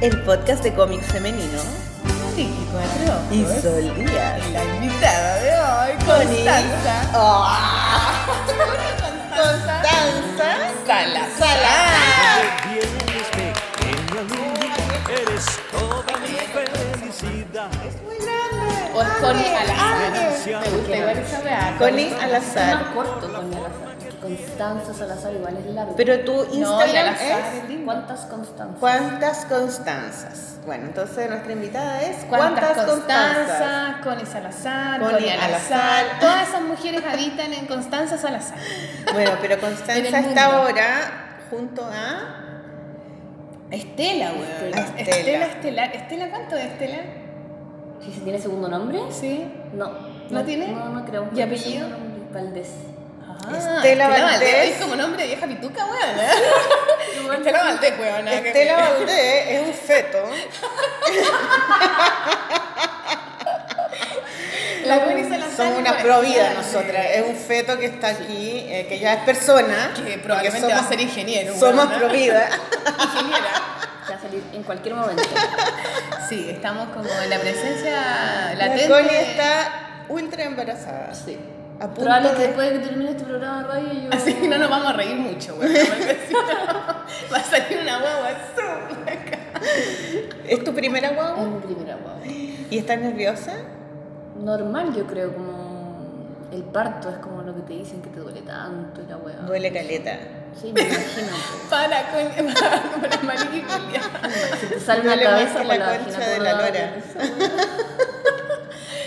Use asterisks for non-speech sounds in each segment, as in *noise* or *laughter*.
el podcast de cómics femenino. Cuatro. Y. Sol Díaz. La invitada de hoy, Connie. Constanza. Ah, Constanza pequeña Lundi, eres toda mi felicidad. O es Connie Alazar. Me gusta igual esa. Connie Alazar. más corto con Alazar. Constanza Salazar igual es largo. Pero tu Instagram es. ¿Cuántas Constanzas? ¿Cuántas Constanzas? Bueno, entonces nuestra invitada es ¿Cuántas Constanzas? Constanza, Connie Salazar, Connie Connie Alazar. Alazar. Todas esas mujeres habitan en Constanza Salazar. Bueno, pero *laughs* Constanza está ahora junto a Estela, weón. Estela. Estela, Estela. ¿Estela cuánto es Estela? ¿Si se tiene segundo nombre? Sí. No. ¿No tiene? No, no creo. ¿Y apellido? Valdés. Ah, Estela Valdés. Es como nombre de vieja pituca, weón. ¿eh? *laughs* Estela Valdés, weón. Estela. Valdés es un feto. La. Somos una weón, pro vida grande. nosotras. Es un feto que está aquí, eh, que ya es persona. Que probablemente va a ser ingeniero. Somos weón, ¿no? pro vida. *laughs* Ingeniera. Va a salir en cualquier momento. Sí, estamos como en la presencia La latente. Connie está ultra embarazada. Sí. A punto Probable que de- después de que termine este programa de radio yo... Así que no nos vamos a reír mucho, no, *laughs* va a salir una guagua azul acá. ¿Es tu primera Es guagua? mi primera guagua. ¿Y estás nerviosa? Normal, yo creo, como... El parto es como lo que te dicen que te duele tanto y la weá. Duele caleta. Sí, me imagino. *laughs* pues. Para con *laughs* para, para Maliki. Se te sale más cabeza que por la la concha de la lora.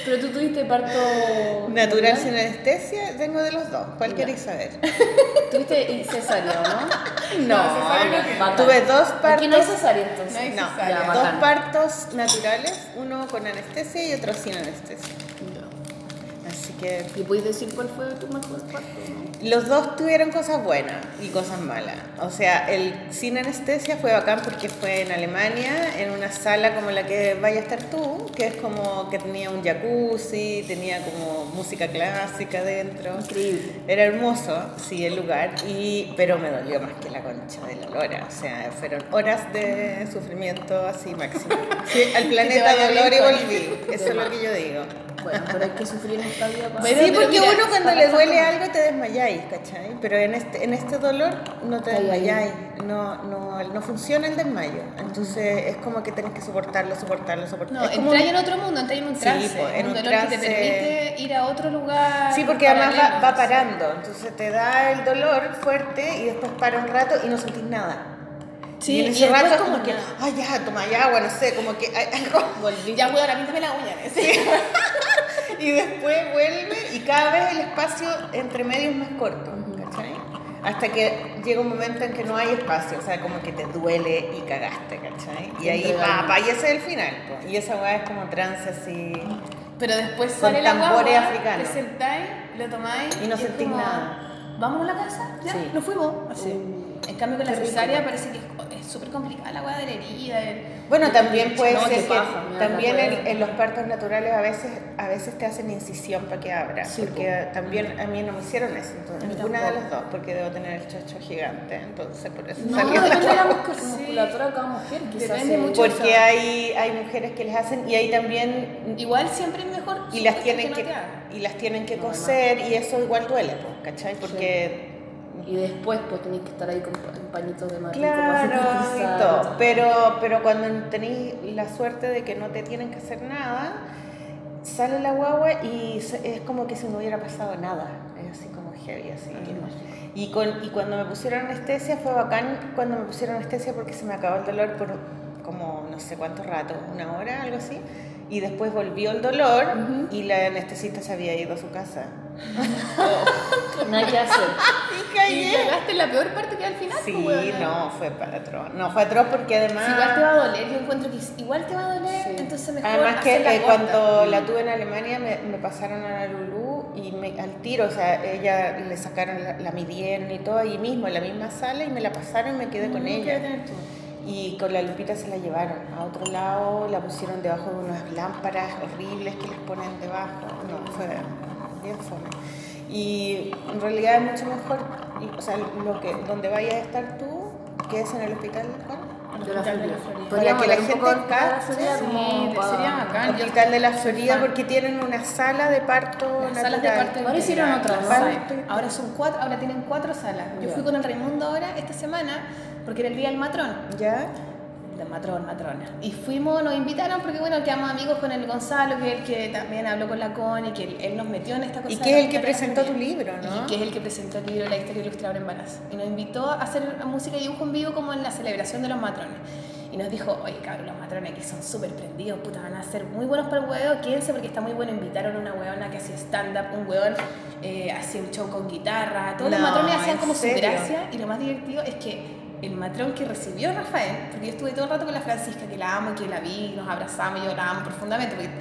Pero tú tuviste parto... Natural sin anestesia, tengo de los dos. ¿Cuál queréis saber? *laughs* Tuviste cesárea, ¿o *laughs* ¿no? No, cesárea no tuve dos Aquí no hay partos. cesárea entonces. No hay No, cesárea. Ya, dos partos naturales, uno con anestesia y otro sin anestesia. Así que ¿Y puedes decir cuál fue tu mejor parto? no? Los dos tuvieron cosas buenas y cosas malas. O sea, el sin anestesia fue bacán porque fue en Alemania, en una sala como la que vaya a estar tú, que es como que tenía un jacuzzi, tenía como música clásica dentro. Increíble. Era hermoso, sí, el lugar, y, pero me dolió más que la concha de la lora. O sea, fueron horas de sufrimiento así máximo. *laughs* Sí, al planeta dolor y volví. Eso es lo que yo digo. Bueno, pero hay que sufrir en esta vida *laughs* para... Sí, porque uno cuando le duele algo te desmayáis, ¿cachai? Pero en este, en este dolor no te desmayáis, no, no, no funciona el desmayo. Entonces es como que tenés que soportarlo, soportarlo, No, soportarlo. Es como- en otro mundo, entráis en un Sí, trance. pues, en un un dolor que trance- te permite ir a otro lugar. Sí, porque además va, va sí. parando, entonces te da el dolor fuerte y después para un rato y no sentís nada. Sí, y en y ese después rato es como como que, ay ya, toma ya agua, no sé, como que hay algo. *laughs* Volví. Ya, weón, ahora píntame la uña. ¿sí? *laughs* Y después vuelve y cada vez el espacio entre medio es más corto, ¿cachai? Hasta que llega un momento en que no hay espacio, o sea, como que te duele y cagaste, ¿cachai? Y ahí, Entregar. pa, pa, y ese es el final, po. y esa weá es como trance así, Pero después sale la tambores guagua, africanos. te sentáis, lo tomáis Y no sentís como, nada. Vámonos a la casa, ya, Sí. nos fuimos. Así. En cambio con la cesárea parece que es súper complicada la weá de la herida. el- Bueno, también puede No, ser que paja, me da también en, en los partos naturales a veces a veces te hacen incisión para que abra, Sí, porque también a mí no me hicieron eso, entonces, ninguna de las dos, porque debo tener el chocho gigante, entonces por eso No, salió la depende de la musculatura de cada mujer. Quizás Depende se- mucho. Porque eso. hay, hay mujeres que les hacen y hay también Igual siempre es mejor. y las que tienen no que haga. y las tienen que No, coser y eso igual duele, pues, ¿cachai? Porque Y después pues tenéis que estar ahí con en pañitos de matrico claro pero pero cuando tenéis la suerte de que no te tienen que hacer nada, sale la guagua y es como que si no hubiera pasado nada, es así como heavy así. Y, con, y cuando me pusieron anestesia fue bacán cuando me pusieron anestesia porque se me acabó el dolor por como no sé cuánto rato, una hora, algo así. Y después volvió el dolor y la anestesista se había ido a su casa. *laughs* Nada que hacer. *laughs* Y Y la peor parte que al final. Sí, pues, no, fue para atroz. No, fue atroz porque además... Si igual te va a doler, yo encuentro que igual te va a doler, Sí. entonces mejor Además que eh, cuando la tuve en Alemania me, me pasaron a la Lulú y me, al tiro, o sea, ella le sacaron, la, la midieron y todo ahí mismo, en la misma sala y me la pasaron y me quedé con ella. ¿qué Y con la Lupita se la llevaron a otro lado, la pusieron debajo de unas lámparas horribles que les ponen debajo. No, fue bien fome. Y en realidad es mucho mejor, y, o sea, lo que, donde vayas a estar tú, que es en el hospital, Juan, De la Hospital de la Florida. Podríamos que la gente cache, Florida sí, para- sería yo- Hospital de la Florida porque tienen una sala de parto Las salas de parto Ahora hicieron otra. Ahora son cuatro, ahora tienen cuatro salas. Yo fui con el Raimundo ahora esta semana porque era el día del matrón. ¿Ya? Del matrón, matrona. Y fuimos, nos invitaron porque bueno, quedamos amigos con el Gonzalo, que es el que también habló con la Connie, que él, él nos metió en esta cosa. Y que es el que presentó tu libro, ¿no? Y que es el que presentó el libro La historia ilustradora embarazo. Y nos invitó a hacer música y dibujo en vivo como en la celebración de los matrones. Y nos dijo, oye cabrón, los matrones aquí son súper prendidos, puta, van a ser muy buenos para el huevo, quédense porque está muy bueno. Invitaron a una huevona que hacía stand-up, un hueón eh, hacía un show con guitarra, todos los No, matrones hacían ¿en como su gracia. Y lo más divertido es que el matrón que recibió a Rafael, porque yo estuve todo el rato con la Francisca, que la amo, que la vi, nos abrazamos, yo la amo profundamente, porque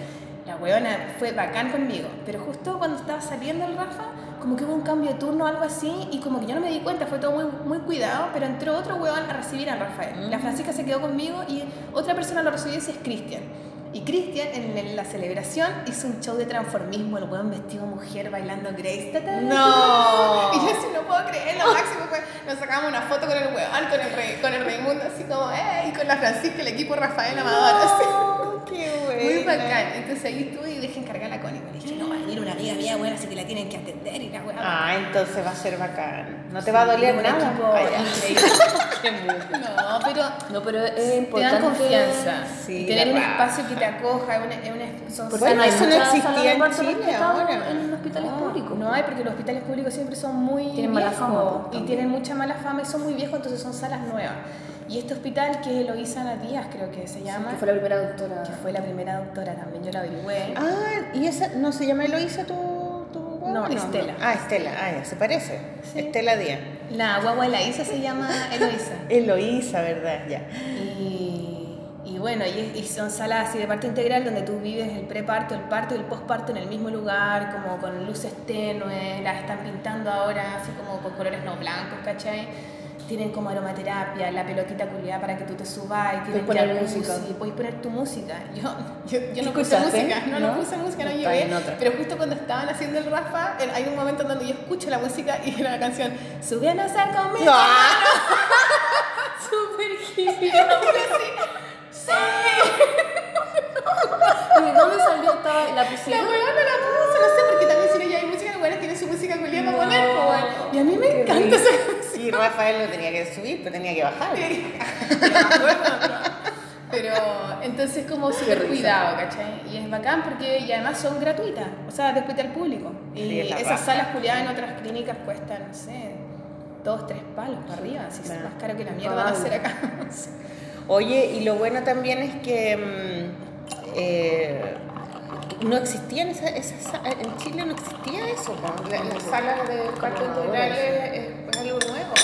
la huevona fue bacán conmigo. Pero justo cuando estaba saliendo el Rafa, como que hubo un cambio de turno o algo así, y como que yo no me di cuenta, fue todo muy, muy cuidado, pero entró otro huevón a recibir a Rafael. La Francisca se quedó conmigo y otra persona lo recibió y ese es Cristian. Y Cristian en, la celebración hizo un show de transformismo, el huevón vestido mujer bailando Grace. No. y yo así no puedo creer, lo máximo fue, nos sacamos una foto con el huevón, con el, rey, con el Raimundo, así como, ¡eh! Y con la Francisca, el equipo Rafael Amador, así. Oh, qué bueno. Muy bacán. Entonces ahí estuve y dejé encargar la Connie. No, va a venir una amiga mía buena, así que la tienen que atender y la hueá. Ah, entonces va a ser bacán. No te va a doler un nada. equipo increíble. *laughs* No, pero No, pero es te importante. dan confianza. Sí, y tener un raja. espacio que te acoja, es una, es una, son Porque Bueno, eso no existía en Chile ahora. En hospitales públicos. No hay porque los hospitales públicos siempre son muy Tienen mala fama, y también. tienen mucha mala fama y son muy viejos, entonces son salas nuevas. Y este hospital que hizo Ana Díaz, creo que se llama, Que fue la primera doctora. que fue la primera doctora también, yo la averigüé. Ah, ¿y esa no se llama Eloísa tu, tu guagua? No, Estela. Ah, Estela. Ah, ya, se parece. Sí. Estela Díaz. La guagua de la Isa se llama Eloisa. *laughs* Eloísa, ¿verdad? Ya. Y, y bueno, y, y son salas así de parto integral donde tú vives el preparto, el parto y el posparto en el mismo lugar, como con luces tenues, las están pintando ahora así como con colores no blancos, ¿cachai? Tienen como aromaterapia, la pelotita culiada para que tú te subas y tienen Puedes poner música. puedes poner tu música. *laughs* Yo, yo, yo no ¿Qué puse música, no, no, ¿No? puse música, no en otra. Pero justo cuando estaban haciendo el Rafa, hay un momento en donde yo escucho la música y era la canción nacer conmigo. Super hippie. Sí. *laughs* ¿Y de dónde salió? Estaba la La pusieron. weá no la puse, no sé, porque también si no ya hay música, los weones tienen su música culiada para poner, po, weón. Y a mí me encanta esa Rafael lo tenía que subir, pero tenía que bajar. *laughs* Pero entonces como súper cuidado, ¿cachai? Y es bacán porque y además son gratuitas, o sea, después al público. Y Sí, es esas salas culiadas en otras clínicas cuestan, no sé, dos, tres palos para arriba, así es Claro. más caro que la mierda va a ser acá. *laughs* Oye, y lo bueno también es que mm, eh, no existían esas, esas sa- en Chile no existía eso, po. La- las salas de parto Como integral ahora, es, es- es algo nuevo.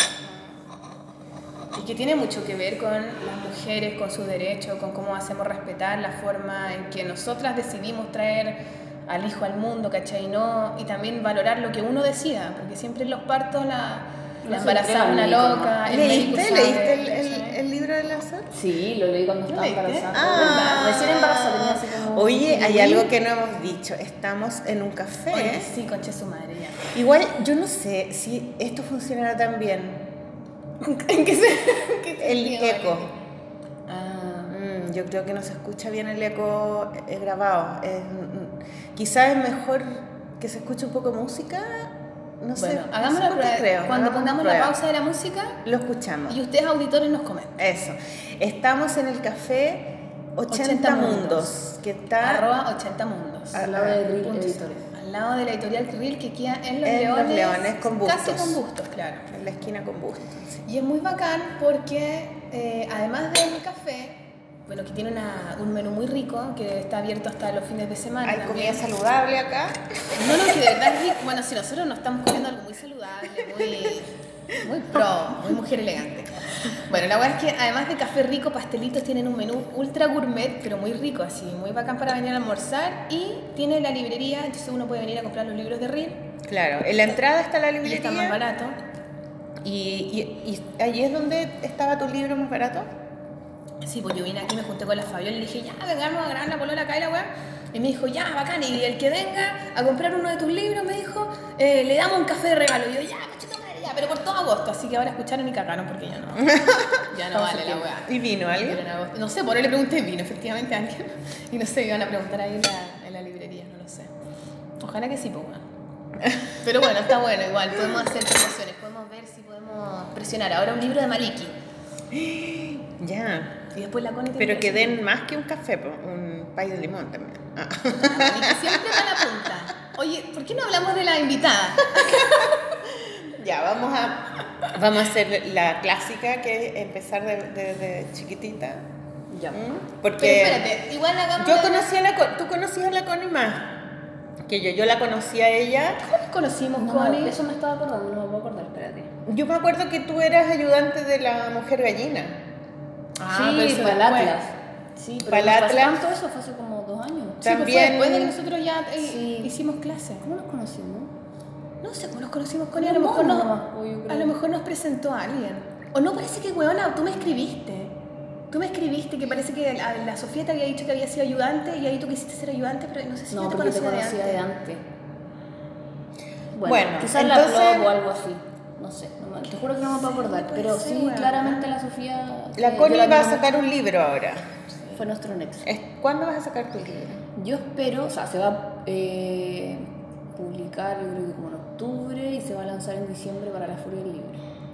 Y que tiene mucho que ver con las mujeres, con sus derechos, con cómo hacemos respetar la forma en que nosotras decidimos traer al hijo al mundo, ¿cachai? No, y también valorar lo que uno decida, porque siempre en los partos la, No la embarazada una loca, ¿Leíste, sabe, ¿leíste el, el- el libro de la SAT? Sí, lo leí cuando estaba leíste? embarazada. Ah. Recién embarazada tenía así como. Oye, hay algo que no hemos dicho. Estamos en un café. Oye, sí, concha su madre, ya. Igual, yo no sé si esto funcionará tan bien. *laughs* ¿En qué se, en qué El eco. Ah, Mm, yo creo que no se escucha bien el eco eh, grabado. Mm, quizás es mejor que se escuche un poco de música. No sé. Bueno, no hagamos sé la prueba. creo. Cuando hagamos pongamos la prueba. pausa de la música Lo escuchamos. y ustedes auditores nos comentan. Eso. Estamos en el café 80, 80 mundos, Mundos. que está Arroba 80 mundos. Al lado de Punto Editores. Al lado de la editorial Krill que queda en Los En Los Leones. Leones, con Casi bustos. con bustos, claro. en la esquina con Busto. sí. Y es muy bacán porque eh, además del café, bueno, que tiene una- un menú muy rico que está abierto hasta los fines de semana. Hay comida saludable acá. No, no, que de verdad es rico. Bueno, si nosotros nos estamos comiendo algo muy saludable, muy, muy pro, muy mujer elegante. Bueno, la verdad es que además de café rico, pastelitos tienen un menú ultra gourmet, pero muy rico, así, muy bacán para venir a almorzar. Y tiene la librería, entonces uno puede venir a comprar los libros de Ril Claro, en la entrada está la y librería. está más barato. Y, y, y allí es donde estaba tu libro más barato. Sí, pues yo vine aquí, me junté con la Fabiola y le dije, ya, vengamos a grabar la polola acá y la weá. Y me dijo, ya, bacán, y el que venga a comprar uno de tus libros, me dijo, eh, le damos un café de regalo. Y yo, ya, pero por todo agosto, así que ahora escucharon y cagaron porque ya no. *laughs* Ya no vale la weá. ¿Y vino alguien? No sé, por ahí le pregunté, vino efectivamente a alguien. *laughs* Y no sé, iban a preguntar ahí en la, en la librería, no lo sé. Ojalá que sí, pues. Pero bueno, está bueno, igual, podemos hacer promociones, podemos ver si podemos presionar. Ahora un libro de Maliki. *gasps* Ya. Y después la Connie Pero que den más que un café, un pay de limón también. Ah. Maliki siempre está a la punta. Oye, ¿por qué no hablamos de la invitada? *laughs* Ya, vamos a, vamos a hacer la clásica que es empezar desde de, de chiquitita. Ya. ¿Mm? Porque Pero espérate, igual hagamos. yo conocí a la Connie, tú conocías a la Connie más que yo, yo la conocí a ella. ¿Cómo nos conocimos, No, Connie? eso me estaba acordando, no me puedo acordar, espérate. Yo me acuerdo que tú eras ayudante de la mujer gallina. Ah, sí, para el. Atlas. Sí, pero Para el Atlas. eso, fue hace como dos años. Sí, pues También- fue después de que nosotros ya eh, Sí. hicimos clase. ¿Cómo nos conocimos? No sé cómo nos conocimos con ella. A Como lo, mejor mono nos, nomás, o yo creo. a lo mejor nos presentó a alguien. O no parece que, weona, tú me escribiste. Tú me escribiste que parece que la, la Sofía te había dicho que había sido ayudante y ahí tú quisiste ser ayudante, pero no sé si No, yo te porque te conocía, conocía de de antes. Bueno, Bueno, quizás entonces- la blog o algo así. No sé, no te juro que no me puedo acordar. puede Pero sí, claramente la Sofía. La Connie va a sacar un libro ahora. Fue nuestro nexo. ¿Cuándo vas a sacar tu libro? Yo espero, o sea, se va a eh, publicar, yo creo que como en octubre y se va a lanzar en diciembre para la Furia del Libro.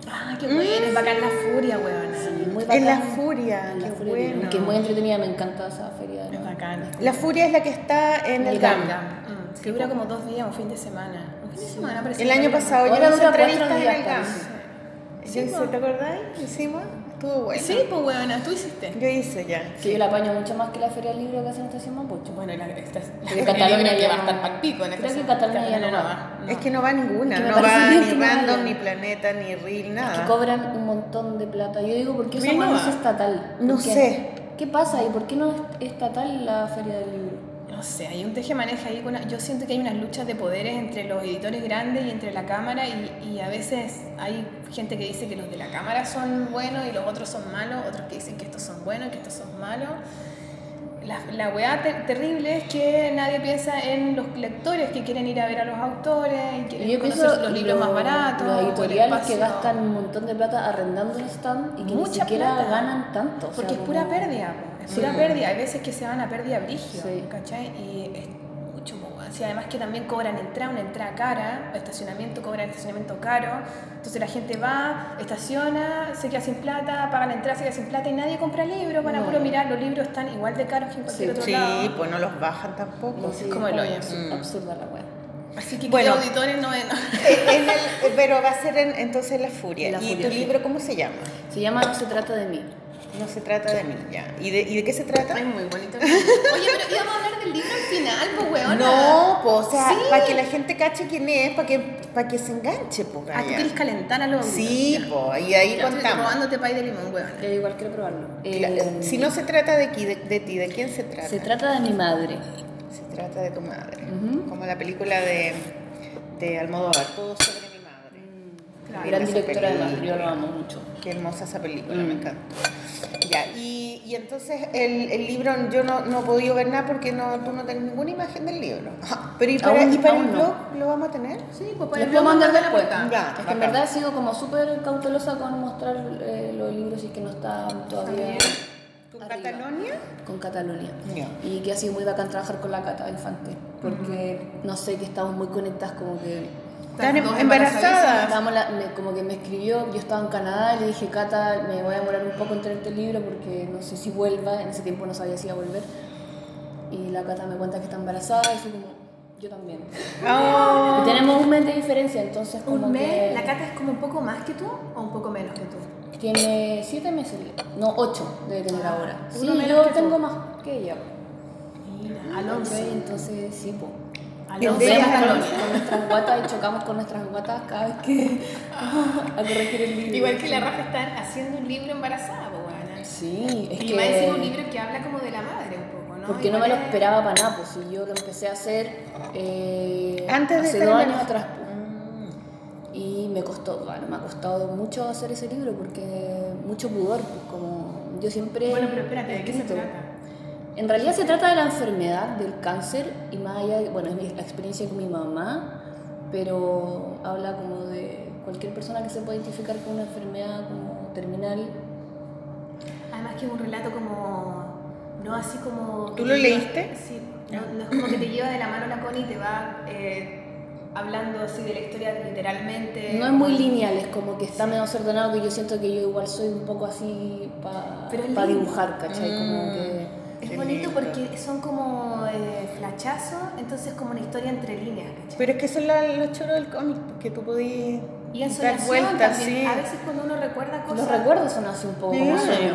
Ah, qué bueno, es bacán la furia, weona. Sí, muy En la. Furia, En la qué Furia bueno. Que es muy entretenida, me encanta esa feria. Es bacán. La Furia es la que está en el El GAM. Mm, que dura como dos días, un fin de semana. Un fin de semana, parece El año pasado yo hice entrevistas en días, el GAM. ¿Te acordáis? Hicimos. Estuvo bueno. Sí, pues weona, tú hiciste. Yo hice ya. Que yo la apaño mucho más que la feria del libro que hacen estación Mapocho. Bueno, la, esta, la Cataluña que ya va a no- estar pa'l pico en creo que. Cataluña ya no va. no. Es que no va ninguna. Es que no va ni que Random, ni Planeta, ni Reel, Que nada. cobran un montón de plata. Yo digo, ¿por qué esa no es estatal? No sé. ¿Qué pasa ahí? ¿Por qué no es estatal la feria del libro? No sé, hay un teje-maneja ahí. con una- yo siento que hay unas luchas de poderes entre los editores grandes y entre la cámara y, y a veces hay gente que dice que los de la cámara son buenos y los otros son malos, otros que dicen que estos son buenos y que estos son malos. La, la weá te- terrible es que nadie piensa en los lectores que quieren ir a ver a los autores y quieren yo conocer los libros más baratos. Los editoriales que gastan un montón de plata arrendando el stand y que Mucha ni siquiera plata. ganan tanto. o sea, Porque es pura pérdida, es Sí. pérdida. Hay veces que se van a pérdida brigio, Sí. ¿cachai? Y es mucho, así además que también cobran entrada, una entrada cara, estacionamiento, cobran estacionamiento caro. Entonces la gente va, estaciona, se queda sin plata, paga la entrada, se queda sin plata y nadie compra libros, van a No. puro mirar, los libros están igual de caros que en cualquier Sí. otro Sí, lado. pues no los bajan tampoco. No es como el hoyo. Mm. Absurda la wea. Así que Bueno. auditores no ven. Eh, en el- pero va a ser en- entonces La Furia. La ¿Y Furia, tu sí. libro cómo se llama? Se llama No se trata de mí. No se trata de mí, ya. ¿Y de, y de qué se trata? Ay, muy bonito. Oye, pero íbamos a hablar del libro al final, pues weona. No, pues, o sea, Sí. para que la gente cache quién es, para que, para que se enganche, pues, Ah, tú quieres calentar a los Sí, pues, y ahí ya. Ya, estoy contamos. robándote pay de limón, weona. Yo igual quiero probarlo. Eh, si no se trata de, aquí, de, de ti, ¿de quién se trata? Se trata de mi madre. Se trata de tu madre. Como la película de, de Almodóvar, todo sobre mi madre. Claro. Gran directora además, película. yo lo amo mucho. Qué hermosa esa película, Mm. me encanta. Ya, y, y entonces el, el libro, yo no, no he podido ver nada porque no, tú no tienes ninguna imagen del libro. Pero ¿y para, Aún- y para el no. blog lo vamos a tener? Sí, pues para Les el puedo blog mandar la portada. Ya, Es que en verdad he sido como súper cautelosa con mostrar eh, los libros y que no están todavía ¿Con Arriba. Catalonia? con Cataluña. Y que ha sido muy bacán trabajar con la Cata Infante. Porque no sé, que estamos muy conectadas como que Están dos embarazadas. Estábamos la- me- como que me escribió, yo estaba en Canadá y le dije, Cata, me voy a demorar un poco en traerte el libro porque no sé si vuelva, en ese tiempo no sabía si iba a volver. Y la Cata me cuenta que está embarazada y fue como, yo también. Oh. Y tenemos un mes de diferencia, entonces como ¿Un mes? que ¿La Cata es como un poco más que tú o un poco menos que tú? tiene siete meses, no, ocho debe tener Ah, ahora. Sí, yo que tú. tengo más que ella. Mira, Alonso. Ok, entonces sí, pues. De ella con, nuestras guatas y chocamos con nuestras guatas cada vez que *laughs* a corregir el libro. Igual que la Rafa está haciendo un libro embarazada, pues. Sí, es y que... más encima un libro que habla como de la madre un poco, ¿no? Porque no me lo es- esperaba para nada, pues si yo lo empecé a hacer eh, Antes de hace dos años atrás. pues. Y me costó, bueno, me ha costado mucho hacer ese libro porque mucho pudor, pues como yo siempre... Bueno, pero espérate, ¿de qué se trata? En realidad se trata de la enfermedad, del cáncer, y más allá, de- bueno, es mi- la experiencia con mi mamá, pero habla como de cualquier persona que se pueda identificar con una enfermedad como terminal. Además que es un relato como, no así como... ¿Tú lo lleva- leíste? Sí, no, no es como que te lleva de la mano la Connie y te va eh, hablando así de la historia literalmente. No es muy lineal, es como que está medio desordenado, que yo siento que yo igual soy un poco así para lindo. dibujar, ¿cachai? Como Mm. que... Es Qué bonito lindo. porque son como eh, flachazos, entonces como una historia entre líneas, ¿cachai? Pero es que eso es la- lo choro del cómic, que tú podías y en dar vueltas, también. sí. A veces cuando uno recuerda cosas... Los recuerdos son así un poco como Sí. sueño.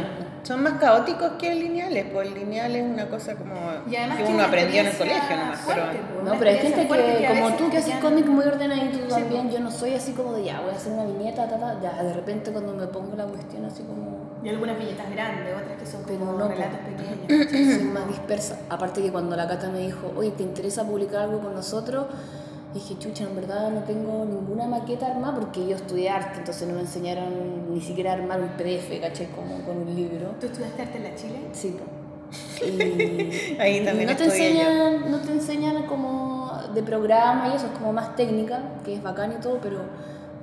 Son más caóticos que lineales, pues lineal es una cosa como que uno aprendió en el colegio nomás, pero fuerte, pues, No, pero hay gente que, como tú, que haces cómic muy ordenadito tú Sí, también, po. yo no soy así como de ya, voy a hacer una viñeta, ta, ta, ya, de repente cuando me pongo la cuestión así como... Y algunas viñetas grandes, otras que son Pero como no, relatos po. pequeños. *clears throat* soy más dispersa. Aparte que cuando la Cata me dijo, oye, ¿te interesa publicar algo con nosotros? Dije, chucha, en verdad no tengo ninguna maqueta armada porque yo estudié arte, entonces no me enseñaron ni siquiera a armar un PDF, ¿caché? Como con un libro. ¿Tú estudiaste arte en la Chile? Sí. *laughs* Y, Ahí y también no te yo. enseñan, no te enseñan como de programa y eso, es como más técnica, que es bacán y todo, pero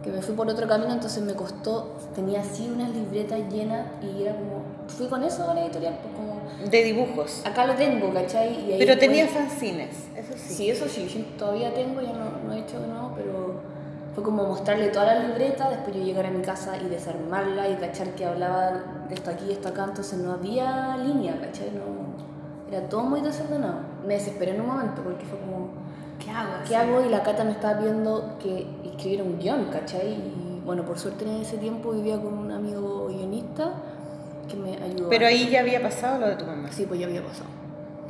que me fui por otro camino, entonces me costó, tenía así unas libretas llenas y era como, fui con eso a la editorial, pues como, de dibujos. acá lo tengo, ¿cachai? Y ahí Pero tenía fanzines, eso sí. Sí, eso sí, sí, todavía tengo, ya no, no he hecho de nuevo, pero fue como mostrarle toda la libreta, después yo llegar a mi casa y desarmarla y cachar que hablaba de esto aquí, esto acá, entonces no había línea, ¿cachai? No, era todo muy desordenado. Me desesperé en un momento porque fue como, ¿Qué hago? ¿qué hago? Y la Cata me estaba pidiendo que escribiera un guion, ¿cachai? Y bueno, por suerte en ese tiempo vivía con un amigo guionista que me ayudó. Pero ahí ya había pasado lo de tu mamá. Sí, pues ya había pasado.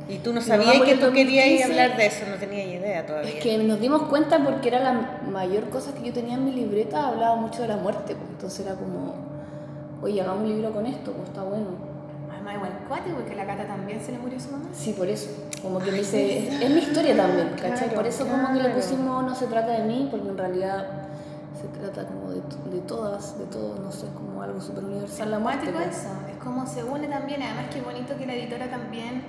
Y tú no mamá sabías que tú querías 2015. hablar de eso, no tenías idea todavía. Es que nos dimos cuenta porque era la mayor cosa que yo tenía en mi libreta, hablaba mucho de la muerte, pues, entonces era como, oye, hagamos un libro con esto, pues está bueno. Además, igual cuate, porque la Cata también se le murió su mamá. Sí, por eso, como que me dice, es, es mi historia también, ¿cachai? Claro, por eso como que le pusimos no se trata de mí, porque en realidad se trata como de, de todas, de todos, no sé, como algo súper universal la muerte. Pues. eso, es como se une también, además que bonito que la editora también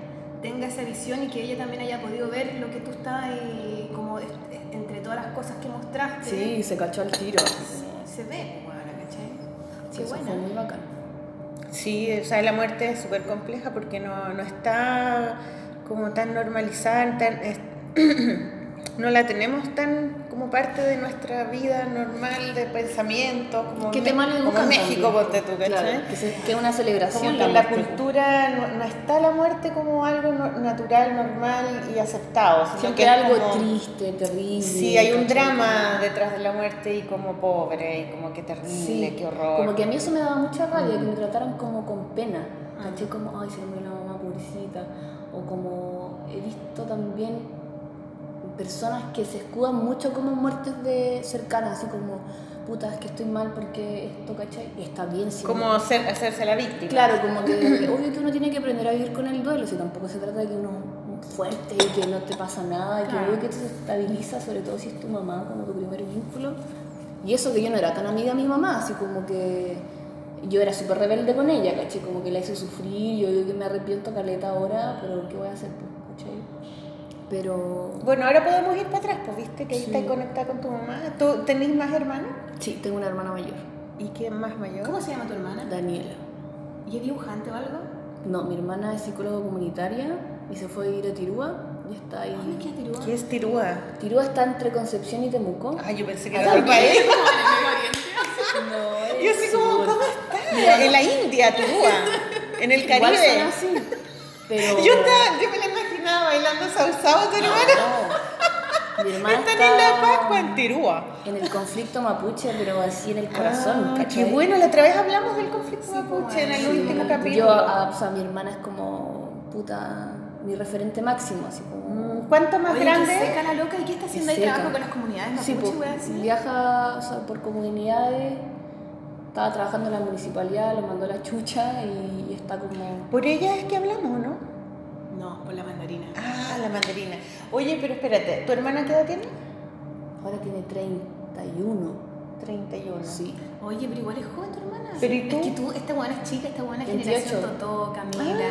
tenga esa visión y que ella también haya podido ver lo que tú estás ahí, como entre todas las cosas que mostraste. Sí, se cachó al tiro. así Se ve, pues, ahora, ¿cachai? Qué eso buena. fue muy bacán. Sí, o sea, la muerte es súper compleja porque no, no está como tan normalizada, tan, es- *clears throat* no la tenemos tan como parte de nuestra vida normal de pensamiento, como, Que Me- te mal como educan México, ponte tú, ¿cachai? Que, es una Como celebración en la muerte. cultura no, no está la muerte como algo no- natural, normal y aceptado, sino Siempre que es algo como- triste, terrible. Sí, hay un drama detrás de la muerte y como pobre y como que terrible, Sí, qué horror. Como que a mí eso me daba mucha rabia, que me trataran como con pena. ¿Cachai? Como, ay, se le murió la mamá, pobrecita. O como he visto también personas que se escudan mucho como muertes de cercanas, así como, puta, es que estoy mal porque esto, ¿cachai? Y está bien, si como ser- hacerse la víctima. Claro, como que *laughs* obvio que uno tiene que aprender a vivir con el duelo, si tampoco se trata de que uno fuerte y que no te pasa nada, y que obvio que te estabiliza, sobre todo si es tu mamá, como tu primer vínculo. Y eso que yo no era tan amiga de mi mamá, así como que yo era súper rebelde con ella, ¿cachai? Como que la hice sufrir, yo digo que me arrepiento caleta ahora, pero ¿qué voy a hacer? pues. Pero Bueno, ahora podemos ir para atrás, pues viste que ahí Sí. estás conectada con tu mamá. ¿Tú tenés más hermanos? sí, tengo una hermana mayor, ¿Y quién más mayor? ¿Cómo se llama tu hermana? Daniela. ¿Y es dibujante o algo? No, mi hermana es psicóloga comunitaria y se fue a ir a Tirúa y está ahí. ¿Dónde queda Tirúa? ¿Qué es Tirúa? Tirúa está entre Concepción y Temuco. Ah, yo pensé que era otro país. *laughs* No, Yo así como, ¿cómo está? En la India, Tirúa. En el Igual Caribe. así. Pero. Yo, estaba, yo me la bailando salsa a tu hermana. No. Mi hermana *laughs* Están está en la Pascua en Tirúa. en el conflicto mapuche, pero así en el corazón. Ah, qué bueno, la otra vez hablamos del conflicto Sí, mapuche en el sí. último Yo, capítulo. a- o sea, mi hermana es como puta, mi referente máximo, así como. Mm, ¿Cuánto más Oye, grande? qué seca la loca. ¿Y qué está haciendo ahí? ¿Trabajo con las comunidades Sí, mapuche, pues, viaja o sea, por comunidades, estaba trabajando en la municipalidad, lo mandó a la chucha y está como. Por ella es que hablamos, ¿no? No, por la mandarina. Ah, la mandarina. Oye, pero espérate, ¿tu hermana qué edad tiene? Ahora tiene 31. 31. Sí. Oye, pero igual es joven tu hermana. Pero ¿y tú? Es que tú, esta buena es chica, esta buena 28. generación Totó, Camila,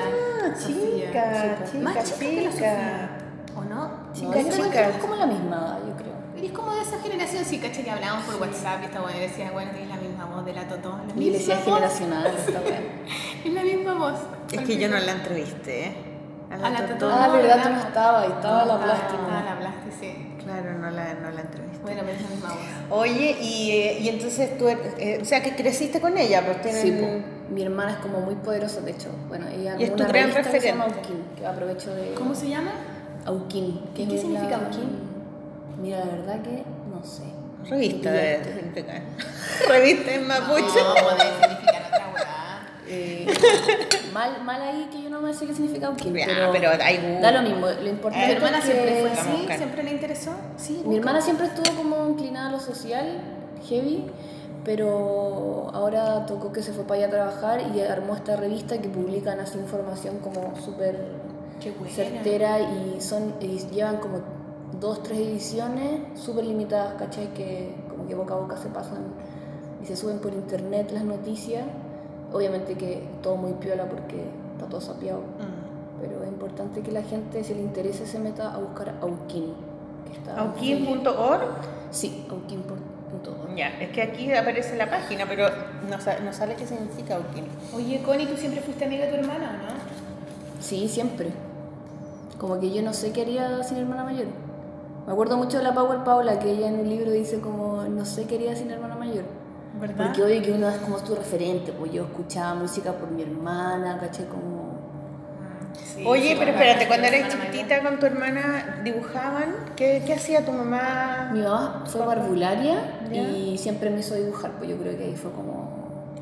Ah, Sofía. chica, chica, Más chica que la chica. Sofía. ¿O no? Chica, No, chica. es como la misma yo creo. Eres como de esa generación, sí, caché que hablábamos por WhatsApp y esta buena decía, bueno, tienes la misma voz de la Totó. La Y le decía misma voz. generacional esta *laughs* weá. Es la misma voz. Es que yo no la entrevisté. ¿eh? A la Totó. Ah, No, verdad, no. tú no estabas, y estaba la plástica. la Blasti, sí. Claro, no la, no la entrevisté. Bueno, pero es la misma voz. Oye, y, eh, y entonces tú, eh, o sea, que creciste con ella, pues tienen... Sí, po. mi hermana es como muy poderosa, de hecho. Bueno, ella Y es tu gran que se llama. Auquín, que aprovecho de... ¿Cómo se llama? Auquín. que ¿Y qué significa la- Auquín? Mira, la verdad que no sé. Revista de... *laughs* Revista en mapuche. No, weá. Eh, mal, mal ahí que yo no me sé qué significa Ya, pero, pero hay da lo mismo. Lo Eh, ¿Tu importante hermana es que siempre fue así? ¿Siempre le interesó? Sí. mi hermana siempre estuvo como inclinada a lo social, heavy, pero ahora tocó que se fue para allá a trabajar y armó esta revista que publican así información como súper certera y son y llevan como dos, tres ediciones súper limitadas, ¿cachai? Que como que boca a boca se pasan y se suben por internet las noticias. Obviamente que todo muy piola porque está todo sapeado, Mm. pero es importante que la gente, si le interese, se meta a buscar está Auquín.org. Sí, auquín.org. Ya, es que aquí aparece la página, pero no, sa- no sale qué significa Auquín. Oye, Connie, ¿tú siempre fuiste amiga de tu hermana o no? Sí, siempre. Como que yo no sé qué haría sin hermana mayor. Me acuerdo mucho de la Power Paula, que ella en un libro dice como, no sé qué haría sin hermana mayor. ¿Verdad? Porque obvio que uno es como su referente, pues yo escuchaba música por mi hermana, caché como... Sí, Oye, pero espérate, tu cuando eras chiquitita con tu hermana, ¿dibujaban? ¿Qué, qué hacía tu mamá? Mi mamá fue barbularia Ya. y siempre me hizo dibujar, pues yo creo que ahí fue como...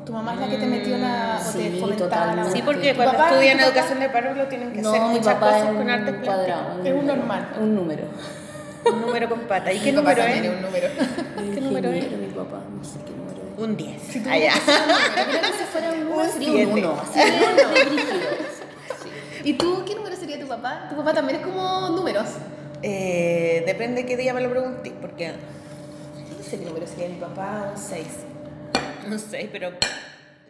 Tu mamá es la que te metió la. o Sí, te totalmente. Sí, porque ¿Tu cuando papá- estudian tu educación de paro lo tienen que hacer No, mi muchas cosas es con artes un cuadrado. un Es un número, normal. Un número. Un número con pata. ¿Y *laughs* qué Mi papá número es? un número. *laughs* ¿Qué número es? Mi papá, no sé qué número. Un 10. Allá. Creo que si fuera *laughs* un número Un sería siete. un 1, así de brígido. ¿Y tú qué número sería tu papá? Tu papá también es como números. Eh, depende qué día me lo pregunté, porque no sé qué número sería mi papá, un 6. Un 6, pero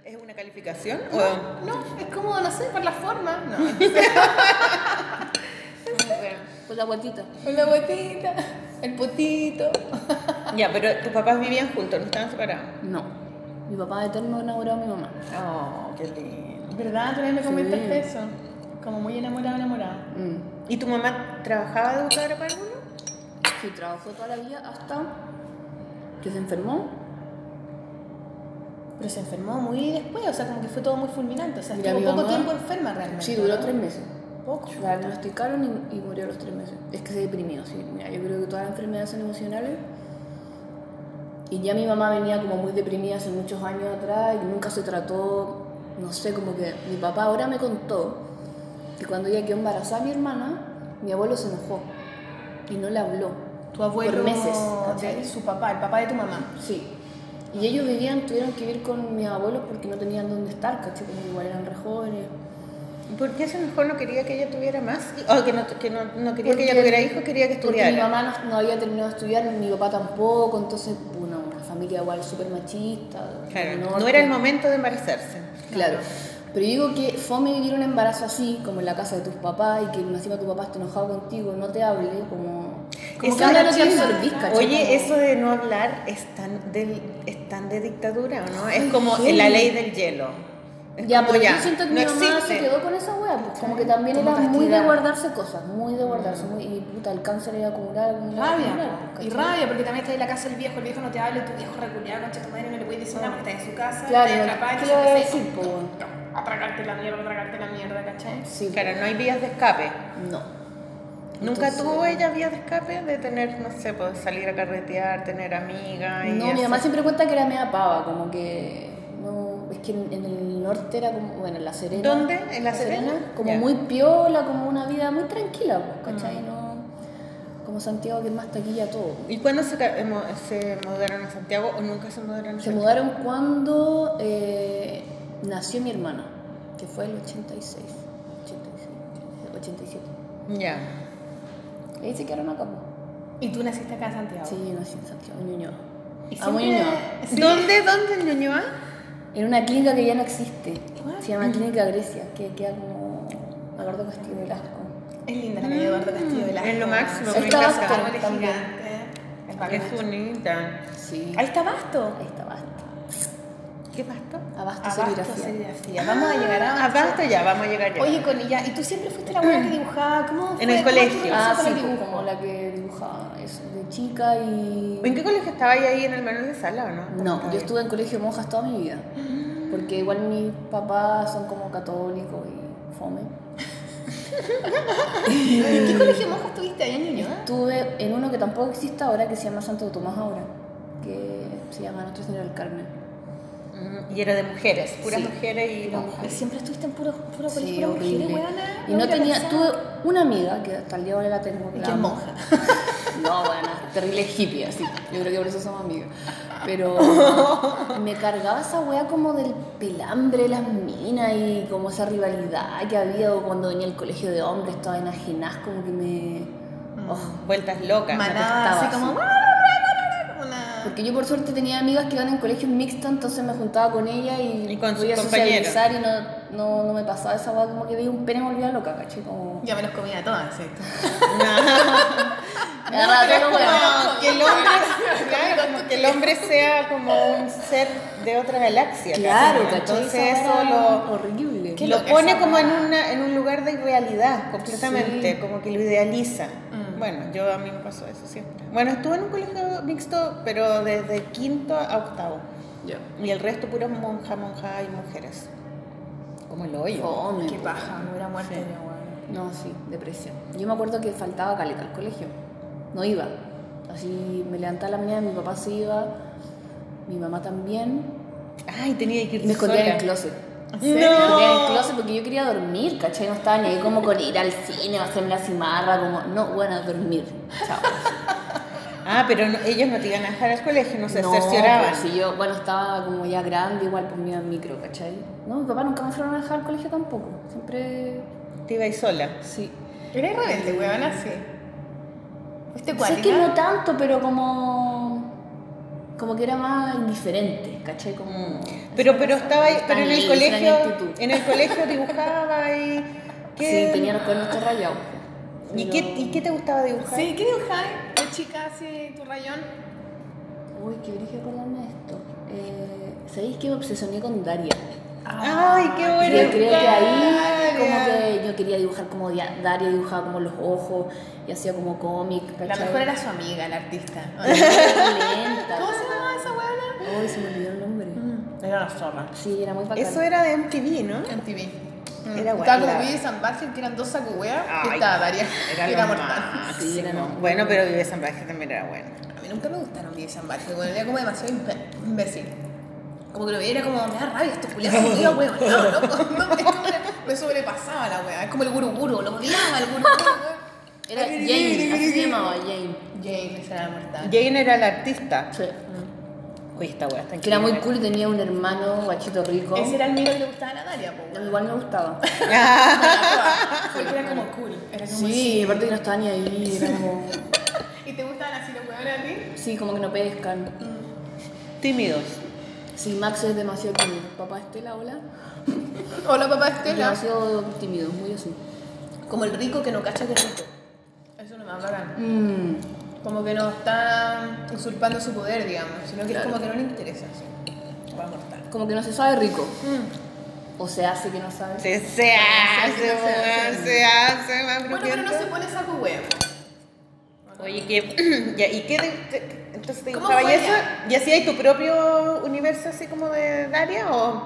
¿es una calificación? o- No, es como, no sé, por la forma. No. *laughs* Pues la guatita. Con la botita, el potito. *laughs* Ya, pero tus papás vivían juntos, no estaban separados. No. Mi papá eterno enamorado de mi mamá. Oh, qué lindo. ¿Verdad? Tú también me Sí. comentaste eso. Como muy enamorado, enamorado. Mm. ¿Y tu mamá trabajaba de educadora para alguno? Sí, trabajó toda la vida hasta que se enfermó. Pero se enfermó muy después, o sea, como que fue todo muy fulminante. O sea, Mira, estuvo poco mamá- tiempo enferma realmente. Sí, duró ¿no? tres meses. Poco. La diagnosticaron y, y murió a los tres meses. Es que se deprimió, sí. Mira, yo creo que todas las enfermedades son emocionales. Y ya mi mamá venía como muy deprimida hace muchos años atrás y nunca se trató, no sé, como que mi papá ahora me contó que cuando ella quedó embarazada mi hermana, mi abuelo se enojó y no le habló. Tu abuelo, Por meses, de su papá, el papá de tu mamá. Sí. Y ellos vivían, tuvieron que vivir con mis abuelos porque no tenían dónde estar, ¿cachai? Como igual eran re jóvenes. ¿Por qué ese mejor no quería que ella tuviera más? O que no, que no, no quería Porque- que ella tuviera hijos, quería que Porque estudiara. mi mamá no, no había terminado de estudiar, mi papá tampoco, entonces una, una familia igual súper machista. Claro, no era el momento de embarazarse. Claro. Pero digo que fome vivir un embarazo así, como en la casa de tus papás, y que encima tu papá esté enojado contigo, no te hable, como... Como Eso que de- no te. Oye, eso de no hablar es tan, del, es tan de dictadura, ¿o no? Es como heavy. la ley del hielo. Es Ya, pero ya, yo siento que no mi mamá existe. se quedó con esa wea, pues como que también Como era muy de guardarse cosas, muy de guardarse, muy, y puta, el cáncer era acumular, acumular, Rabia. acumular, pues, y rabia, porque también estás en la casa del viejo, el viejo no te habla, y tu viejo reculeado, concha tu madre, no le puedes decir nada porque estás en su casa, Claro, estás atrapada, ¿qué le voy a empiezas decir, po, weón? a tragarte la mierda, a tragarte la mierda, ¿cachai? Sí, Claro, no hay vías de escape. no. ¿Nunca Entonces- tuvo ella vías de escape de tener, no sé, pues salir a carretear, tener amigas? y No, mi mamá siempre cuenta que era media pava, como que es que en, en el norte era como, bueno, en La Serena. ¿Dónde? ¿En La Serena? Como Ya. muy piola, como una vida muy tranquila, pues, ¿cachai? Mm. No, como Santiago que es más taquilla todo. ¿Y cuándo se, se mudaron a Santiago o nunca se mudaron a Se Santiago? mudaron cuando eh, nació mi hermana, que fue el 86, 86, 87. Ya. Y ahí se quedaron acá, pues. Y tú naciste acá en Santiago. Sí, yo nací en Santiago, en Ñuñoa. Y siempre- Ñuñoa. sí. ¿Dónde? ¿Dónde en Ñuñoa? En una clínica que ya no existe. Se llama Clínica Grecia, que queda como Eduardo Castillo Velasco. Es linda la calle Eduardo Castillo de la Es lo máximo, También. gigantes. Qué bonita. Sí. Ahí está Basto. Ahí está. ¿Qué pasto? Abasto Abasto serigrafía. Vamos a llegar a Ah, basta ya, vamos a llegar ya. Oye, con ella, ¿y tú siempre fuiste la buena que dibujaba? ¿Cómo fue? En el ¿Cómo colegio. Ah, sí, pues, dibujo? como la que dibujaba eso, de chica y... ¿En qué colegio estaba ahí en el Manuel de Sala o no? No, yo estuve en colegio de monjas toda mi vida. Porque igual mis papás son como católicos y fome. *laughs* ¿En qué colegio monja estuviste allá en Ñuñoa? Estuve en uno que tampoco existe ahora, que se llama Santo Tomás ahora, que se llama Nuestra Señora del Carmen. Mm, Y era de mujeres, puras Sí. mujeres y Puras monjas. Ay, Siempre estuviste en puro, puro Sí, colegio de mujeres. Y no tenía, tuve una amiga que hasta el día de hoy la tengo. Y la que es monja. *laughs* No, bueno, terrible hippie, así. Yo creo que por eso somos amigas. Pero *laughs* me cargaba esa wea como del pelambre de las minas y como esa rivalidad que había cuando venía el colegio de hombres, todas enajenadas, como que me. Oh, Vueltas locas. Manada, así como... sí. Una... Porque yo por suerte tenía amigas que iban en colegios mixtos, entonces me juntaba con ellas y, Y con podía socializar y no, no, no me pasaba esa wea como que veía un pene y me volvía loca, caché, como... Ya me los comía todas, agarraba todo lo bueno. Como que el hombre, claro, que el hombre sea como un ser de otra galaxia. Claro, ¿no? ¿cachai? Entonces eso lo, horrible. Lo pone esa como en, una, en un lugar de irrealidad, completamente, Sí. como que lo idealiza. Mm. Bueno, yo a mí me pasó eso siempre. Bueno, estuve en un colegio mixto, pero desde quinto a octavo. Y el resto puro monja, monja y mujeres. Como el hoyo. Fome, Qué paja, me hubiera muerto Sí. No, sí, depresión. Yo me acuerdo que faltaba caleta al colegio. No iba. Así me levantaba la mañana, mi papá se iba, mi mamá también. Ay, tenía que ir me escondía en el closet. ¿En Me escondía en el closet porque yo quería dormir, ¿cachai? No estaba ni ahí como con ir al cine hacerme la cimarra, como, no, bueno, dormir. Chao. *laughs* Ah, pero no- ellos no te iban a dejar al colegio, no se no, cercioraban. pues, si yo, bueno, estaba como ya grande, igual pues me iba en micro, ¿cachai? No, mi papá nunca me fueron a dejar al colegio tampoco. Siempre, Te ibas sola. sí. Eres rebelde, weona, sí. ¿Fuiste Sé cuática? que no tanto, pero como. Como que era más indiferente, ¿cachai? Como. Pero, pero estaba ahí, pero en el colegio, en el colegio dibujaba y ¿qué? Sí, tenía los cuernos todos ¿Y qué, ¿Y qué te gustaba dibujar? Sí, ¿qué dibujáis? ¿Qué chica así, tu rayón? Uy, qué brillo acordarme de esto. Eh, ¿Sabéis que me obsesioné con Daria? Ay, qué Yo bueno. creo que ahí como que yo quería dibujar como Daria dibujaba como los ojos y hacía como cómic, La mejor era su amiga, la artista. *laughs* Lenta. ¿Cómo se llamaba esa weona? Uy, se me olvidó el nombre. Era una zorra. Sí, era muy bacán. Eso era de MTV, ¿no? En TV. Era Estaba como Vivi San Barcel, que eran dos saco wea, y Ay, estaba Daria. Era, *laughs* Era mortal. Sí, era Bueno, pero Vive San Blas también era bueno. A mí nunca me gustaron Vivi San Barcel, bueno, era como demasiado imbécil. Como que lo veía era como, me da rabia estos culiados, me odiaba, weón, no, loco, *laughs* no, me, sobrepasaba la wea, es como el guru guru, lo odiaba el guru guru, Era Jane, así se llamaba Jane. James era mortal. Jane era la artista. Sí. Uy, esta wea está Que era muy cool y tenía un hermano guachito rico. Ese era el mío que le gustaba a la Daria, po, A weón. Igual *laughs* me gustaba. Porque era como cool, era como Sí, aparte que no estaba ni ahí, era como... *laughs* ¿Y te gustaban así los weones a ti? Sí, como que no pescan. Tímidos. Sí, Max es demasiado tímido. Papá Estela, hola. *laughs* Hola papá Estela. Demasiado tímido, muy así. Como el rico que no cacha que es rico. Eso no me bacán. Mmm. Como que no está usurpando su poder, digamos, sino que Claro. es como que no le interesa. Así. Va a mortal. Como que no se sabe rico. O se hace que no sabe. Se, se hace, se hace, se hace, más Bueno, pero no se pone saco huevo. Oye, ¿qué, *clears throat* ya, ¿y qué te, te- entonces te ¿Cómo dibujaba y eso? ¿Y hacías tu propio universo así como de Daria o...?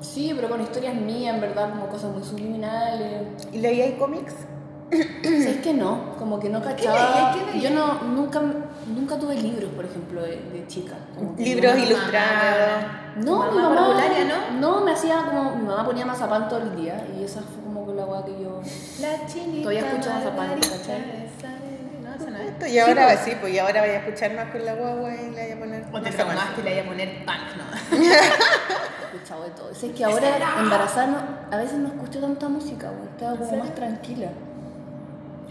Sí, pero con historias mías, en verdad, como cosas muy subliminales. ¿Y leías cómics? *coughs* ¿Sabes que no? Como que no ¿Qué cachaba. Yo no, nunca, nunca tuve libros, por ejemplo, de, de chica. Como que Libros ilustrados. No, mi mamá ¿no? No, me hacía como. Mi mamá ponía mazapán todo el día y esa fue como que la weá que yo. La chinita. Todavía escucho Mazapán, ¿cachai? y ahora sí, pues y ahora vaya a escuchar más con la guagua y le vaya a poner... O te más traumaste y le iba a poner punk, ¿no? *laughs* He escuchado de todo. Es que ahora embarazada no- a veces no escucho tanta música, güey. Estaba como más tranquila.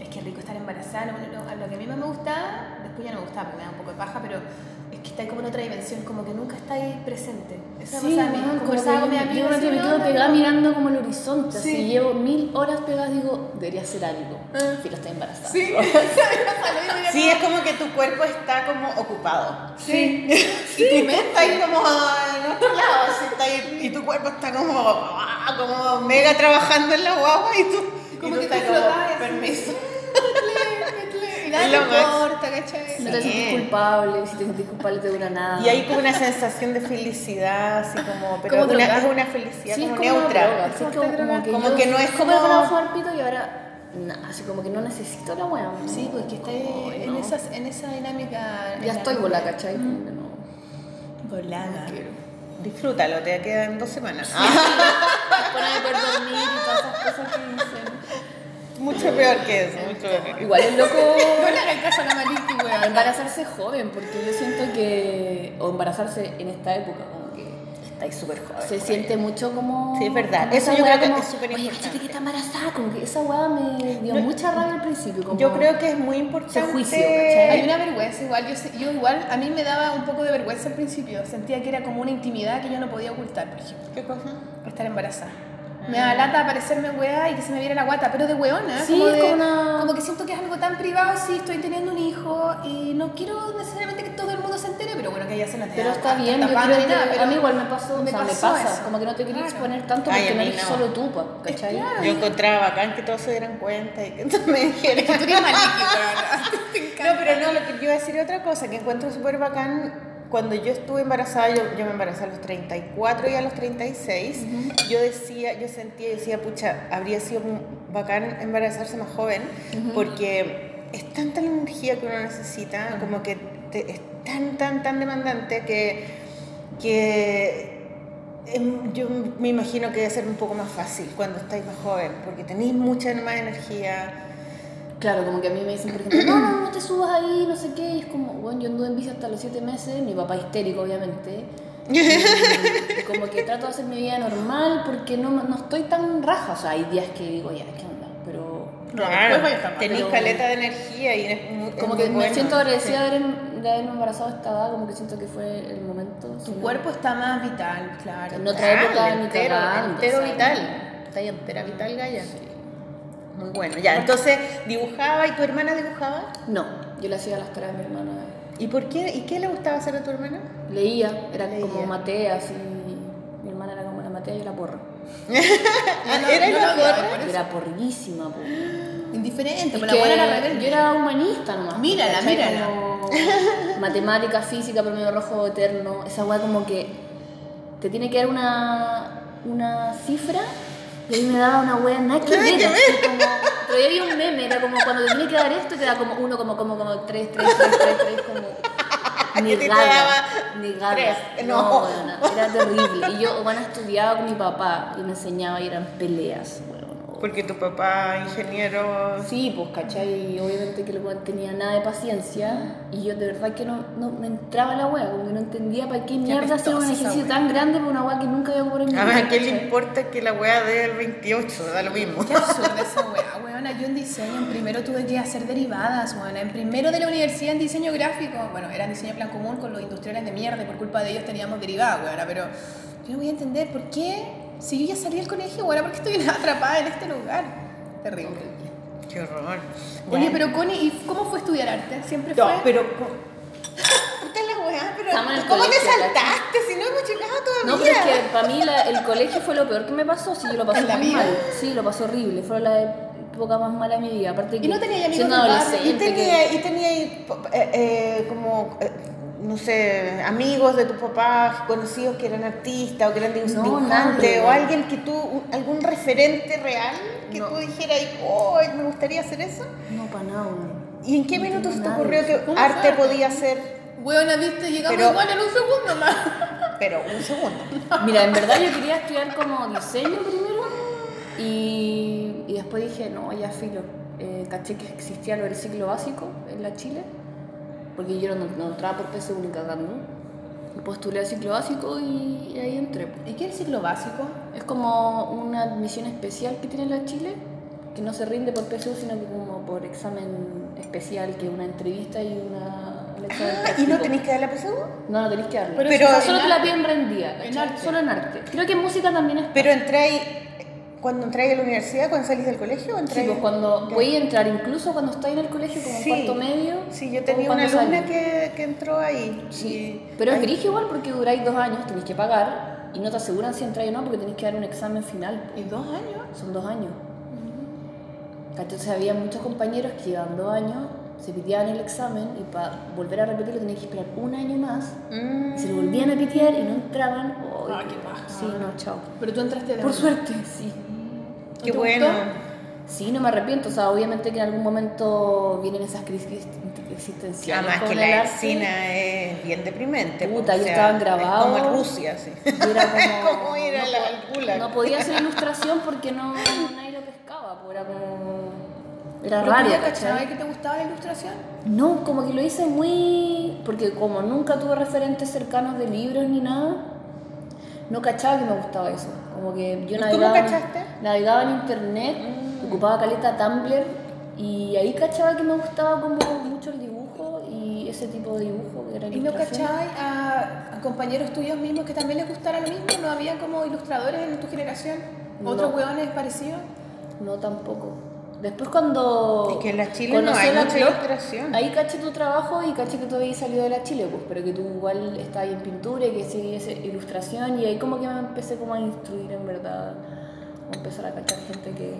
Es que rico estar embarazada. Lo, que a mí más me gustaba, después ya no me gustaba porque me da un poco de paja, pero es que está como en otra dimensión, como que nunca está ahí presente. Me Sí, pasaba a mí. weón, como Conversaba con mi yo amigo. que me quedo pegada mirando como el horizonte. Sí. Así llevo mil horas pegadas, digo, debería hacer algo. Filo, estoy embarazada. Sí. *laughs* *laughs* Sí, es como que tu cuerpo está como ocupado. Sí. *laughs* Y tu mente está ahí como en otro lado, está ahí, y tu cuerpo está como, ah, como mega trabajando en la guagua y tú, y Como tú que estás como, permiso. Más. importa, ¿cachai? No te Sí. sientes culpable, si te sientes culpable te dura nada. Y hay como una sensación de felicidad, así como, *laughs* pero Como una, es una felicidad Sí, como como neutra. sí, es Como como, que, Como yo que no es como- para pito y ahora, así como que no necesito la weá. ¿no? Sí, pues que está en, no. esas, en esa dinámica. Ya estoy volada, ¿cachai? Como que no. Volada. Disfrútalo, te quedan dos semanas. *laughs* Para de poder dormir y todas esas cosas que dicen. Mucho peor que eso, mucho peor *laughs* que eso. Igual es loco No le hagan caso a la Maliki, weón. embarazarse joven, porque yo siento que, o embarazarse en esta época, como que Estáis súper joven. se siente ahí. mucho como. Sí, es verdad. Eso yo creo que como, es súper Oye, importante". cachate que está embarazada, como que esa weá me dio mucha rabia al principio. Como Yo creo que es muy importante. Ese juicio, ¿cachai? Hay una vergüenza igual, yo, yo igual, a mí me daba un poco de vergüenza al principio, sentía que era como una intimidad que yo no podía ocultar, por ejemplo, ¿Qué cosa? estar embarazada. Me da lata aparecerme weá y que se me viera la guata, pero de weona, Sí, como, es de- como una- como que siento que es algo tan privado, sí, estoy teniendo un hijo y no quiero necesariamente que todo el mundo se entere, pero bueno, que ella se la Pero está bien, yo creo ni nada, que pero a mí igual me pasó, me o sea, me pasa, eso. como que no te quería Claro. exponer tanto Ay, porque no eres no. solo tú, pa, ¿cachai? claro. Yo encontraba bacán que todos se dieran cuenta y que *laughs* me dijeran. Tú eres maliki. *laughs* No, pero no, lo que yo iba a decir es otra cosa, que encuentro súper bacán. Cuando yo estuve embarazada, yo, yo me embaracé a los 34 y a los 36, yo decía, yo sentía y decía, pucha, habría sido bacán embarazarse más joven, porque es tanta la energía que uno necesita, como que te- es tan, tan, tan demandante que, que em, yo me imagino que debe ser un poco más fácil cuando estáis más joven, porque tenéis mucha más energía. Claro, como que a mí me dicen, por ejemplo, no, no, no te subas ahí, no sé qué, y es como, bueno, yo anduve en bici hasta los 7 meses, mi papá histérico, obviamente, *laughs* y, como que trato de hacer mi vida normal porque no, no estoy tan raja, o sea, hay días que digo, ya, ¿qué onda? Pero mal, tenéis pero- caleta de energía y es muy- es como muy que me bueno. siento agradecida de, haber, de haberme embarazado a esta edad, como que siento que fue el momento. Tu no- cuerpo está más vital, claro. En otra época ni entero, cagando, entero o sea, vital. Está ahí entera vital, Gaya. Muy bueno. Ya, entonces dibujaba y tu hermana dibujaba. No, yo le hacía las caras a mi hermana. ¿Y por qué? ¿Y qué le gustaba hacer a tu hermana? Leía, era Leía. como Matea, así. Mi hermana era como la Matea y yo la porra. *laughs* No- era no la lo odiaba, gorra. por eso. Era porrísima, po. Indiferente, pero la buena era rebelde. yo era humanista nomás. Mírala, ¿cachai? mírala. Como matemática, física, promedio rojo eterno. Esa weá como que te tiene que dar una, una cifra y me daba una weá nada que ver. que así como, pero yo había un meme, era como cuando te tiene que dar esto, te da como uno, como, como, como tres, tres, tres, tres, tres, como... *laughs* daba negada. tres, No, no. era terrible. Y yo, bueno, estudiaba con mi papá y me enseñaba y eran peleas. Porque tu papá, ingeniero. Sí, pues, ¿cachai? Y obviamente que el weón tenía nada de paciencia y yo de verdad que no, no me entraba la weá, como que no entendía para qué mierda hacer un ejercicio tan grande por una weá que nunca había ocurrido en mi A vida. ver, ¿a quién le importa que la weá dé el 28? Da lo mismo. Qué absurda *laughs* esa weá, weona. Yo en diseño, en primero tuve que hacer derivadas, weona. En primero de la universidad en diseño gráfico, bueno, era diseño plan común con los industriales de mierda y por culpa de ellos teníamos derivadas, weona. Pero yo no voy a entender por qué, si yo ya salí del colegio, weona, ¿por qué estoy *laughs* atrapada en este lugar? Terrible. Qué horror. Oye, pero Connie, ¿y cómo fue estudiar arte? ¿Siempre No, fue? pero. *laughs* Weá, pero. ¿Cómo te saltaste? Si no hemos llegado todavía. No, pero es que para mí la- el colegio fue lo peor que me pasó, sí, yo lo *laughs* pasé ¿En la muy vida? mal. Sí, lo pasé horrible, fue la época más mala de mi vida. Aparte que no tenía amigos siendo barrio? Y adolescente, tenía, que- y tenía ahí, eh, eh, como, eh, no sé, amigos de tus papás conocidos que eran artistas o que eran No, dibujantes o alguien que tú, algún referente real que No. tú dijeras, oh, me gustaría hacer eso. No, para nada. ¿Y en qué No minutos se te ocurrió que ¿Cómo arte podía ser, Weona, viste, llegamos Pero- igual en un segundo más. *laughs* pero un segundo? Mira, en verdad yo quería estudiar como diseño primero y, y después dije, no, ya filo. Eh, caché que existía lo del ciclo básico en la Chile, porque yo no, no entraba por PSU ni cagando. Y Postulé al ciclo básico y, ahí entré. ¿Y qué es el ciclo básico? Es como una admisión especial que tiene la Chile, que no se rinde por PSU, sino que como por examen especial, que es una entrevista y una un examen ¿Y no tenéis que dar la PSU? No, no tenéis que darlo. Pero Pero solo te la piden rendida, En arte. Solo en arte. Creo que en música también es Pero entráis, cuando entráis a la universidad, cuando salís del colegio, Sí, pues cuando voy a entrar, incluso cuando estoy en el colegio, como en Sí. cuarto medio. Sí, yo tenía una alumna que, que entró ahí. Sí. y- Pero es gris igual porque duráis dos años, tenéis que pagar y no te aseguran si entráis o no porque tenéis que dar un examen final. ¿Y dos años? Son dos años. Entonces había muchos compañeros que llevan dos años, se piteaban el examen y para volver a repetirlo tenían que esperar un año más. Mm. Y se lo volvían a pitear y no entraban. ¡Ay, Ah, qué paja. Sí, no, chao. Pero tú entraste de Por suerte, sí. Qué ¿Te bueno. gustó? Sí, no me arrepiento. O sea, obviamente que en algún momento vienen esas crisis existenciales. Además que la escena es bien deprimente. Puta, yo sea, estaban Es grabados. como en Rusia, sí. Era *laughs* como, como ir a no la-. No podía hacer ilustración porque no, *laughs* nadie lo pescaba. pues, Era como. Era ¿Pero tú raro. cachabas que te gustaba la ilustración? No, como que lo hice muy. Porque como nunca tuve referentes cercanos de libros ni nada, no cachaba que me gustaba eso. Como que yo ¿Y tú navegaba, no cachaste? Mm. navegaba en internet, ocupaba caleta Tumblr y ahí cachaba que me gustaba como mucho el dibujo y ese tipo de dibujo que era ¿Y no cachabas a, a compañeros tuyos mismos que también les gustara lo mismo? ¿No había como ilustradores en tu generación? ¿Otros No. hueones parecidos? No, tampoco. Después cuando... Es que en la Chile no hay la mucha Clock, ilustración. Ahí caché tu trabajo y caché que tú habías salido de la Chile, pues, pero que tú igual estabas ahí en pintura y que seguías ilustración y ahí como que me empecé como a instruir en verdad, a empezar a cachar gente que,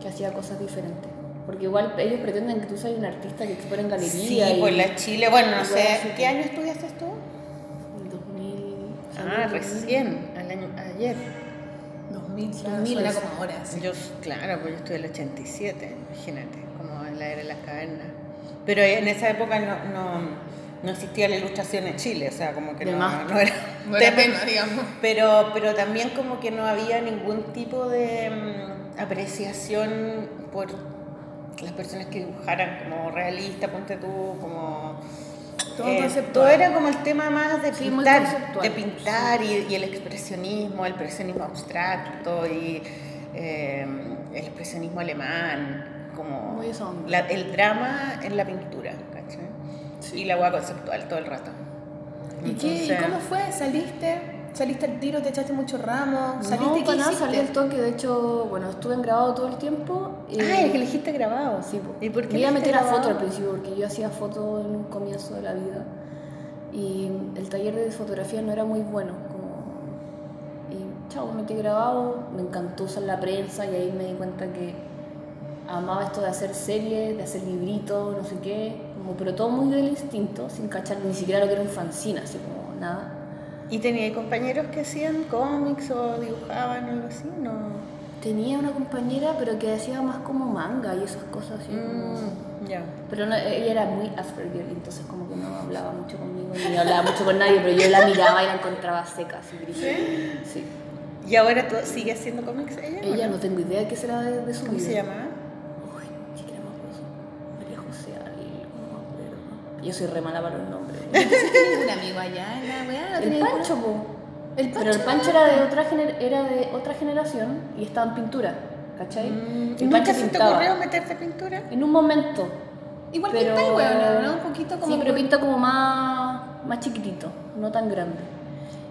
que hacía cosas diferentes. Porque igual ellos pretenden que tú seas un artista que expone en galería Sí, y... pues la Chile, bueno, no sé, ¿qué que- año estudiaste tú? el 2000... Ah, recién, al año, ayer. 2000, claro, 2000, suena sí. como ahora. sí. Yo, claro, pues yo estuve en el 87, imagínate, como en la era de las cavernas. Pero en esa época no, no, no existía la ilustración en Chile, o sea, como que no, no era, No era tema. digamos. Pero, pero también como que no había ningún tipo de mm, apreciación por las personas que dibujaran como realista, ponte tú, como... Todo eh, todo era como el tema más de pintar, de pintar y, y el expresionismo, el expresionismo abstracto y eh, el expresionismo alemán, como la- el drama en la pintura, ¿cachai? Y la hueá conceptual todo el rato. ¿Y, qué, ¿Y cómo fue? ¿Saliste? ¿Saliste al tiro? ¿Te echaste muchos ramos? ¿Saliste No, para nada, salí al toque, de hecho, bueno, estuve en grabado todo el tiempo. y- Ah, el que elegiste grabado. Sí. ¿Y por qué Me iba a meter a foto al principio porque yo hacía foto en un comienzo de la vida y el taller de fotografía no era muy bueno. Como... Y chao, me metí grabado, me encantó usar la prensa y ahí me di cuenta que amaba esto de hacer series, de hacer libritos, no sé qué, como, pero todo muy del instinto, sin cachar ni siquiera lo que era un fanzine, así como nada. ¿Y tenía compañeros que hacían cómics o dibujaban o algo así? No. Tenía una compañera, pero que hacía más como manga y esas cosas así. Mm, ya. Pero no, ella era muy Asperger, entonces como que no hablaba mucho conmigo, ni hablaba mucho con nadie, pero yo la miraba y la encontraba seca, así gris. ¿Sí? ¿Y ahora tú sigues haciendo cómics ella? Ella no tengo idea de qué será de, de su ¿Cómo vida. se llamaba? Uy, ni siquiera me acuerdo. María José algo, no me acuerdo. Yo soy re mala para los nombres. ¿No tenés ningún amigo allá en la weá? ¿No el Pancho, po. ¿El Pero el Pancho era de otra, gener- era de otra generación y estaba en pintura, ¿cachai? Mm, el ¿Nunca Pancho se te ocurrió meterte a pintura? En un momento. Igual pero... pinta weón, ¿no? Un poquito como... Sí, pero pinta como más, más chiquitito, no tan grande.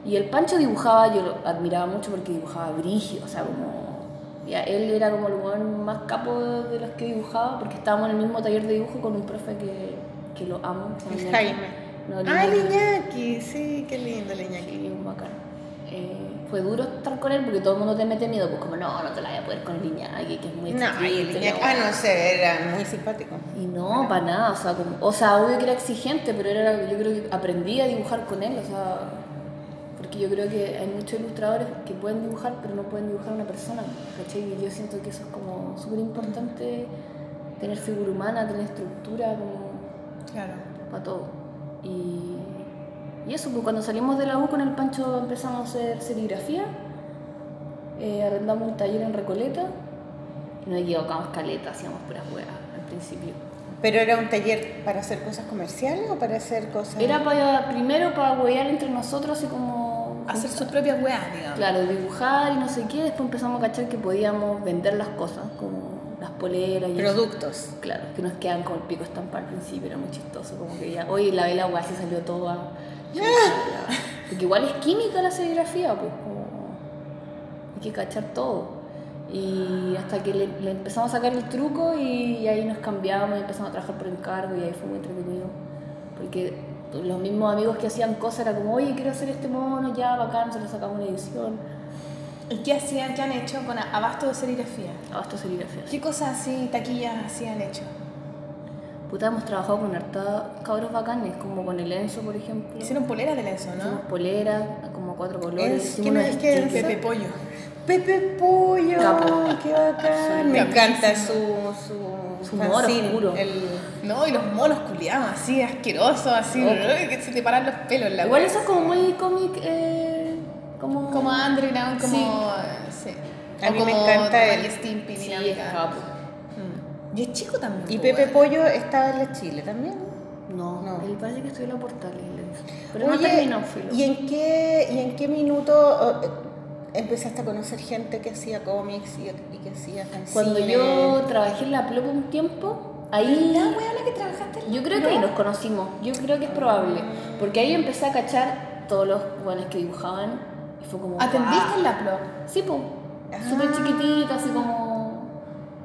Y el Pancho dibujaba, yo lo admiraba mucho porque dibujaba brígido, o sea, como... Ya, él era como el weón más capo de los que dibujaba porque estábamos en el mismo taller de dibujo con un profe que, que lo amo. se El Iñaki. No, ah, el Iñaki. Sí, qué lindo el Iñaki. Sí, un bacán. Eh, fue duro estar con él porque todo el mundo te mete miedo, pues como no, no te la voy a poder con el Iñaki, que es muy No, y el Iñaki, ah, no sé, era muy simpático. Y no, para nada, o sea, como- o sea, obvio que era exigente, pero era, yo creo que aprendí a dibujar con él, o sea, porque yo creo que hay muchos ilustradores que pueden dibujar, pero no pueden dibujar a una persona, ¿cachai? Y yo siento que eso es como súper importante, tener figura humana, tener estructura, como Claro. para todo. Y, y eso, pues cuando salimos de la U con el Pancho empezamos a hacer serigrafía, eh, arrendamos un taller en Recoleta, y nos equivocamos caleta, hacíamos puras huevas al principio. ¿Pero era un taller para hacer cosas comerciales o para hacer cosas...? Era para, primero para huear entre nosotros, así como... Hacer sus propias weas, digamos. Claro, dibujar y no sé qué, después empezamos a cachar que podíamos vender las cosas, como las poleras y eso. Productos. Claro, que nos quedan con el pico estampado al principio, era muy chistoso, como que ya, oye, la vela se salió toda... Porque igual es química la serigrafía, pues, como... que cachar todo. Y hasta que le, le empezamos a sacar el truco y, y ahí nos cambiamos y empezamos a trabajar por encargo y ahí fue muy entretenido. Porque los mismos amigos que hacían cosas era como, oye, quiero hacer este mono, ya, bacán, se lo sacamos una edición. ¿Y qué hacían, qué han hecho con Abasto de Serigrafía? Abasto serigrafía. ¿Qué cosas así, taquillas así han hecho? Puta, hemos trabajado con harta cabros bacanes, como con el Enzo, por ejemplo. Hicieron poleras de Hicimos ¿no? poleras, como cuatro colores. Es- hicimos ¿quién es que es? Pepe Pollo. Pepe Pollo, Capo. qué bacán. Me encanta su, su, Su humor oscuro. El, No, y los monos culiados, así asquerosos, así, Ok. uy, que se te paran los pelos en la Igual eso es como muy cómic, eh, como... Como underground, como. Sí. Sí. A O mí me como encanta Ren él. y Stimpy, Sí, es capo. Mm. Y es chico también. y po, Pepe. Pollo estaba en la Chile también. No, No. él parece que estudió en la portal. Pero no Oye, terminó, filo. ¿y en qué, y en qué minuto eh, empezaste a conocer gente que hacía cómics y, y que hacía fanzines? Cuando yo trabajé en la Plop un tiempo, ahí... La wea la que trabajaste en la Yo creo que ahí nos conocimos, yo creo que es probable. Porque ahí empecé a cachar todos los buenos que dibujaban y fue como... ¿Atendiste en la Plop? Sí, pues. Ah. Súper chiquitita, así como...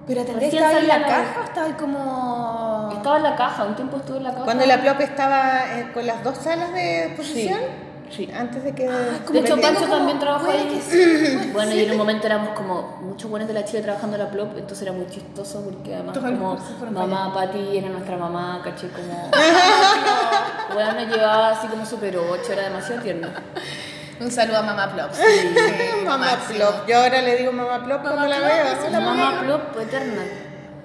¿Pero atendiste ahí en la caja o estaba ahí como.? Estaba en la caja, un tiempo estuve en la caja. Cuando la Plop estaba eh, con las dos salas de exposición, Sí. antes de que... como De hecho, Pancho como- también trabajó ahí. sí. Bueno, y en un momento éramos como muchos buenos de la Chile trabajando en la Plop, entonces era muy chistoso porque además como mamá Patti era nuestra mamá, caché como... bueno, nos llevaba así como super 8, era demasiado tierno. Un saludo a Mamá Plop. Sí, *laughs* Mamá. Plop. Yo ahora le digo Mamá Plop cuando la veo. La mamá Plop eterna,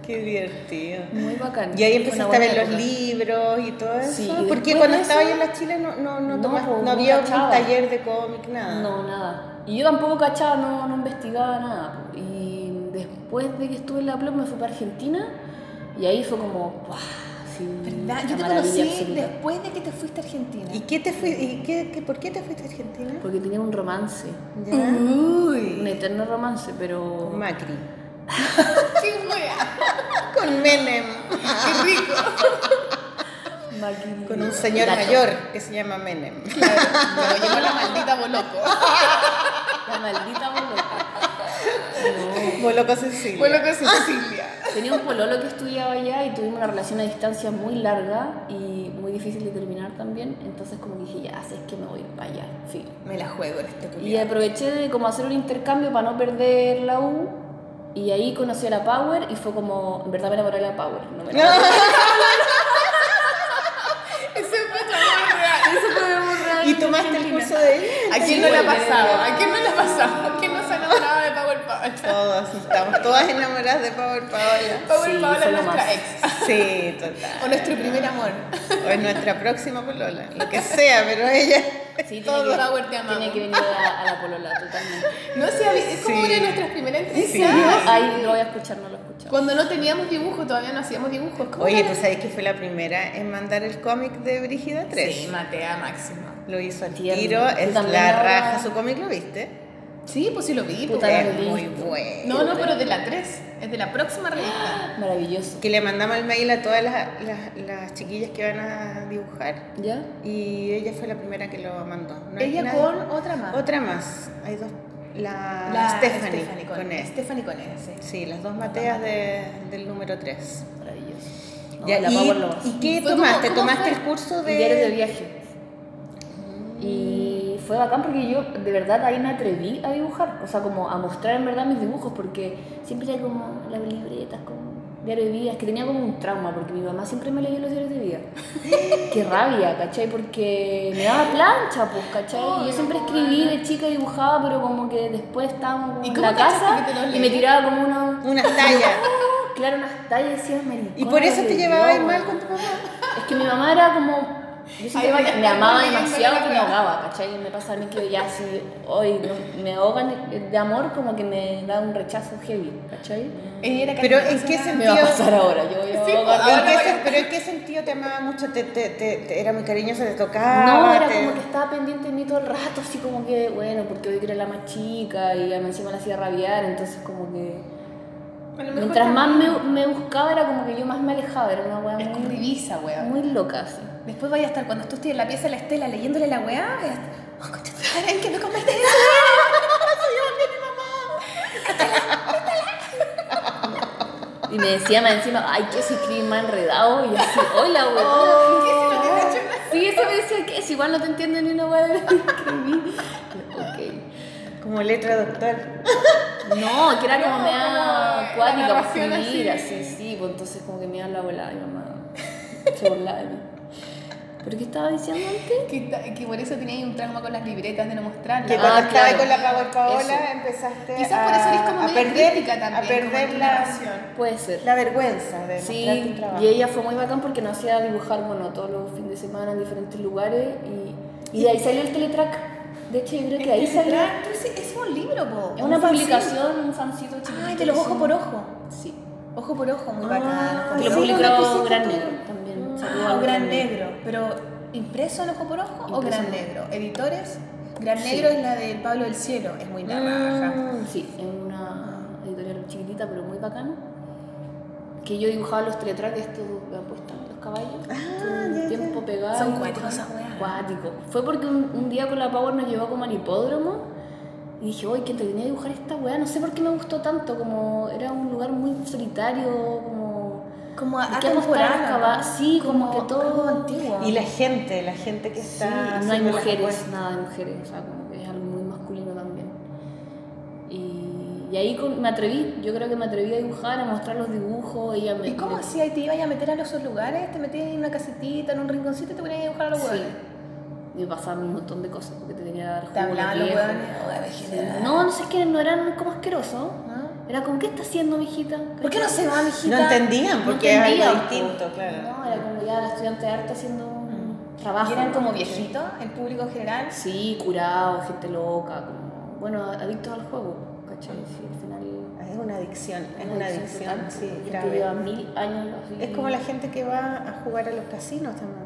Qué divertido. muy bacán. Y ahí empezaste a ver los libros y todo eso. Sí, Porque cuando estaba yo en la Chile no, no, no, No, pues, no había un taller de cómic, nada. No, nada. Y yo tampoco cachaba, no, no investigaba nada. po. Y después de que estuve en la Plop me fui para Argentina y ahí fue como, ¡guau! Yo te conocí absoluta. después de que te fuiste a Argentina. ¿Y qué te fui, y qué, qué- por qué te fuiste a Argentina? Porque tenía un romance, ¿Ya? Uy. un eterno romance, pero... Macri. *laughs* ¡Qué! Con Menem. ¡Qué rico! Con un señor mayor que se llama Menem. *laughs* Claro, pero llegó la maldita Boloco. La maldita boloca. Boloco Cecilia. Boloco Cecilia. Tenía un pololo que estudiaba allá y tuvimos una relación a distancia muy larga y muy difícil de terminar también. Entonces como dije, ya, sé que me voy para allá. Fin. Me la juego en este Y culiado. aproveché de como hacer un intercambio para no perder la U. Y ahí conocí a la Power y fue como, en verdad me enamoré de la Power. No me enamoré. *laughs* Eso fue muy real ¿Y tomaste el curso de ella? ¿A quién no le ha pasado? ¿A quién no le ha pasado? ¿A quién no enamorado de Todas, estamos todas enamoradas de Power Paola. Power Sí, Paola es nuestra más. ex. Sí, total. O nuestro primer amor. O es nuestra próxima polola, lo que sea, pero ella. Sí, Todo tiene que, Power te amamos. tiene que venir a, a la polola, totalmente. No sé, es como Sí. una de nuestras primeras Sí. entrevistas. Ahí lo voy a escuchar, no lo he escuchado. Cuando no teníamos dibujo, todavía no hacíamos dibujos. ¿Cómo Oye, era? ¿tú sabes que fue la primera en mandar el cómic de Brígida 3? Sí, Matea Máxima. Lo hizo al tiro, es la ahora- raja su cómic, ¿lo viste? Sí, pues sí lo vi. Puta, pues. Es he muy bueno. No, no, pero de la 3. Es de la próxima revista. *gasps* Maravilloso. Que le mandamos el mail a todas las, las, las chiquillas que van a dibujar ¿Ya? y ella fue la primera que lo mandó. No Ella con otra más. Otra más, hay dos. La, La Stephanie, Stephanie con, con E. Stephanie con E, sí. Sí, las dos Mateas de- del número 3. Maravilloso. No, Ya, la y. ¿Y qué tomaste? ¿cómo ¿Tomaste fue? el curso de...? Diarios de viaje. Y fue bacán porque yo de verdad ahí me atreví a dibujar, o sea, como a mostrar en verdad mis dibujos, porque siempre era como las libretas, como diario de vida, es que tenía como un trauma, porque mi mamá siempre me leyó los diarios de vida. *laughs* Qué rabia, ¿cachai? Porque me daba plancha, pues, ¿cachai? Y yo siempre escribí de chica, dibujaba, pero como que después estábamos como ¿Y en la casa y me tiraba como una... Unas tallas. *laughs* Claro, unas tallas y decía. ¿Y por eso te llevabas mal weón". con tu mamá? Es que mi mamá era como. Yo me, me amaba demasiado que me ahogaba, ¿cachai? Y me pasa a mí que ya si hoy no- me ahogan de, amor, como que me da un rechazo heavy, ¿cachai? Era Pero. ¿en qué Me va a pasar ahora, yo voy a Sí, ahogar. pues, ¿En ahora qué vaya- sen- ¿Pero en qué sentido te amaba mucho? ¿Te, te, te, te- era muy cariñosa? ¿Te tocaba? No, era te- como que estaba pendiente de mí todo el rato, así como que, bueno, porque hoy que era la más chica y además encima la hacía rabiar, entonces como que... Mientras más me, buscaba era como que yo más me alejaba, era una weá muy... Divisa, weá. Muy loca, sí. Después vaya a estar, cuando tú estés en la pieza de la Estela leyéndole la weá, oh, ¿en qué *laughs* me convertí en Y me decía más encima, ay, que soy escribí más enredado. Y yo así, hola, weón. *laughs* Oh, sí, eso me decía, que es igual no te entiendo ni una weá de *laughs* ok. Como letra doctor. No, que era como *laughs* No, me como da la cuática para narración escribir, así. sí, pues entonces como que me da la volada mi mamá. Se burlaba de mí. ¿Pero qué estaba diciendo antes? Que, que por eso tenía ahí un trauma con las libretas de no mostrarlas. Que Ah, cuando estabas claro. con la Power Paola Eso. empezaste Quizás a, por eso eres como a perder, a también, perder la, narración. Puede ser. la vergüenza de mostrar tu Sí, trabajo. y ella fue muy bacán porque nos hacía dibujar, bueno, todos los fines de semana en diferentes lugares y, y de ahí salió el teletrack. De hecho, yo creo que ahí salió. Es un libro, po. Es una publicación, un fancito chiquitito. Ay, de los que se- por ojo. Sí. Ojo por ojo, muy Ah, bacán. Que sí, lo publicó Gran. Negro también. Ah, Gran Negro. Pero, ¿impreso en ojo por ojo o Gran Negro? ¿Editores? Gran. Negro es la del Pablo del Cielo, es muy naranja. Mm, Sí, en una editorial chiquitita pero muy bacana. Que yo dibujaba los teletracks estos que los caballos. Ah, todo el ya, tiempo ya. pegado. Son cuáticos esas. Fue porque un, un día con la Power nos llevó como al hipódromo y dije, uy, que entretenía dibujar esta weá. No sé por qué me gustó tanto, como era un lugar muy solitario, como. Como ¿Por qué apostar a caballos? Sí, como que todo- antiguo. Y la gente, la gente que Sí, está. no hay mujeres, nada de mujeres, o sea, como que es algo muy masculino también. Y, y ahí con- me atreví, yo creo que me atreví a dibujar, a mostrar los dibujos, ella me... ¿Y cómo me- hacías? ¿Te ibas a meter a esos lugares? ¿Te metías en una casetita, en un rinconcito y te ponías a dibujar a los Sí. hueones? Y me pasaban un montón de cosas, porque te tenía que dar ¿Te hablaban los hueones? Sí. vegetal. No, no sé, es que no eran como asquerosos. ¿No? Era como, ¿qué está haciendo, mijita? ¿Por qué no se va, mijita? No entendían, No porque algo entendían, distinto, claro. No, era como ya la estudiante de arte haciendo un trabajo. ¿Y eran como ¿no? viejitos, el público en general? Sí, curados, gente loca, como, bueno, adictos al juego, ¿cachai? Sí, al final... Es una adicción, es una adicción, sí, grave. lleva mil años así. Es como la gente que va a jugar a los casinos también.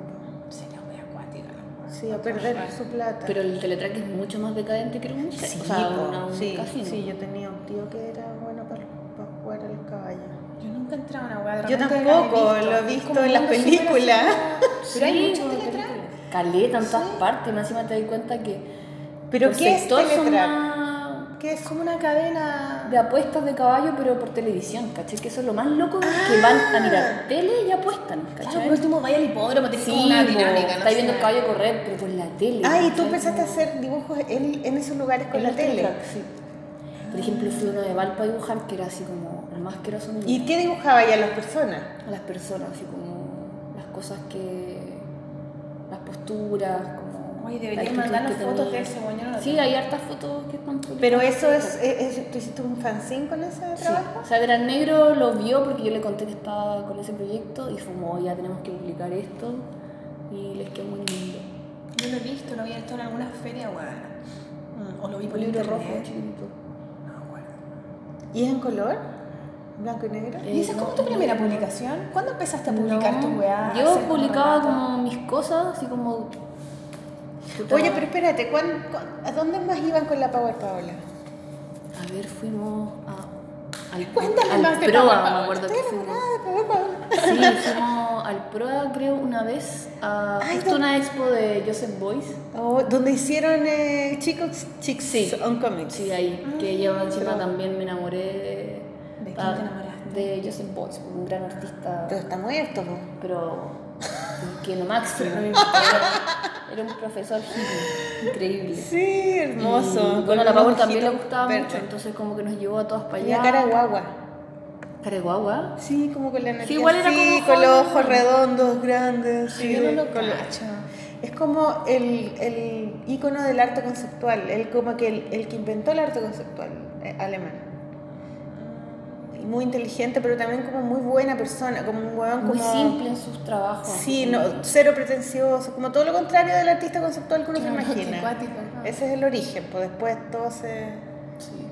Sí, la wea acuática. Sí, a perder su plata. Pero el teletrack es mucho más decadente que un sí, o sea, po, una- un sí, casino. sí, yo tenía un tío que era bueno para, para jugar a los caballos. Yo nunca he entrado a una de Yo tampoco, lo he visto en las películas. *laughs* Pero hay como teletrack. Caleta en todas partes, más encima te das cuenta que. ¿Pero qué es teletrack? ¿Qué es? Como una cadena. de apuestas de caballo, pero por televisión, ¿cachai? Que eso es lo más loco, que van a mirar tele y apuestan, Claro, ¿cachai? por último vaya al hipódromo, tenés sí, como una dinámica, ¿no? estáis viendo el caballo correr, pero por la tele. Ah, y tú empezaste a hacer dibujos en, en esos lugares con en la el tele. sí. Por ejemplo, fui uno de Valpo a dibujar, que era así como el más asqueroso del mundo. ¿Y qué dibujaba ya las personas? a las personas, así como las cosas que. las posturas, como. Oye, deberías mandarnos fotos de eso, bueno, no Sí, tengo. hay hartas fotos que están publicadas. Pero eso es, es- es- ¿tú hiciste un fanzine con ese Sí. trabajo? O sea, Gran Negro lo vio porque yo le conté que estaba con ese proyecto y fue como, ya tenemos que publicar esto y les quedó muy lindo. Yo lo he visto, lo había visto en alguna feria, weón. Mm, O lo vi por libro rojo chiquitito. No acuerdo. ¿Y es en color? ¿Blanco y negro? Eh, ¿Y esa es como tu primera publicación? ¿Cuándo empezaste a publicar No, tus weas? Yo publicaba como mis cosas, así como. Oye, pero espérate, ¿cuán- cuán- ¿a dónde más iban con la Power Paola? A ver, fuimos a. Al, Cuéntame al más de Proa, Power me acuerdo que fuimos. Paola. Sí, fuimos al Proa, creo, una vez a Ay, justo una expo de Joseph Boyce. Oh, donde hicieron eh, Chicos Chicks Sí. on Comics. Sí, ahí, que yo encima también me enamoré de. ¿De quién ah, te enamoraste? De Joseph Boyce, un gran artista, Pero está muerto, po. pero que lo máximo. *laughs* Era, un profesor hippie, increíble. Sí, hermoso. Y, bueno, a la Paul también le gustaba mucho, entonces como que nos llevó a todas para allá. Tenía cara de guagua. Cara de guagua. Sí, como con la energía. igual era como con los ojos redondos, grandes. sí, Yo no lo con lo- cacho. Es como el, el ícono del arte conceptual, el, como que el, el que inventó el arte conceptual eh, alemán. Muy inteligente, pero también como muy buena persona, como un huevón Muy como... simple en sus trabajos. Sí, no, cero pretencioso, como todo lo contrario del artista conceptual que uno Claro, se *laughs* imagina. cuático, ajá. Ese es el origen, pues después todo se... Sí.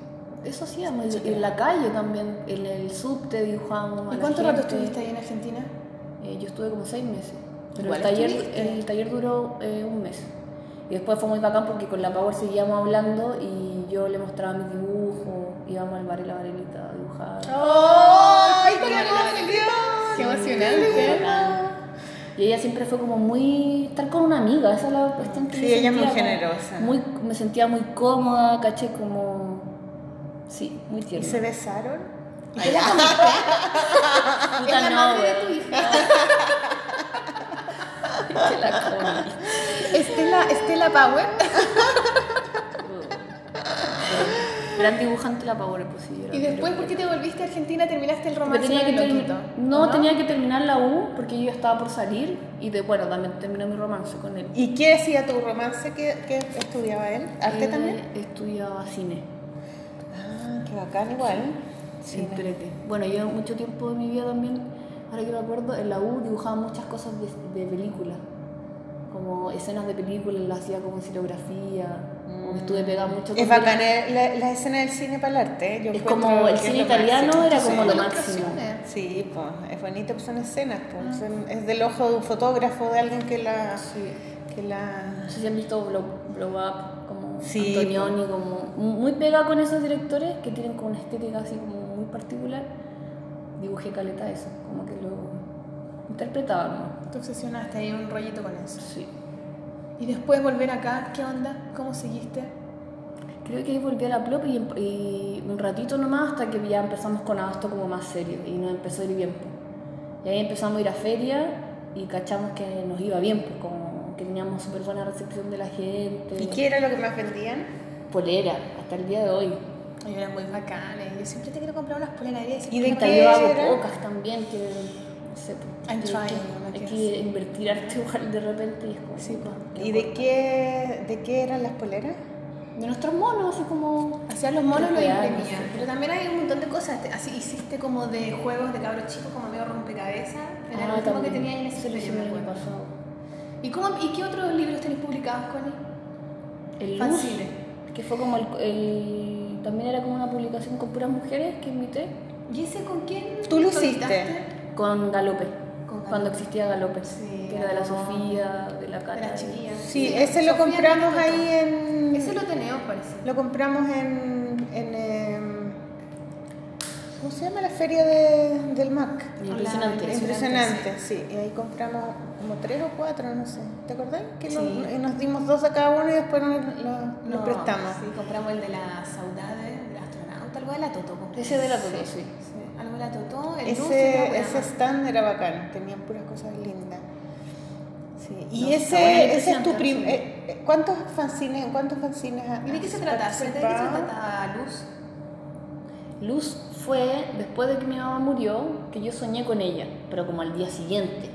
Eso hacíamos, y en la calle también, en el subte dibujábamos. ¿Y cuánto rato estuviste ahí en Argentina? Eh, yo estuve como seis meses. Pero el taller, estuviste. el taller duró eh, un mes. Y después fue muy bacán porque con la Power seguíamos hablando y yo le mostraba mis dibujos, íbamos al bar y la varelita a dibujar. ¡Ay, qué emocionante. Y ella siempre fue como muy. estar con una amiga, esa es la cuestión que Sí, ella es muy generosa. Muy, me sentía muy cómoda, caché como. Sí, muy ¿Y tierna. se besaron? ¿Y *laughs* la Puta, no, madre de tu hija. *laughs* Estela, Estela Power. *laughs* Gran dibujante la Power, sí. yo Y después. ¿por qué te volviste a Argentina? ¿Terminaste el romance tenía que loquito? no, ¿O tenía que terminar la U porque yo estaba por salir y de, bueno, también terminé mi romance con él. ¿Y qué decía tu romance que, que estudiaba él? ¿Arte Él también? Estudiaba cine. Ah, qué bacán igual. Sí, entrete. Bueno, yo mucho tiempo de mi vida también, ahora que me acuerdo, en la U dibujaba muchas cosas de, de películas. Como escenas de películas, las hacía como estilografía. Como que estuve pegada mucho Es con- bacán eh, la, la escena del cine para el arte. Yo Es como el es cine italiano máximo. era como Sí. lo Las máximo. Sí, pues es bonito, pues son escenas, pues, es del ojo de un fotógrafo, de alguien que la... Sí. Que la... No sé si han visto Blow, Blow Up, como Sí, Antonioni, como muy pegada con esos directores que tienen como una estética así como muy particular. Dibujé caleta eso, como que lo interpretaba, ¿no? Te obsesionaste ahí un rollito con eso. Sí. Y después volver acá, ¿qué onda? ¿Cómo seguiste? Creo que ahí volví a la plop y, y un ratito nomás hasta que ya empezamos con esto como más serio y nos empezó a ir bien. pues. Y ahí empezamos a ir a feria y cachamos que nos iba bien, pues como que teníamos súper buena recepción de la gente. ¿Y qué era lo que más vendían? Polera, hasta el día de hoy. Ay, eran muy bacanes. Yo siempre te quiero comprar unas poleras. ¿Y de qué yo hago pocas también, que no sé. pues, I'm hay trying, que- Hay que invertir arte igual de repente y es como. Sí, pues. ¿Y de qué, de qué eran las poleras? De nuestros monos, así como. Hacías los monos, lo Real, imprimías. sí. Pero también hay un montón de cosas. Así hiciste como de juegos de cabros chicos, como medio rompecabezas. Era Ah, lo último que tenía en ese sello, hicimos me el año acuerdo. pasado. ¿Y, cómo, ¿Y qué otros libros tenéis publicados, Connie? El Luz, Fanzine. que fue como el, el- También era como una publicación con puras mujeres que invité. ¿Y ese con quién? Tú lo hiciste. Con Galope. Con Galope. Cuando existía Galope. Sí, que era de la. Sofía, de la De Cata. las chiquillas. Sí, ese lo compramos ahí en... Ese lo tenemos, parece. Lo compramos en... en em, ¿Cómo se llama la feria de, del MAC? Impresionante. Hola, Impresionante, sí. Y ahí compramos como tres o cuatro, no sé. ¿Te acordás? Que lo- Sí. y nos dimos dos a cada uno y después nos, lo- nos No, prestamos. Sí, compramos el de la saudade, el astronauta, algo de la Toto. Ese de la Toto, sí. La Toto, el Ese, ese stand era bacán, tenían puras cosas lindas. Sí. Y No, ese, ese es tu impresionante, prim... sí. eh, eh, ¿Cuántos fanzines, en cuántos fanzines has ¿Y de qué se trata? ¿De qué se participado? trata Luz? Luz fue después de que mi mamá murió, que yo soñé con ella, pero como al día siguiente.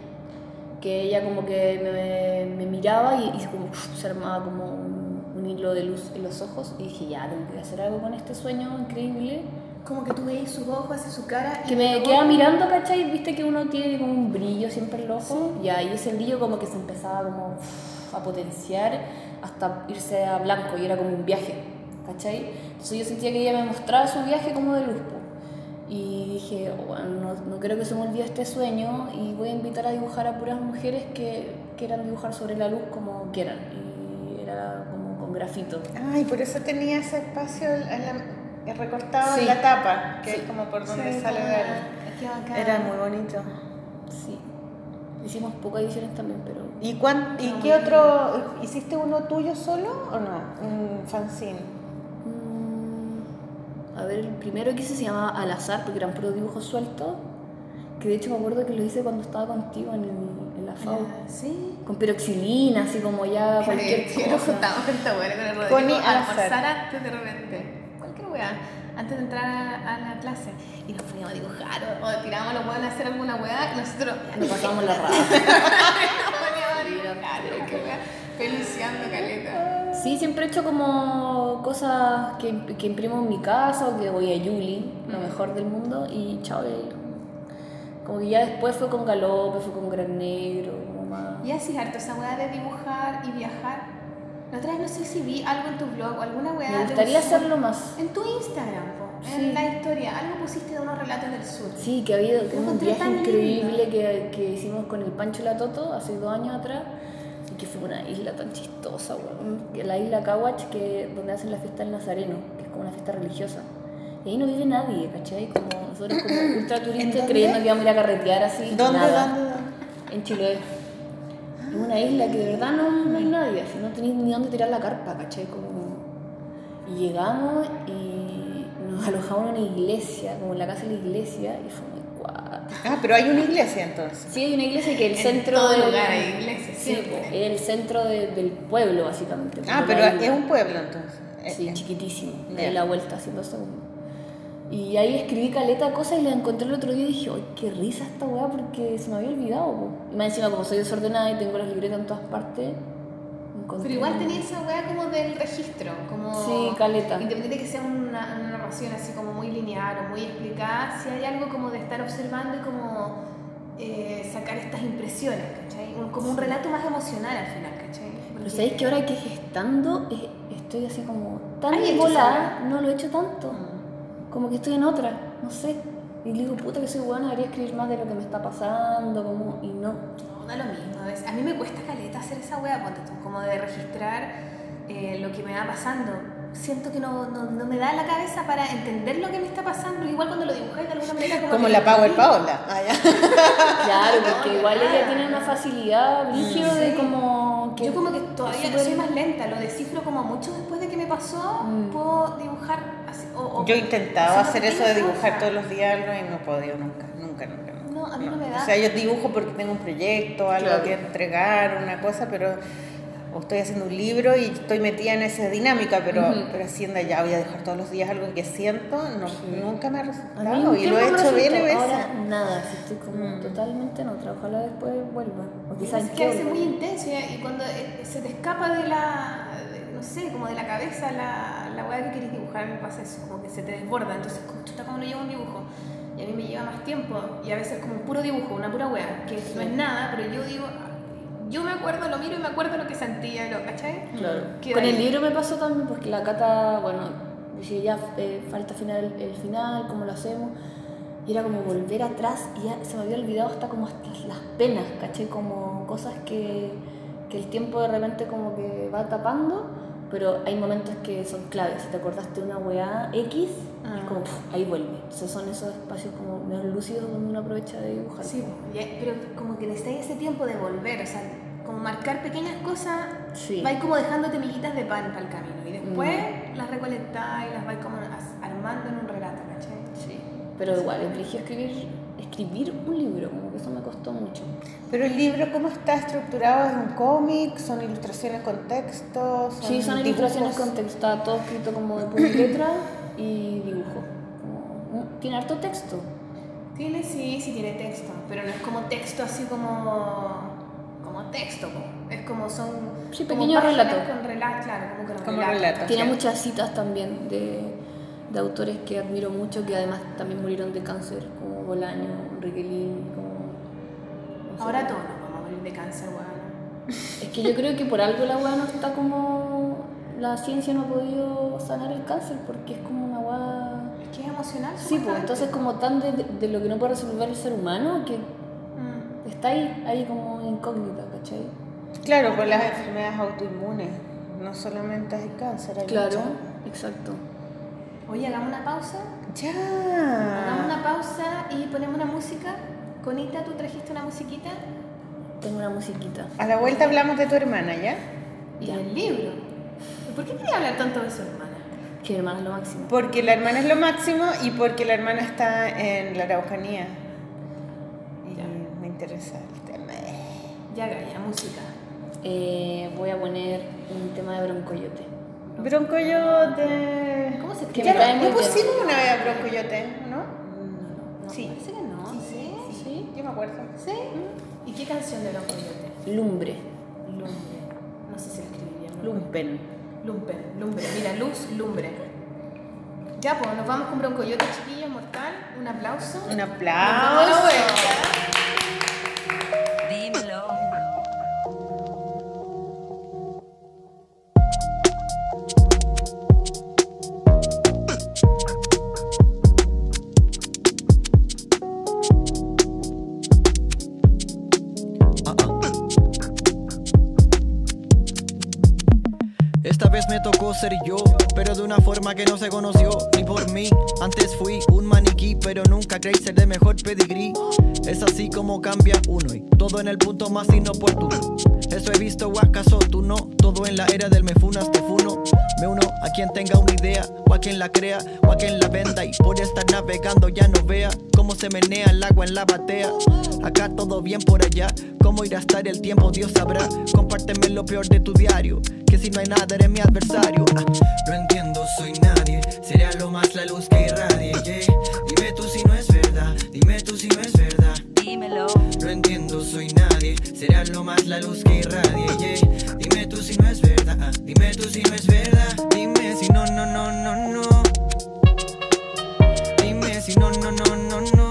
Que ella como que me, me miraba y, y como uf, se armaba como un, un hilo de luz en los ojos y dije, ya, tengo que hacer algo con este sueño increíble. Como que tú veis sus ojos y su cara. y Que me quedaba mirando, ¿cachai? Viste que uno tiene como un brillo siempre en el ojo. Y ahí ese brillo como que se empezaba como a potenciar hasta irse a blanco y era como un viaje, ¿cachai? Entonces yo sentía que ella me mostraba su viaje como de luz. Y dije, "Oh, bueno, no, no creo que se me olvide este sueño y voy a invitar a dibujar a puras mujeres que quieran dibujar sobre la luz como quieran. Y era como con grafito. Ay, por eso tenía ese espacio en la- recortado Sí. en la tapa, que Sí. es como por donde Sí, sale la. Era muy bonito. Sí. Hicimos pocas ediciones también, pero... ¿Y, cuán, ¿y qué otro? ¿Hiciste uno tuyo solo o no? Un fanzine. Mm, A ver, el primero que hice se llamaba Al azar, porque eran puros dibujos sueltos. Que de hecho me acuerdo que lo hice cuando estaba contigo en, el- en la FAO. Ah, Sí. Con peroxilina, así como ya *laughs* cualquier cosa. Connie a al almorzar azar. antes de repente. Weá. Antes de entrar a, a la clase. Y nos poníamos a dibujar o, o tirábamos los weones a hacer alguna weá y nosotros. Nos pasábamos la *laughs* raja. Nos poníamos a dibujar. qué weá, Peluceando caleta. Sí, siempre he hecho como cosas que, que imprimo en mi casa o que voy a Yuli, lo mejor del mundo, y chao. y Como que ya después fue con Galope, fue con Gran Negro, como más. Y así harto esa weá de dibujar y viajar. La otra vez no sé si vi algo en tu blog o alguna weá. Me gustaría un sur. hacerlo más. En tu Instagram, po, Sí. en la historia. Algo pusiste de unos relatos del sur. Sí, que había un encontré viaje increíble que, que hicimos con el Pancho y la Toto hace dos años atrás. Y que fue una isla tan chistosa, weón. La isla Caguach, que, donde hacen la fiesta del Nazareno, que es como una fiesta religiosa. Y ahí no vive nadie, ¿cachai? Como nosotros como *coughs* ultra ¿En turistas creyendo que íbamos a ir a carretear así. ¿Dónde, nada. dónde? En Chiloé. Es una isla que de verdad no, no hay nadie, así no tenéis ni dónde tirar la carpa, ¿cachai? Como... Y llegamos y nos alojamos en una iglesia, como en la casa de la iglesia, y fue muy cuatro. Ah, pero hay una iglesia entonces. Sí, hay una iglesia que el En centro todo del- lugar hay iglesias, Sí, es el centro de- del pueblo, básicamente. Ah, pero es un pueblo entonces. Sí, chiquitísimo. Ahí la vuelta haciendo segundo. Y ahí escribí caleta cosas y la encontré el otro día y dije, ¡ay, qué risa esta weá! Porque se me había olvidado. po. Y más encima, como soy desordenada y tengo las libretas en todas partes, encontré. Pero igual tenía esa weá como del registro, como... Sí, caleta. Independiente de que sea una, una narración así como muy lineal o muy explicada, si hay algo como de estar observando y como eh, sacar estas impresiones, ¿cachai? Como un relato más emocional al final, ¿cachai? Pero sabéis que ahora que gestando eh, estoy así como tan ¿Has hecho volada, no lo he hecho tanto. Mm. Como que estoy en otra, no sé. Y digo, puta que soy buena, debería escribir más de lo que me está pasando, como, y no. No, da lo mismo. A, veces. a mí me cuesta caleta hacer esa wea, ponte tú, como de registrar eh, lo que me va pasando. Siento que no, no, no me da la cabeza para entender lo que me está pasando. Igual cuando lo dibujáis de alguna manera como, Como la Power. Paola. Ah, ya. *laughs* Claro, porque no, igual nada. ella tiene una facilidad brígida de Sí. como que Yo como que todavía soy más lenta, lo descifro como mucho después de que me pasó, Mm. puedo dibujar. O, o- Yo he intentado haciendo hacer eso de dibujar cosas. todos los días algo y no he podido nunca, nunca, nunca. nunca. No, a mí no me da. O sea, yo dibujo porque tengo un proyecto, algo Claro. que entregar, una cosa, pero o estoy haciendo un libro y estoy metida en esa dinámica, pero, Ujú. pero haciendo ya voy a dejar todos los días algo que siento, no, nunca me ha resultado y lo he hecho bien veces. Ahora nada, si estoy como Mm. totalmente en otra. Ojalá después vuelva. O Es quizás que a veces es muy intenso y, y cuando eh, se te escapa de la, no sé, como de la cabeza la, la weá que querés dibujar, me pasa eso, como que se te desborda, entonces como chuta como lo llevo un dibujo. Y a mí me lleva más tiempo y a veces como un puro dibujo, una pura weá, que no es nada, pero yo digo, yo me acuerdo, lo miro y me acuerdo lo que sentía, lo, ¿cachai? Claro. Queda Con el ahí. libro me pasó también porque la cata, bueno, decía ya eh, falta final el, el final, cómo lo hacemos. Y era como volver atrás y ya se me había olvidado hasta como hasta las penas, ¿cachai? Como cosas que, que el tiempo de repente como que va tapando, pero hay momentos que son claves. Si te acordaste de una weá X, Ah. es como puf, ahí vuelve. Entonces son esos espacios como medio lúcidos donde uno aprovecha de dibujar. Sí, pero como que necesitáis ese tiempo de volver, o sea, como marcar pequeñas cosas, Sí. vais como dejándote miguitas de pan para el camino y después Mm. las recolectáis y las vais como armando en un relato, ¿cachai? Sí. Pero igual, elegí escribir, escribir un libro, como que eso me costó mucho. Pero el libro, ¿cómo está estructurado? ¿Es un cómic? ¿Son ilustraciones con texto? Sí, son ilustraciones dibujos? con texto, está todo escrito como de puño y letra y dibujo. Tiene harto texto. Tiene, sí, sí tiene texto, pero no es como texto así como como texto, es como son Sí, pequeños relatos. con relatos, claro, como con Como relatos. relatos. Tiene sí. muchas citas también de, de autores que admiro mucho, que además también murieron de cáncer, como Bolaño, Enrique Lin, como... no sé. Ahora todos nos vamos a morir de cáncer, weón. Es que yo creo que por algo la weá no está como... La ciencia no ha podido sanar el cáncer porque es como una weá... Es que es emocional. Sí, pues entonces como tan de, de lo que no puede resolver el ser humano que Mm. está ahí, ahí como incógnita, ¿cachai? Claro, por las enfermedades autoinmunes. No solamente hay cáncer, hay Claro, exacto. Oye, hagamos una pausa. Ya. Hagamos una pausa y ponemos una música. Conita, ¿tú trajiste una musiquita? Tengo una musiquita. A la vuelta hablamos de tu hermana, ¿ya? Y Ya. el libro. ¿Y ¿Por qué quería hablar tanto de su hermana? Que hermana es lo máximo. Porque la hermana es lo máximo y porque la hermana está en la Araucanía. Y Ya. me interesa el tema. Ya, Gaya, música. Eh, voy a poner un tema de Broncoyote. Broncoyote. ¿Cómo se escribe? Ya, ¿no pusimos una vez a Broncoyote, ¿no? No, Sí. Parece que no. ¿Sí? Sí, yo me acuerdo. ¿Sí? ¿Y qué canción de Don Coyote? Lumbre. Lumbre. No sé si la escribiría. ¿no? Lumpen. Lumbre. Lumbre. Mira, luz, lumbre. Ya, pues nos vamos con Broncoyote, chiquillos, mortal. Un aplauso. Un Nos vamos a la aplauso. Que no se conoció ni por mí. Antes fui un maniquí, pero nunca creí ser de mejor pedigrí. Es así como cambia uno y todo en el punto más inoportuno. Eso he visto, o tú no. Todo en la era del me funas, te funo. Me uno A quien tenga una idea, o a quien la crea, o a quien la venda y por estar navegando ya no vea cómo se menea el agua en la batea. Acá todo bien por allá, cómo irá a estar el tiempo Dios sabrá. Compárteme lo peor de tu diario, que si no hay nada eres mi adversario. Ah, no entiendo, soy nadie, será lo más la luz que irradie. yeah. Dime tú si no es verdad, dime tú si no es verdad. Dímelo. No entiendo, soy nadie. Será lo más la luz que irradie. yeah. Dime tú si no es verdad. ah, Dime tú si no es verdad. Dime si no, no, no, no, no. Dime si no, no, no, no, no.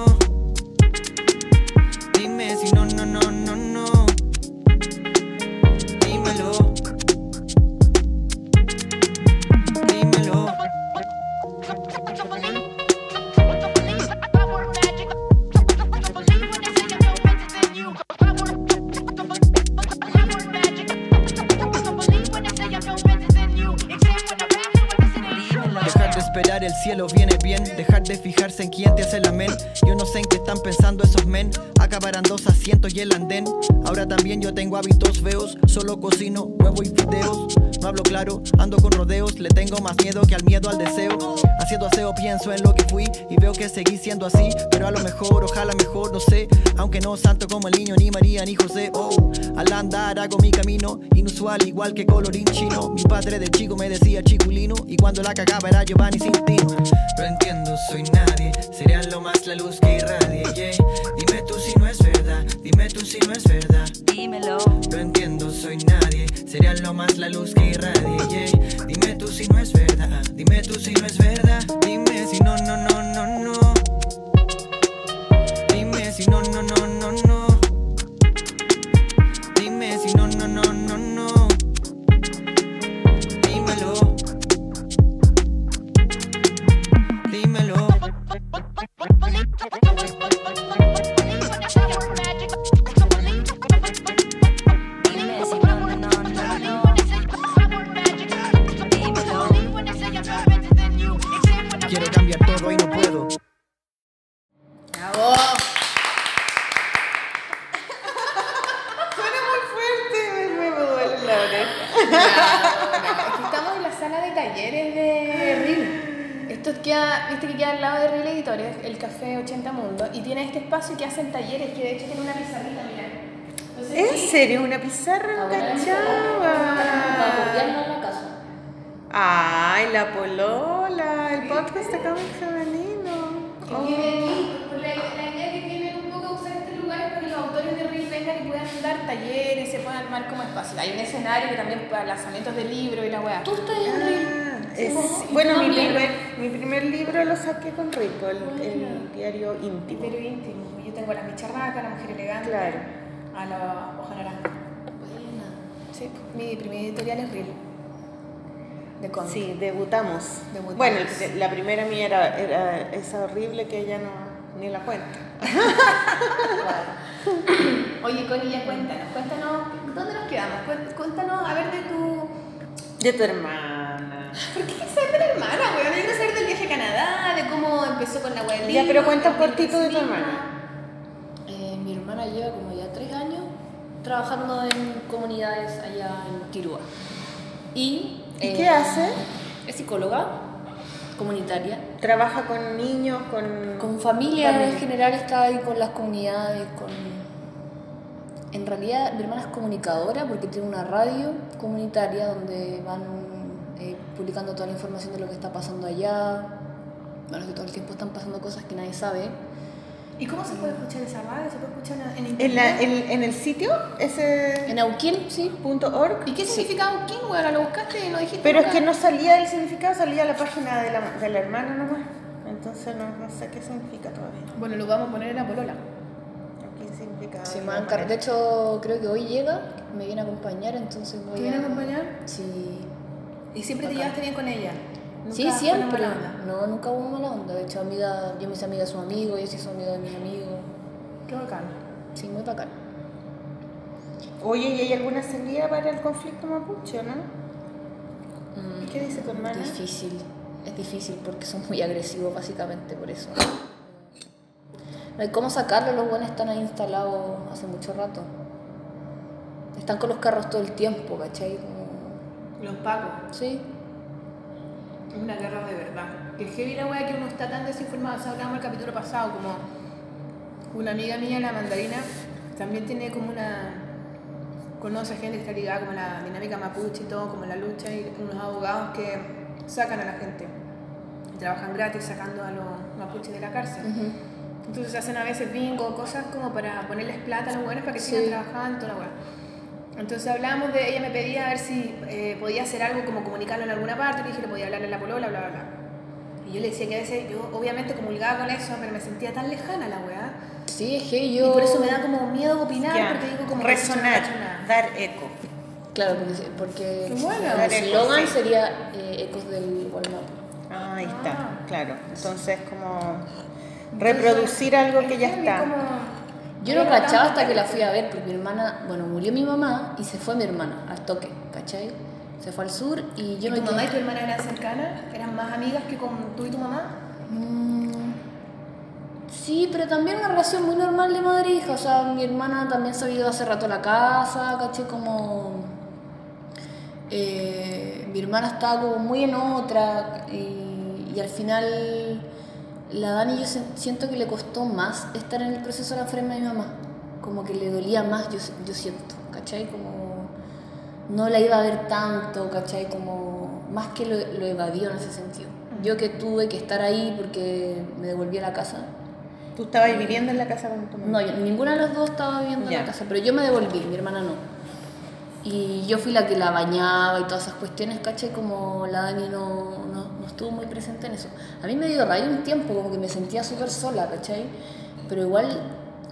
Claro, ando con rodeos Le tengo más miedo que al miedo al deseo. Haciendo aseo pienso en lo que fui Y veo que seguí siendo así Pero a lo mejor, ojalá mejor, no sé. Aunque no santo como el niño, ni María, ni José Oh, al andar hago mi camino Inusual, igual que colorín chino. Mi padre de chico me decía chiculino Y cuando la cagaba era Giovanni Cintino No entiendo, soy nadie Sería lo más la luz que irradie. Dime tú si no es verdad Dime tú si no es verdad Dímelo. no entiendo, soy nadie. Sería lo más la luz que irradie. Dime tú si no es verdad. Dime tú si no es verdad. Dime si no, no, no. Espacio que hacen talleres, que de hecho tiene una pizarrita, mira. Sé ¿En si- serio? ¿Una pizarra Para cachaba? copiarlo en la casa. Ay, la polola, el podcast de cómic femenino. que Oh. la, la idea que tienen un poco usar este lugar es para que los autores de RIL vengan y puedan dar talleres, se puedan armar como espacio. Hay un escenario que también para lanzamientos de libros y la weá. Tú estás en. Ah, es- Sí, bueno, mi primer, mi primer libro lo saqué con Rico, el, el diario íntimo. Pero íntimo. Tengo a la Micharraca, la mujer elegante, Claro. a la hoja naranja. Buena. Sí, mi primer editorial es RIL. De cómic. Sí, debutamos. Debutamos. Bueno, la primera mía era, era esa horrible que ella no ni la cuenta. Oye, Connie, ya cuéntanos, cuéntanos, ¿dónde nos quedamos? Cué- Cuéntanos, a ver, de tu... De tu hermana. ¿Por qué quieres saber de la hermana, weón? Yo quiero saber del viaje a Canadá, de cómo empezó con la web Ya, pero cuenta cortito de tu hermana. Mi hermana lleva como ya tres años trabajando en comunidades allá en Quirúa. Y, ¿Y eh, qué hace? Es psicóloga comunitaria. Trabaja con niños, con... Con familias en general está ahí con las comunidades, con... En realidad mi hermana es comunicadora porque tiene una radio comunitaria donde van eh, publicando toda la información de lo que está pasando allá. Bueno, que todo el tiempo están pasando cosas que nadie sabe. ¿Y cómo se puede escuchar esa radio? ¿Se puede escuchar en internet? En, la- en- en el sitio, ese En Auquén, sí. punto org. ¿Y qué significa quién, weón? ¿Lo buscaste y no dijiste Pero es que no salía el significado, salía la página de la, de la hermana nomás. Entonces no, no sé qué significa todavía. Bueno, lo vamos a poner en la polola. ¿Qué significa? Sí, manera? De hecho, creo que hoy llega, me viene a acompañar, entonces voy ¿Te viene a acompañar? Sí. ¿Y siempre te Bacán. llevaste bien con ella? Sí, ¿Nunca fue siempre. No, nunca hubo mala onda. De hecho, amiga, yo mis amigas son amigos, ellos sí son amigos de mis amigos. Qué bacán. Sí, muy bacán. Oye, ¿y hay alguna salida para el conflicto mapuche, o no? Mm, ¿Qué dice tu hermana? Difícil. Es difícil porque son muy agresivos, básicamente, por eso. No hay cómo sacarlo, los buenos están ahí instalados hace mucho rato. Están con los carros todo el tiempo, ¿cachai? Los pagos. Sí. Una guerra de verdad. Que heavy la wea que uno está tan desinformado. O sea, hablábamos el capítulo pasado, como una amiga mía, la mandarina, también tiene como una. conoce gente que está ligada como la dinámica mapuche y todo, como la lucha, y unos abogados que sacan a la gente. Y trabajan gratis sacando a los mapuches de la cárcel. Entonces hacen a veces bingo, cosas como para ponerles plata a los buenos para que Sí. sigan trabajando, toda la wea. Entonces hablamos de, ella me pedía a ver si eh, podía hacer algo como comunicarlo en alguna parte, le dije le podía hablarle a la polola, bla, bla, bla. Y yo le decía que a veces yo obviamente comulgaba con eso, pero me sentía tan lejana la weá. Sí, es que Y yo... por eso me da como miedo opinar, porque digo como... resonar, dar eco. Claro, porque, porque bueno. el eco, eslogan sí. sería eh, Ecos del Walmart. Ah, ahí Ah. está, claro. Entonces, como reproducir algo que ya Es está. como- Yo no cachaba hasta que la fui a ver, porque mi hermana, bueno, murió mi mamá y se fue mi hermana al toque, ¿cachai? Se fue al sur y yo ¿Y me tu mamá y quedé- tu hermana eran cercanas? ¿Eran más amigas que con tú y tu mamá? Mm, Sí, pero también una relación muy normal de madre e hija. O sea, mi hermana también se había ido hace rato a la casa, caché como. eh, mi hermana estaba como muy en otra y, y al final la Dani yo siento que le costó más estar en el proceso de la enfermedad de mi mamá. Como que le dolía más, yo, yo siento, ¿cachai? Como no la iba a ver tanto, ¿cachai? Como más que lo, lo evadió en ese sentido. Yo que tuve que estar ahí porque me devolví a la casa. ¿Tú estabas viviendo en la casa con tu mamá? No, yo- ninguna de las dos estaba viviendo en Ya. la casa, pero yo me devolví, mi hermana no. Y yo fui la que la bañaba y todas esas cuestiones, ¿cachai? Como la Dani no, no, no estuvo muy presente en eso. A mí me dio rayo un tiempo, como que me sentía súper sola, ¿cachai? Pero igual,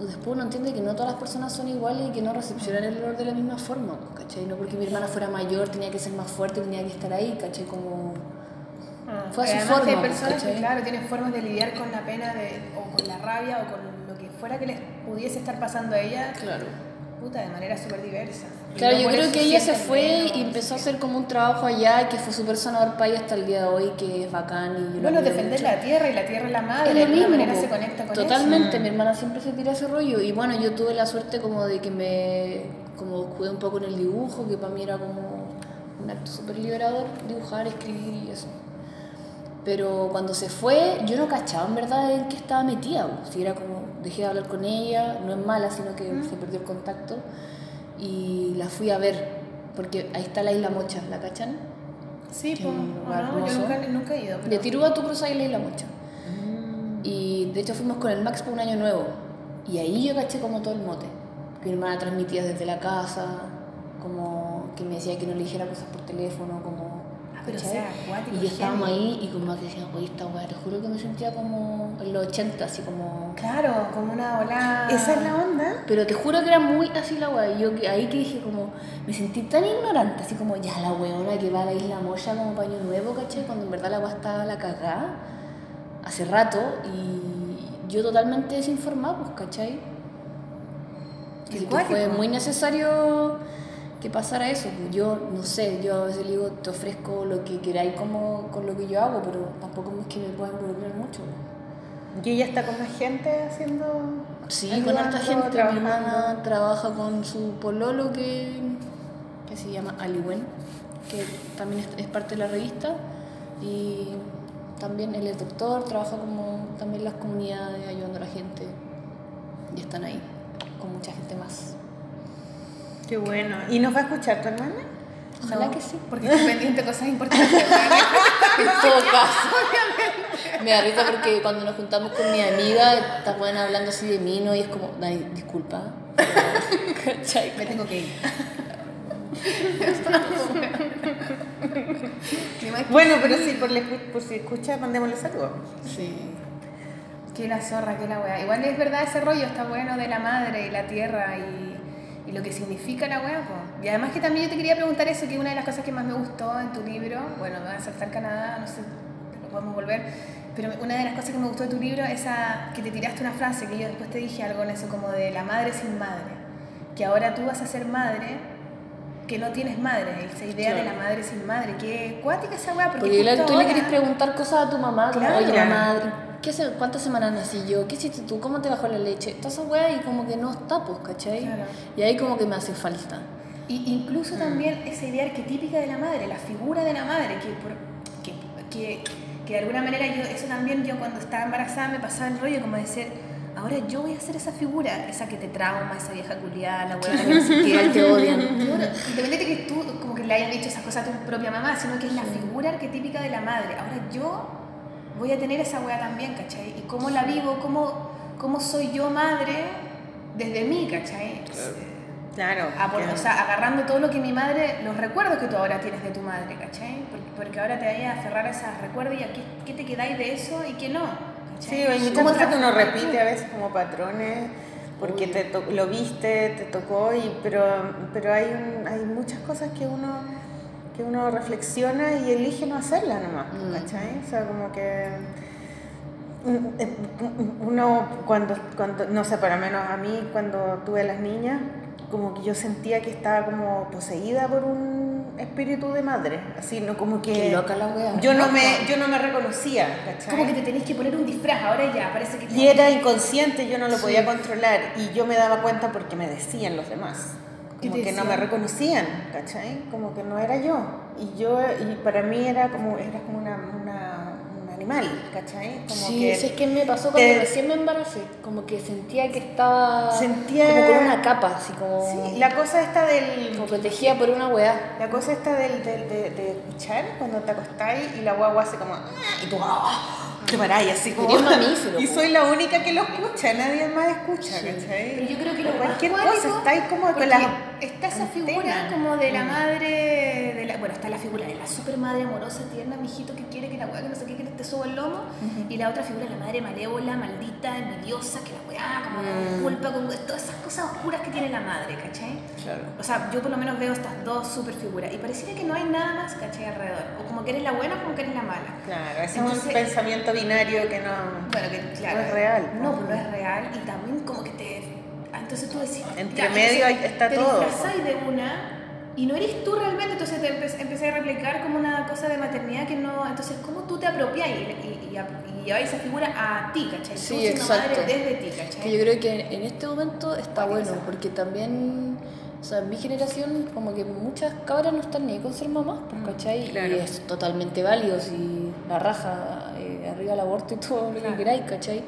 después uno entiende que no todas las personas son iguales y que no recepcionan el dolor de la misma forma, ¿cachai? No porque mi hermana fuera mayor, tenía que ser más fuerte, tenía que estar ahí, ¿cachai? Como... Fue a su forma, hay personas claro, tienen formas de lidiar con la pena de, o con la rabia o con lo que fuera que les pudiese estar pasando a ella, Claro. puta, de manera súper diversa. Claro, yo creo que ella se fue y empezó a hacer como un trabajo allá que fue súper sanador para ella hasta el día de hoy, que es bacán. Y Bueno, defender mucho. la tierra y la tierra es la madre, Es de lo manera se conecta con Totalmente, eso. mi hermana siempre se tira ese rollo y bueno, yo tuve la suerte como de que me como jugué un poco en el dibujo, que para mí era como un acto súper liberador, dibujar, escribir y eso. Pero cuando se fue, yo no cachaba en verdad en qué estaba metida. Si era como, dejé de hablar con ella, no es mala, sino que se perdió el contacto. Y la fui a ver, porque ahí está la isla Mocha, ¿la cachan? Sí, pues, lugar no, yo nunca, nunca he ido. De pero- Tirúa tú cruzas la isla Mocha. Y de hecho fuimos con el Max por un año nuevo. Y ahí yo caché como todo el mote. Que mi hermana transmitía desde la casa, como que me decía que no le dijera cosas por teléfono, como... Pero o ¿cachai? sea, acuático, y estábamos ahí y como que decían, oye, esta weá, te juro que me sentía como en los 80, así como... Claro, como una ola. Esa es la onda. Pero te juro que era muy así la weá. y Yo que- ahí que dije como, me sentí tan ignorante, así como ya la weona que va a la isla Moya como paño nuevo, ¿cachai? Cuando en verdad la weá estaba la cagada hace rato y yo totalmente desinformada, pues, ¿cachai? Que cuático. fue muy necesario que pasara eso. pues. Yo, no sé, yo a veces le digo, te ofrezco lo que queráis como con lo que yo hago, pero tampoco es que me pueda involucrar mucho. Y ella está con más gente haciendo. Sí, con harta gente. Mi trabajando. hermana trabaja con su pololo que, que se llama Aliwen, que también es, es parte de la revista. Y también él es doctor, trabaja como también las comunidades, ayudando a la gente. Y están ahí, con mucha gente más. Qué bueno. ¿Y nos va a escuchar tu hermana? Ojalá No, que sí. Porque estoy pendiente de cosas importantes. *laughs* En todo caso. Me da risa porque cuando nos juntamos con mi amiga, está buena hablando así de mí, ¿no? Y es como, disculpa. Me tengo que ir. *laughs* Bueno, pero sí, por, le- por si escucha, mandémosle saludos. Sí. Que la zorra, que la weá. Igual es verdad ese rollo, está bueno de la madre y la tierra y, y lo que significa la po. Y además que también yo te quería preguntar eso, que una de las cosas que más me gustó en tu libro, bueno, me va a saltar Canadá, no sé, lo podemos volver, pero una de las cosas que me gustó de tu libro es esa, que te tiraste una frase, que yo después te dije algo en eso, como de la madre sin madre. Que ahora tú vas a ser madre que no tienes madre, esa idea de la madre sin madre, que cuática esa weá, porque, Porque tú le querés preguntar cosas a tu mamá, como, Claro. oye mamá, ¿qué se- ¿cuántas semanas nací yo? ¿Qué hiciste tú? ¿Cómo te bajó la leche? Todas esas weas y como que no está, pues, ¿cachai? Claro. Y ahí como que me hace falta. Y incluso también esa idea arquetípica de la madre, la figura de la madre, que, por- que que, que de alguna manera yo, eso también yo cuando estaba embarazada me pasaba el rollo como de ser, ahora yo voy a ser esa figura, esa que te trauma, esa vieja culiada, la weá que no sé qué, *laughs* te odian. Independiente que tú como que le hayas dicho esas cosas a tu propia mamá, sino que es la figura arquetípica de la madre. Ahora yo voy a tener esa weá también, ¿cachai? Y cómo la vivo, cómo, cómo soy yo madre desde mí, ¿cachai? Claro. Ah, por- que- o sea, agarrando todo lo que mi madre, los recuerdos que tú ahora tienes de tu madre, ¿cachai? Porque, porque ahora te vayas a aferrar a esos recuerdos y a qué, qué te quedáis de eso y qué no. ¿cachai? Sí, muchas ¿Cómo que uno repite a veces como patrones porque te lo viste, te tocó, y, pero, pero hay, un- hay muchas cosas que uno, que uno reflexiona y elige no hacerlas nomás, Mm. ¿cachai? O sea, como que mm, eh, uno cuando, cuando, no sé, para menos a mí cuando tuve las niñas, como que yo sentía que estaba como poseída por un espíritu de madre, así, ¿no? Como que... Qué loca la wea. Yo no, me, yo no me reconocía, ¿cachai? Como que te tenés que poner un disfraz, ahora ya, parece que... Y era inconsciente, yo no lo podía controlar y yo me daba cuenta porque me decían los demás. ¿Qué Como que no me reconocían, ¿cachai? Como que no era yo. Y yo, y para mí era como, era como una, una- un animal, ¿cachai? Como Sí, que eso es que me pasó cuando te- recién me embaracé. Como que sentía que estaba Sentía- como con una capa, así como, Sí, la cosa esta del... como protegida por una weá. La cosa esta del, del- de, de escuchar cuando te acostáis y la guagua hace como... Y tú "Ah", te paráis así como... *laughs* Y soy la única que lo escucha, nadie más escucha, ¿cachai? Pero yo creo que lo cualquier cosa, estáis como con las Está esa antenas. figura como de la madre, de la, bueno, está la figura de la super madre amorosa, tierna, mijito que quiere que la weá, que no sé qué, que te suba el lomo. Y la otra figura, la madre malévola, maldita, envidiosa, que la weá, como Mm. con culpa, con todas esas cosas oscuras que tiene la madre, ¿cachai? Claro. O sea, yo por lo menos veo estas dos super figuras y pareciera que no hay nada más, ¿cachai? Alrededor. O como que eres la buena o como que eres la mala. Claro, ese es un pensamiento binario que no, Bueno, que claro. no es real. No, no es real y también como que te... Entonces tú decís... Entre ya, medio entonces está te todo. de una y no eres tú realmente, entonces te empe- empecé a replicar como una cosa de maternidad que no... Entonces, ¿cómo tú te apropias y, y, y, y lleváis esa figura a ti, ¿cachai? Sí, tú exacto. madre desde ti, ¿cachai? Que yo creo que en este momento está bueno, porque también, o sea, en mi generación, como que muchas cabras no están ni con ser mamás, pues, ¿cachai? claro. Y es totalmente válido si la raja eh, arriba el aborto y todo lo Claro. que queráis, ¿cachai?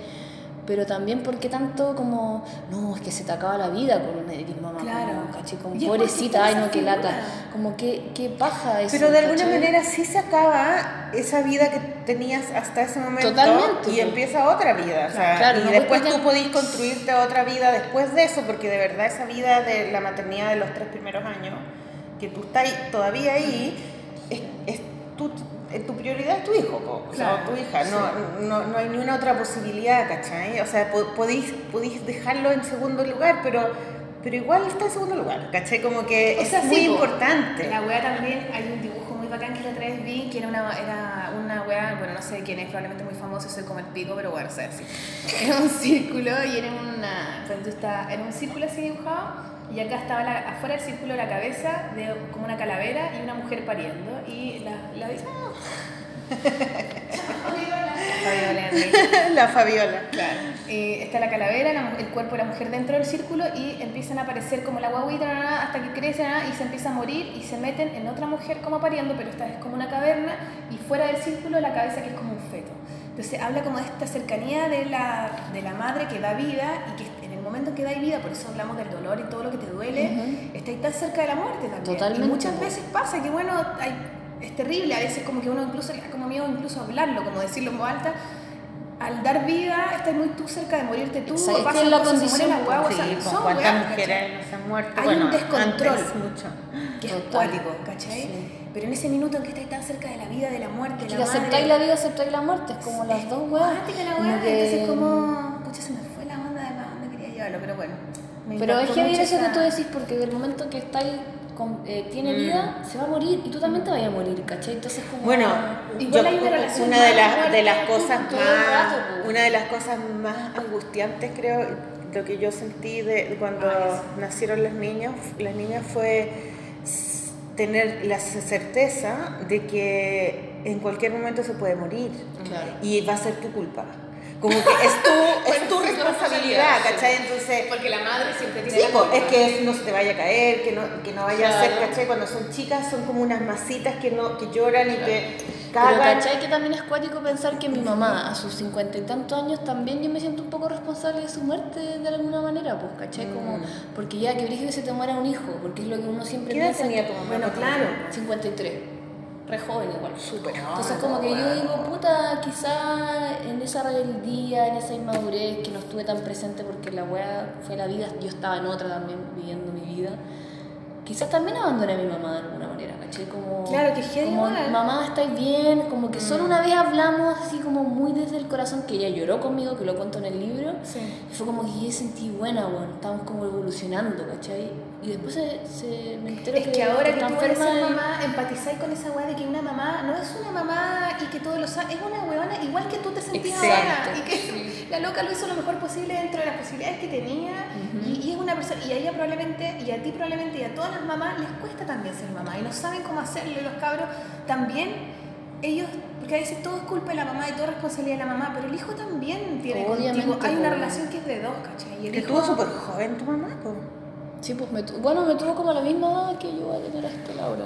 Pero también, ¿por qué tanto como, no, es que se te acaba la vida con eres mamá? Claro. Como, ¿cachai? Como, pobrecita, porque ay, no, qué lata. Como, que qué paja eso, Pero de alguna manera sí se acaba esa vida que tenías hasta ese momento Totalmente, y pues. empieza otra vida. O sea, Claro, y no después tú podís construirte otra vida después de eso, porque de verdad esa vida de la maternidad de los tres primeros años, que tú estás todavía ahí, es, es eh, tu prioridad es tu hijo, po, o sea, Claro, tu hija. No, no, no hay ni una otra posibilidad, ¿cachai? O sea, po- podéis, podéis dejarlo en segundo lugar, pero, pero igual está en segundo lugar, ¿cachai? Como que O es sea, sí, muy po. importante. La wea también, hay un dibujo muy bacán que la otra vez vi, que era una, era una wea, bueno, no sé quién es, probablemente muy famoso, soy como el pico, pero bueno, o sea, sí. *laughs* Era un círculo y era una, cuando está, era un círculo así dibujado, y acá estaba la- afuera del círculo la cabeza de como una calavera y una mujer pariendo, y la, la, Fabiola Enrique. la Fabiola. Claro. Eh, está la calavera, la el cuerpo de la mujer dentro del círculo y empiezan a aparecer como la guaguita hasta que crece na, y se empieza a morir y se meten en otra mujer como pariendo, pero esta vez como una caverna y fuera del círculo la cabeza que es como un feto. Entonces habla como de esta cercanía de la, de la madre que da vida y que momento en que da vida, por eso hablamos del dolor y todo lo que te duele, está ahí tan cerca de la muerte también. Totalmente, Y muchas veces pasa que bueno, hay- es terrible, a veces como que uno incluso le da como miedo incluso hablarlo, como decirlo en voz alta. Al dar vida, estás muy tú cerca de morirte tú, ¿Sabes qué pasan es la condición? la guagua, o sea, Sí, con son cuántas weas, mujeres se han muerto. Hay bueno, un descontrol. antes mucho. que es cuático, ¿cachai? Sí. Pero en ese minuto en que estáis tan cerca de la vida, de la muerte, de Que la aceptáis madre, la vida, aceptáis la muerte, es como las dos weas. la wea, que- entonces como, pucha, se me pero bueno. me Pero es que eso que tú decís, porque del momento que está ahí, con- eh, tiene vida, se va a morir y tú también te vas a morir, ¿cachai? Entonces, como. Bueno, Igual yo- hay una relación una de las, de las cosas rato, más, pues. una de las cosas más angustiantes creo, lo que yo sentí de de cuando nacieron los niños, las niñas fue tener la certeza de que en cualquier momento se puede morir Claro. y va a ser tu culpa. Como que es tu, es tu responsabilidad. ¿cachai? Entonces, Porque la madre siempre tiene Sí, la culpa. es que no se te vaya a caer, que no, que no vaya a ser. ¿cachai? Cuando son chicas son como unas masitas que, no, que lloran y que Pero cagan. ¿cachai? Que también es cuático pensar que mi mamá, a sus cincuenta y tantos años, también yo me siento un poco responsable de su muerte de alguna manera, pues, ¿cachai? Como, porque ya que brígido se te muera un hijo, porque es lo que uno siempre ¿Qué edad piensa. tenía tu mamá? Bueno, claro. 53. Re joven igual. Súper Entonces como que yo digo, puta, quizá en esa rebeldía, en esa inmadurez que no estuve tan presente porque la weá fue la vida, yo estaba en otra también viviendo mi vida. Quizás también abandoné a mi mamá de alguna manera, ¿cachai? Como, Claro, que como mamá, ¿estáis bien? Como que solo una vez hablamos así como muy desde el corazón, que ella lloró conmigo, que lo cuento en el libro. Sí. Y fue como que yo sentí buena, bueno, estábamos como evolucionando, ¿cachai? Y después se, se me enteró Es que ahora que tú eres y- mamá, empatizáis con esa weá de que una mamá no es una mamá y que todo lo sabe, es una weona igual que tú te sentías ahora. Y que la loca lo hizo lo mejor posible dentro de las posibilidades que tenía. y, y es una persona, y a ella probablemente, y a ti probablemente, y a todas las mamás les cuesta también ser mamá. Y no saben cómo hacerlo. Y los cabros también, ellos, porque a veces todo es culpa de la mamá y todo es responsabilidad de la mamá, pero el hijo también tiene Obviamente, contigo. Hay una relación que es de dos, ¿cachai? Y el Que hijo- estuvo súper joven tu mamá, po. Sí, pues me tu- bueno, me tuvo como a la misma edad que yo voy a tener a esta Laura.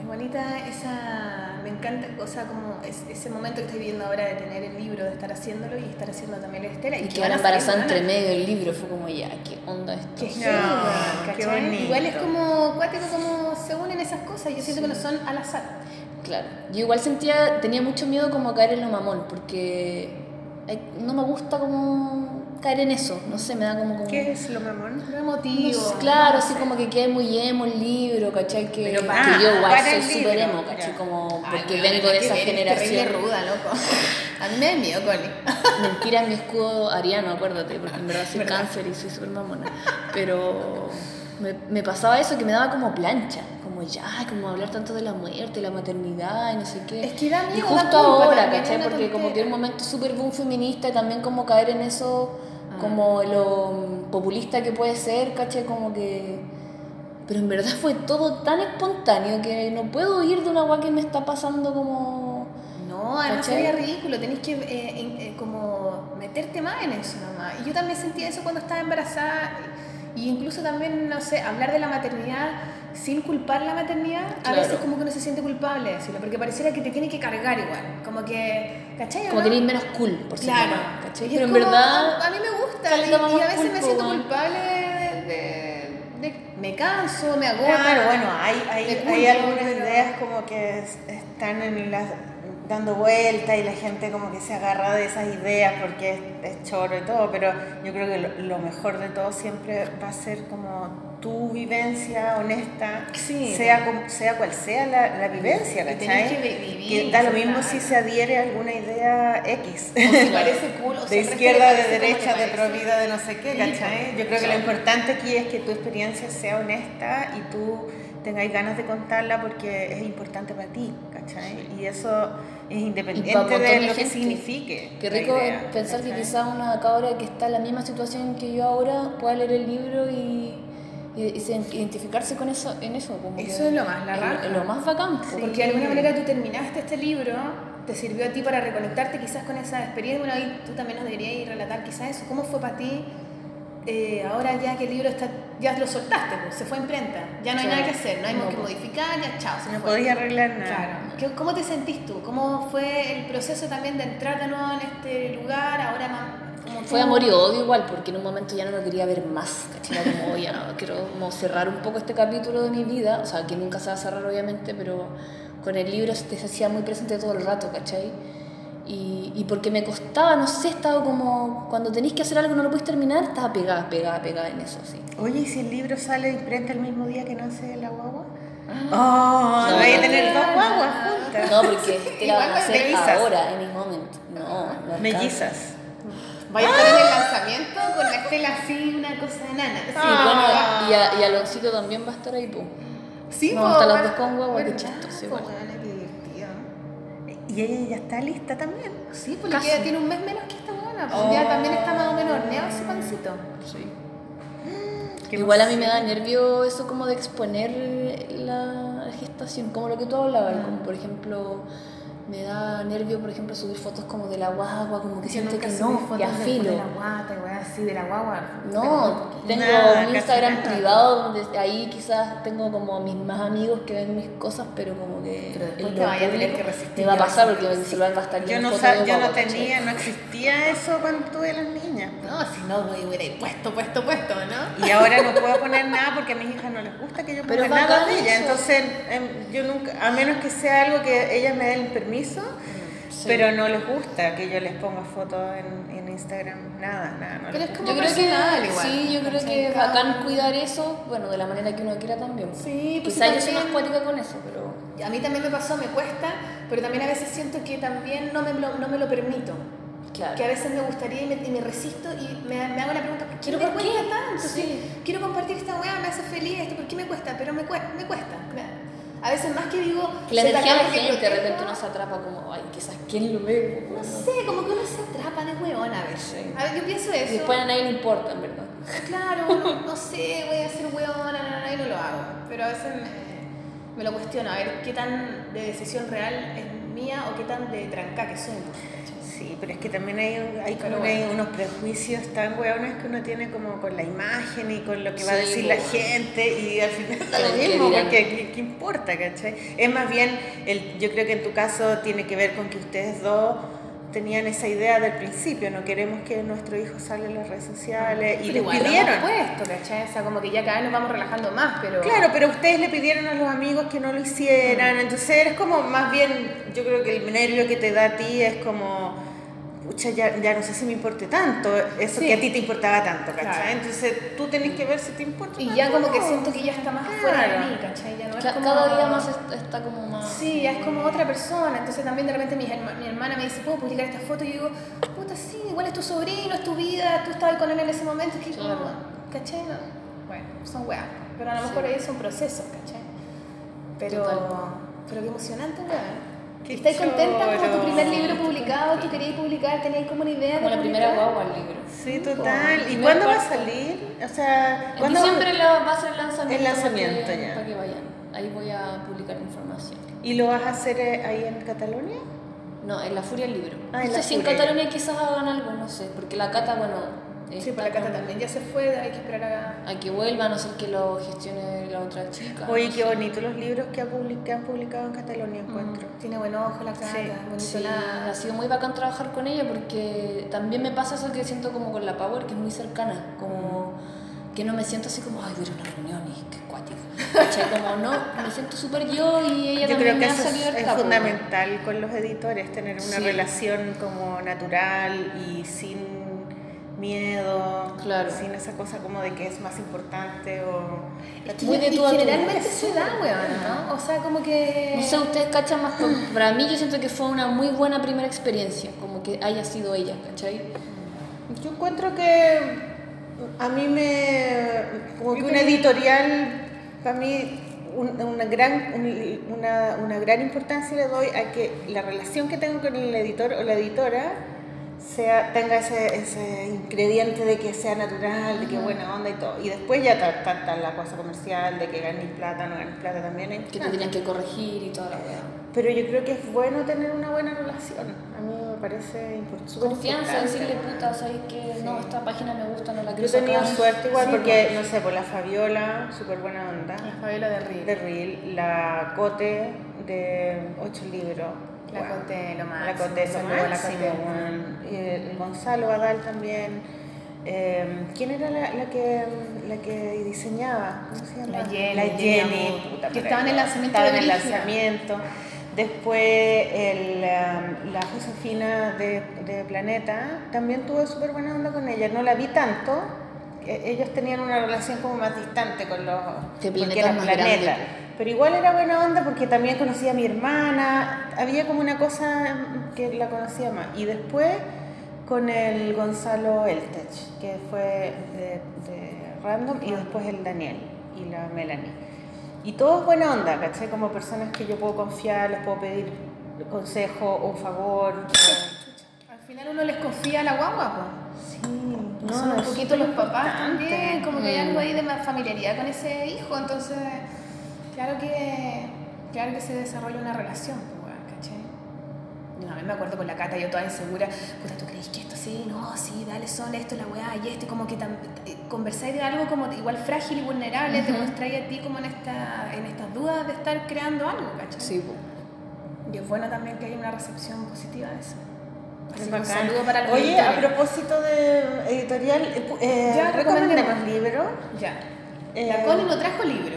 Es bonita esa, me encanta, o sea, como es- ese momento que estoy viviendo ahora de tener el libro, de estar haciéndolo y estar haciendo también la Estela. Y que que van van a salir embarazada entre medio del libro, fue como ya, ¿qué onda esto? Qué No, qué bonito. Igual es como cuático como se unen esas cosas, yo siento que no son al azar. Claro. Yo igual sentía, tenía mucho miedo como a caer en lo mamón, porque ay, no me gusta como caer en eso, no sé, me da como... como ¿Qué es lo mamón? Lo emotivo. claro, así como que quede muy emo el libro, ¿cachai? Que, Pero que para- yo igual soy súper emo, ¿cachai? ya. Como porque vengo de esa que ver, es generación. terrible ruda, loco. A mí me da miedo. *laughs* Mentira es mi escudo ariano, acuérdate, porque en verdad soy cáncer y soy súper mamona. Pero me, me pasaba eso que me daba como plancha, como ya, como hablar tanto de la muerte, la maternidad y no sé qué. Es que da Y miedo, justo da culpa ahora, ¿cachai? Porque como que tontera. un momento súper boom feminista y también como caer en eso, Ah. como lo mm, populista que puede ser, ¿cachai? Como que... Pero en verdad fue todo tan espontáneo que no puedo ir de una agua que me está pasando como... No, además sería ridículo, tenés que eh, eh, como meterte más en eso nomás. Y yo también sentía eso cuando estaba embarazada. Y incluso también, no sé, hablar de la maternidad sin culpar la maternidad, a Claro. veces como que uno se siente culpable de decirlo, porque pareciera que te tiene que cargar igual. Como que, ¿cachai? Como no? que eres menos cool, por ser Claro, ¿cachai? Pero en como, verdad... A mí me gusta, y, y a veces me siento culpable de, de- de- Me canso, me agota. Claro, bueno, hay, hay, hay algunas pero- ideas como que es- están en las dando vueltas y la gente como que se agarra de esas ideas porque es, es choro y todo, pero yo creo que lo, lo mejor de todo siempre va a ser como tu vivencia honesta, Sí. sea, sea cual sea la, la vivencia, ¿cachai? que vi- vivir, Que da lo mismo si se adhiere a alguna idea X. O si parece cool, o *laughs* de izquierda, de derecha, de parece. pro vida, de no sé qué, ¿cachai? pues, Yo creo que lo importante aquí es que tu experiencia sea honesta y tú tengáis ganas de contarla porque es importante para ti, ¿cachai? Y eso es independiente de lo que signifique. Qué rico idea, pensar que ¿cachai? quizá una cabra que está en la misma situación que yo ahora pueda leer el libro y, y, y se- identificarse con eso, en eso. Como Eso que es lo más, la es- raja. es lo más bacán. po. Porque de alguna manera tú terminaste este libro, te sirvió a ti para reconectarte quizás con esa experiencia. Bueno, ahí tú también nos deberías relatar quizás eso. ¿Cómo fue para ti eh, ahora ya que el libro está, ya lo soltaste, pues, se fue a imprenta? Ya no hay Claro. nada que hacer, no hay No, que pues. modificar, ya chao, se No fue. podía arreglar nada. Claro. ¿Qué- ¿Cómo te sentís tú? ¿Cómo fue el proceso también de entrar de nuevo en este lugar? Ahora más... Fue amor y odio igual, porque en un momento ya no lo quería ver más, ¿cachai? Como, ya quiero como cerrar un poco este capítulo de mi vida, o sea, que nunca se va a cerrar obviamente, pero con el libro se te hacía muy presente todo el rato, ¿cachai? Y, y porque me costaba, no sé, estaba como, cuando tenéis que hacer algo y no lo podéis terminar, estaba pegada, pegada, pegada en eso, sí. Oye, ¿y si el libro sale de imprenta el mismo día que nace la guagua? Oh, No, no, voy a tener dos guaguas no. juntas. No, porque te la van a hacer mellizas. ahora, en mi momento. No, no. Mellizas. Vaya a estar en el lanzamiento con la estela así, una cosa de nana. Sí, Ah. bueno, y, a, y Aloncito también va a estar ahí, pues. Sí, Vamos a estar las bueno, dos con guagua, qué chistoso Po, igual. Y ella ya está lista también. Sí, porque Casi. ella tiene un mes menos que esta buena. Pues Oh. ya también está más o menos horneado ese pancito. Sí. Qué Igual a mí me da nervio eso como de exponer la, gestación como lo que tú hablabas, Mm. como por ejemplo, me da nervio, por ejemplo, subir fotos como de la guagua, como que siento que no, fotos ya de- filo. De la guata, así, de la guagua. No, tengo Nada, un casi Instagram nada. privado donde ahí quizás tengo como mis más amigos que ven mis cosas, pero como que Pero después te vaya a tener que resistir Me va a pasar porque el celular va a estar Yo no, yo no tenía, no existía eso cuando tuve las niñas. No, si no, güey, hubiera puesto, puesto, puesto, ¿no? Y ahora no puedo poner nada porque a mis hijas no les gusta que yo Pero ponga nada bacán de ella. Entonces, em, yo nunca, a menos que sea algo que ellas me den permiso, Sí. pero no les gusta que yo les ponga fotos en, en Instagram. Nada, nada. No Pero es como Yo creo que personal igual, sí, yo creo que es bacán cuidar eso, bueno, de la manera que uno quiera también. Sí, pues Quizás yo soy más cuática con eso, pero A mí también me pasó, me cuesta, pero también a veces siento que también no me lo, no me lo permito. Claro. Que a veces me gustaría y me, y me resisto y me, me hago la pregunta, ¿por qué ¿Pero me cuesta qué? tanto? Sí. Quiero compartir esta weá, me hace feliz esto, ¿por qué me cuesta? Pero me cuesta, me cuesta. A veces más que digo... Que la energía de la gente de repente uno se atrapa como, ay, quizás quién lo ve. No sé, como que uno se atrapa de weón a veces. Sí. A ver, yo pienso eso. Y después a nadie le importa, en verdad. Claro, *laughs* no, no sé, voy a ser weona, no, no, no lo hago. Pero a veces me, me lo cuestiono, a ver qué tan de decisión real es mía o qué tan de tranca que soy. Sí, pero es que también hay, hay, como hay unos prejuicios tan hueones que uno tiene como con la imagen y con lo que va a decir la gente y al final *laughs* Pero lo ¿qué mismo, porque ¿qué, qué importa, cachai? Es más bien, el, yo creo que en tu caso tiene que ver con que ustedes dos tenían esa idea del principio, no queremos que nuestro hijo salga en las redes sociales y Pero les igual pidieron. puesto, ¿cachai? O sea, como que ya cada vez nos vamos relajando más, pero... Claro, pero ustedes le pidieron a los amigos que no lo hicieran, entonces eres como más bien, yo creo que el nervio que te da a ti es como, pucha, ya, ya no sé si me importe tanto, eso Sí. que a ti te importaba tanto, ¿cachai? Claro. Entonces tú tenés que ver si te importa. Y tanto ya como que siento que ya está más fuera de Claro. mí, ¿cachai? Ya no es como... Cada día más est- está como más. Sí, ya es como otra persona. Entonces también de repente mi, herma- mi hermana me dice, ¿puedo publicar esta foto? Y yo digo, puta, sí, igual es tu sobrino, es tu vida, tú estabas con él en ese momento. Que Claro. como, ¿cachai? No. Bueno, son weas. Pero a lo mejor ahí son procesos, ¿cachai? Pero, Total. pero qué emocionante, weón. Qué ¿Estás contenta como tu primer libro publicado? ¿Tú querías publicar? ¿Tenías como una idea Como de la primera publicar? guagua al libro. Sí, total. ¿Y cuándo va a salir? O sea, En ¿cuándo diciembre va a ser el lanzamiento. El lanzamiento, para que, ya. Para que vayan. Ahí voy a publicar información. ¿Y lo vas a hacer eh, ahí en Cataluña? No, en la Furia del Libro. Ah, en no La sé si en. Cataluña quizás hagan algo, no sé. Porque la Cata, bueno. Sí, por la Cata también ya se fue, hay que esperar a... A que vuelva, a no ser que lo gestione la otra chica. Oye, no qué sé. bonitos los libros que, ha public- que han publicado en Cataluña, Mm. encuentro. Tiene buen ojo la Cata, Sí, bonito Sí, la... ha sido muy bacán trabajar con ella porque también me pasa eso que siento como con la Power, que es muy cercana, como que no me siento así como, ay, voy a una reunión y qué cuático. Como no, me siento súper yo y ella Yo también creo que eso es, es pues. fundamental con los editores, tener una Sí. relación como natural y sin miedo, Claro. sin esa cosa como de que es más importante o... Es que Muy de y tú. generalmente se da, weón, ¿no? O sea, como que... No sé, ustedes cachan más, pero para mí yo siento que fue una muy buena primera experiencia, como que haya sido ella, ¿cachai? Yo encuentro que a mí me... como que una editorial, para mí, un- una, gran, un- una, una gran importancia le doy a que la relación que tengo con el editor o la editora sea, tenga ese, ese ingrediente de que sea natural, de que buena onda y todo. Y después ya está, está- está la cosa comercial, de que ganes plata, no ganes plata también. es Que te tenían que corregir y toda la weá. Pero yo creo que es bueno tener una buena relación. A mí me parece súper Confianza, decirle puta, ¿sabes que No, esta página me gusta, no la Yo quiero he tenido suerte igual Sí, porque, no sé, por la Fabiola, súper buena onda, La Fabiola de Río. de Reel, la Cote de ocho libros. La. Cote, lo La a la. Y el Gonzalo Badal también. Eh, ¿Quién era la, la que, la que diseñaba? ¿Cómo se llama? La Jenny, La Jenny puta que estaba en el lanzamiento estaba de en el lanzamiento. Después el, um, la Josefina de, de Planeta, también tuve súper buena onda con ella. No la vi tanto. eh, Ellos tenían una relación como más distante con los porque Planeta era más Planeta. grande. Pero igual era buena onda porque también conocía a mi hermana. Había como una cosa que la conocía más. Y después con el Gonzalo Eltech, que fue de, de Random, y después el Daniel y la Melanie. Y todos buena onda, ¿cachai? Como personas que yo puedo confiar, les puedo pedir consejo o un favor. *laughs* Al final uno les confía a la guagua, pues. Sí, No, son un es poquito los papás importante. también, como que hay algo ahí de más familiaridad con ese hijo, entonces, claro que Claro que se desarrolla una relación, pues, ¿cachai? No, a mí me acuerdo con la Cata, yo toda insegura, puta, ¿tú crees que esto sí? No, sí, dale, son esto, la weá, y esto, y como que tam- eh, conversáis de algo como igual frágil y vulnerable, te mostráis a ti como en, esta, en estas dudas de estar creando algo, ¿cachai? Sí, po. Y es bueno también que haya una recepción positiva de eso. Así un saludo para los Oye, a editores. propósito de editorial, eh, eh, Ya, recomendemos libros. Ya. Eh, La Connie no trajo libro.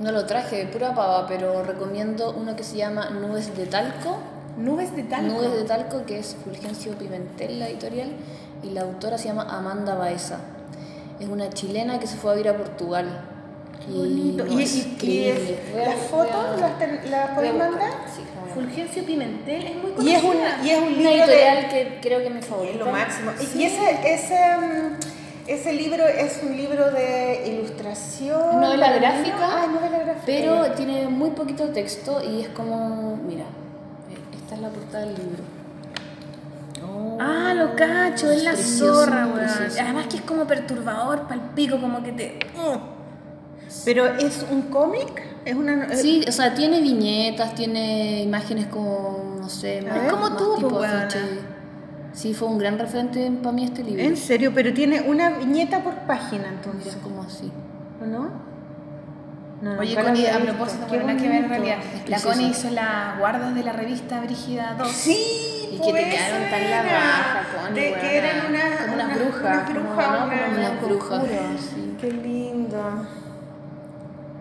No lo traje de pura pava, pero recomiendo uno que se llama Nubes de Talco. Nubes de talco. Nubes de Talco, que es Fulgencio Pimentel, la editorial, y la autora se llama Amanda Baeza. Es una chilena que se fue a vivir a Portugal. Qué bonito. no, ¿Y, es y- y es- las fotos las, ten- las podéis mandar? Sí, Fulgencio Pimentel es muy Y conocida. es, un, y es un Una libro editorial de... que creo que me Es favorita. lo máximo. Sí. Y ese, ese, mm, ese libro es un libro de ilustración. Novela para gráfica. Ah, novela gráfica. Pero tiene muy poquito texto y es como, mira, eh, esta es la portada del libro. Ah, lo cacho, es la Precioso, zorra, weón. Además que es como perturbador, palpico, como que te... uh. Pero es un cómic, es una... Sí, o sea, tiene viñetas, tiene imágenes como, no sé, más, ver. como más tú, tipo pues. Sí, fue un gran referente para mí este libro. En serio, pero tiene una viñeta por página entonces, Es como así. ¿o no? No, Oye, Connie, a propósito, nada que ver en realidad. La. Connie hizo las guardas de la revista Brígida 2. Sí, Y que te quedaron tan la raja, Connie, que eran una, Como unas una- brujas, Una como, bruja, ¿no? una- Como Unas brujas. conjuros. Sí. Qué lindo.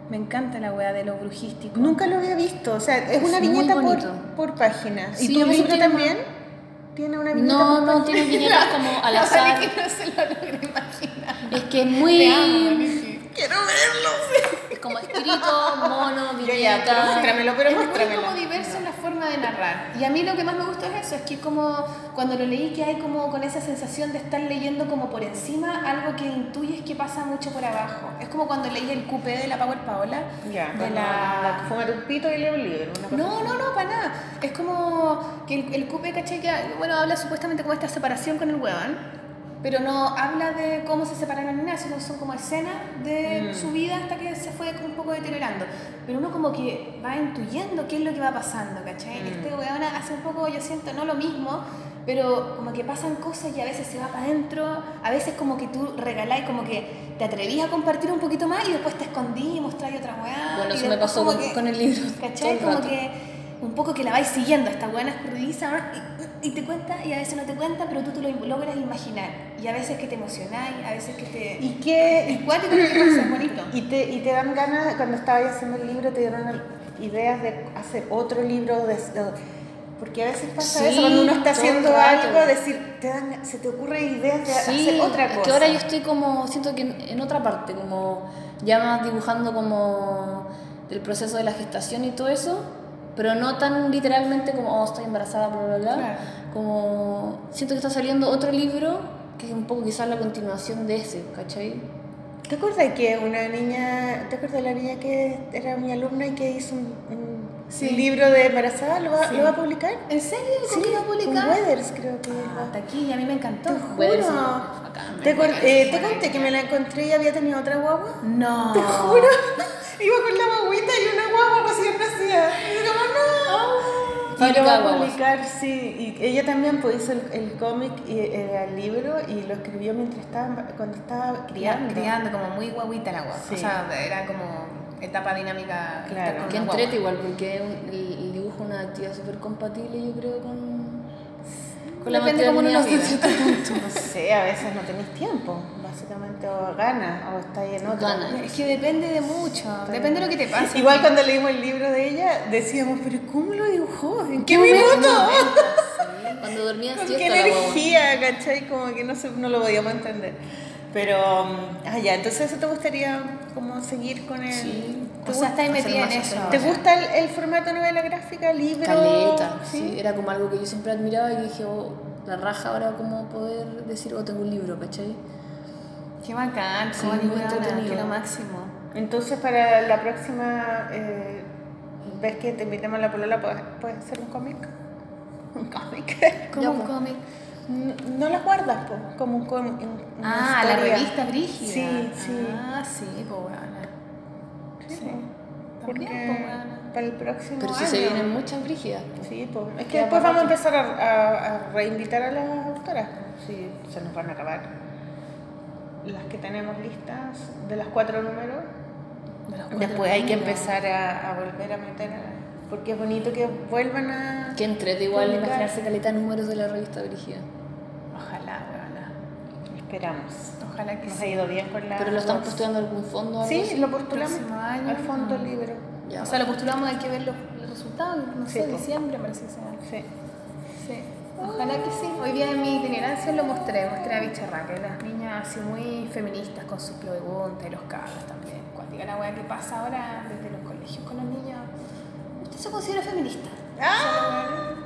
Me encanta la wea de lo brujístico. Nunca lo había visto. O sea, es una Es viñeta por, por página. ¿Y Sí, tiene también? ¿Tiene una viñeta No, no, tiene viñetas como *laughs* al La azar. Connie que no se lo logré imaginar. Es que es amo, muy. Connie. Quiero verlo. Como escrito, mono, Ya, ya, pero viñeta. muéstramelo, pero es muéstramelo. como diverso en la forma de narrar. Y a mí lo que más me gustó es eso, es que como cuando lo leí que hay como con esa sensación de estar leyendo como por encima algo que intuyes que pasa mucho por abajo. Es como cuando leí el cupé de la Power Paola. Ya, de de la... Fumar un pito y leer un libro. No, no, no, para nada. Es como que el, el cupé, ¿cachai? Que, bueno, habla supuestamente como esta separación con el huevón, pero no habla de cómo se separaron ni nada, sino son como escenas de su vida hasta que se fue como un poco deteriorando. Pero uno como que va intuyendo qué es lo que va pasando, ¿cachai? Este huevón hace un poco, yo siento, no lo mismo, pero como que pasan cosas y a veces se va para adentro, a veces como que tú regalás, como que te atrevías a compartir un poquito más y después te escondí y mostráis otra weá. Bueno, y eso me pasó como con, que- con el libro. todo ¿Cachai? el Como rato. que un poco que la vais siguiendo, esta buena escurridiza y, y te cuenta y a veces no te cuenta, pero tú te lo logras imaginar. Y a veces que te emocionáis, a veces que te... ¿Y qué? Es cuático es bonito. Y te, y te dan ganas, cuando estabas haciendo el libro, te dieron ideas de hacer otro libro. De, de- porque a veces pasa Sí, eso, cuando uno está haciendo algo, decir, te dan, se te ocurre ideas de Sí, hacer otra es cosa. que ahora yo estoy como, siento que en, en otra parte, como ya más dibujando como el proceso de la gestación y todo eso, pero no tan literalmente como, oh, estoy embarazada, bla, bla, bla. Claro. Como, siento que está saliendo otro libro que es un poco quizás la continuación de ese, ¿cachai? ¿Te acuerdas que una niña, te acuerdas de la niña que era mi alumna y que hizo un, un Sí. libro de embarazada? ¿Lo va, Sí. ¿lo va a publicar? ¿En serio? ¿Con Sí, qué va a publicar? Con Weathers creo que Ah, hasta aquí, a mí me encantó. Weathers, Juro. bacán, ¿Te, bacán, eh, te conté que me la encontré y había tenido otra guagua? No. Te juro. *laughs* Iba con la guaguita y una guagua recién nacida. Y yo como, no. Y lo va de a publicar, sí. Y ella también pues, hizo el, el cómic y eh, el libro y lo escribió mientras estaba, cuando estaba criando. Criando, como muy guaguita la guagua. Sí. O sea, era como etapa dinámica. Claro. Que entrete igual, porque el, el dibujo es una actividad súper compatible, yo creo, con, con la Depende cómo uno lo maternidad. vive. *laughs* No sé, a veces no tenéis tiempo, básicamente, o ganas, o estáis en otra. Ganas. Es que depende de mucho. Depende de lo que te pase. Igual cuando leímos el libro de ella, decíamos, pero ¿cómo lo dibujó? ¿En qué momento? minuto? *laughs* Cuando dormía Con qué energía, ¿cachai? Como que no, se, no lo podíamos entender. Pero, ah, ya, entonces eso te gustaría como seguir con el... Sí. ¿Te O sea, estáis metida en eso. ¿Te gusta el, el formato novela gráfica, libro? Caleta, ¿Sí? sí, era como algo que yo siempre admiraba y dije, oh, la raja ahora como poder decir, oh, tengo un libro, ¿cachai? Qué bacán, Sí, weona, entretenido. lo máximo. Entonces para la próxima eh, vez que te invitemos a la polola, ¿puedes, puedes hacer un cómic? *laughs* Un cómic. Como Ya, un pues. cómic. No, no las guardas, po, como un cómic. Ah, la revista Brígida. Sí, sí. Ah, sí, pues weona. Sí. Porque- pues para el próximo Pero si año. se vienen muchas brígidas. Sí, pues. Es que después vamos a empezar a, a- a reinvitar a las autoras. Sí, se nos van a acabar. Las que tenemos listas de las cuatro números. De los cuatro Después hay que empezar a, a volver a meter. a- porque es bonito que vuelvan a. Que entrete igual imaginarse caleta números de la revista Brígida. Ojalá, ojalá. Esperamos. Ojalá que Nos sí. ha ido bien con la. ¿Pero lo están Vox. postulando a algún fondo algo Sí, así? lo postulamos año. al fondo Ah. libro. Ya, o sea, lo postulamos, hay que ver los, los resultados, no Sí, sé, diciembre parece que sea. Sí. Sí, ojalá que sí. Hoy día en mi itinerancia lo mostré, mostré a Bicharraca, las niñas así muy feministas con sus preguntas y los cabros también. Cuando diga la weá que pasa ahora desde los colegios con los niños, ¿usted se considera feminista?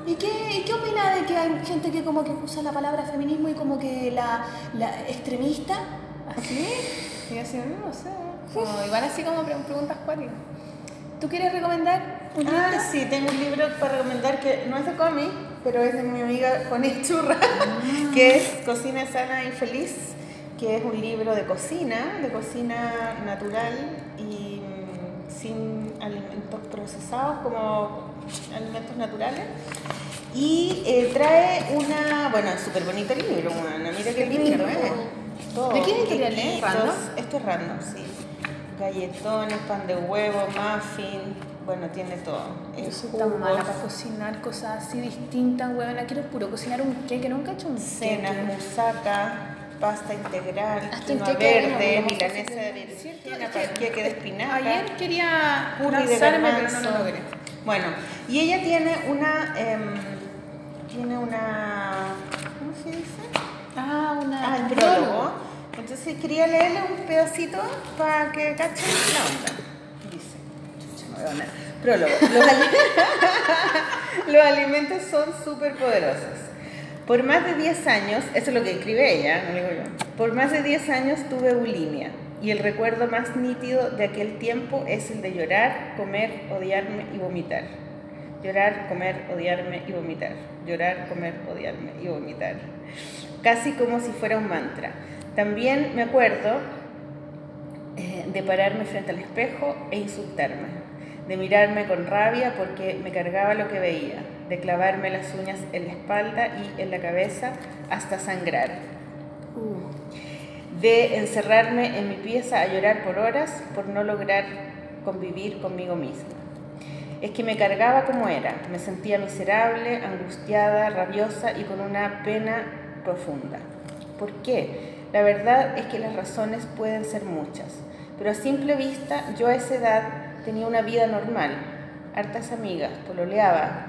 ¿Y qué, y qué opina de que hay gente que como que usa la palabra feminismo y como que la, la extremista? ¿Así? Y así, no, sé. Como, igual así como pre- preguntas cuáticas. ¿Tú quieres recomendar un libro? Ah, sí, tengo un libro para recomendar que no es de cómic, pero es de mi amiga Juaní Churra, *laughs* que es Cocina sana y feliz, que es un libro de cocina, de cocina natural y mm, sin alimentos procesados como alimentos naturales. Y eh, trae una, bueno, súper bonito libro, bueno, mira qué lindo, ¿eh? Todo, ¿De qué editorial es? ¿Random? Esto es random, sí. Galletones, pan de huevo, muffin, bueno, tiene todo. Yo soy tan mala para cocinar cosas así distintas, huevona. Quiero puro cocinar un queque, nunca he hecho un cenas, musaca, pasta integral, quinoa verde, milanesa de que panqueque de espinaca. Ayer quería lanzarme, pero no lo logré. Bueno, y ella tiene una, em, tiene una, ¿cómo se dice? Ah, una... Ah, el prólogo. Entonces quería leerle un pedacito para que cachen la onda. Dice, chucha. Prólogo. Los, *laughs* ali- Los alimentos son súper poderosos. Por más de 10 años, eso es lo que escribe ella, no digo yo. Por más de 10 años tuve bulimia y el recuerdo más nítido de aquel tiempo es el de llorar, comer, odiarme y vomitar. Llorar, comer, odiarme y vomitar. Llorar, comer, odiarme y vomitar. Casi como si fuera un mantra. También me acuerdo eh, de pararme frente al espejo e insultarme, de mirarme con rabia porque me cargaba lo que veía, de clavarme las uñas en la espalda y en la cabeza hasta sangrar, de encerrarme en mi pieza a llorar por horas por no lograr convivir conmigo misma. Es que me cargaba como era, me sentía miserable, angustiada, rabiosa y con una pena profunda. ¿Por qué? La verdad es que las razones pueden ser muchas, pero a simple vista yo a esa edad tenía una vida normal, hartas amigas, pololeaba,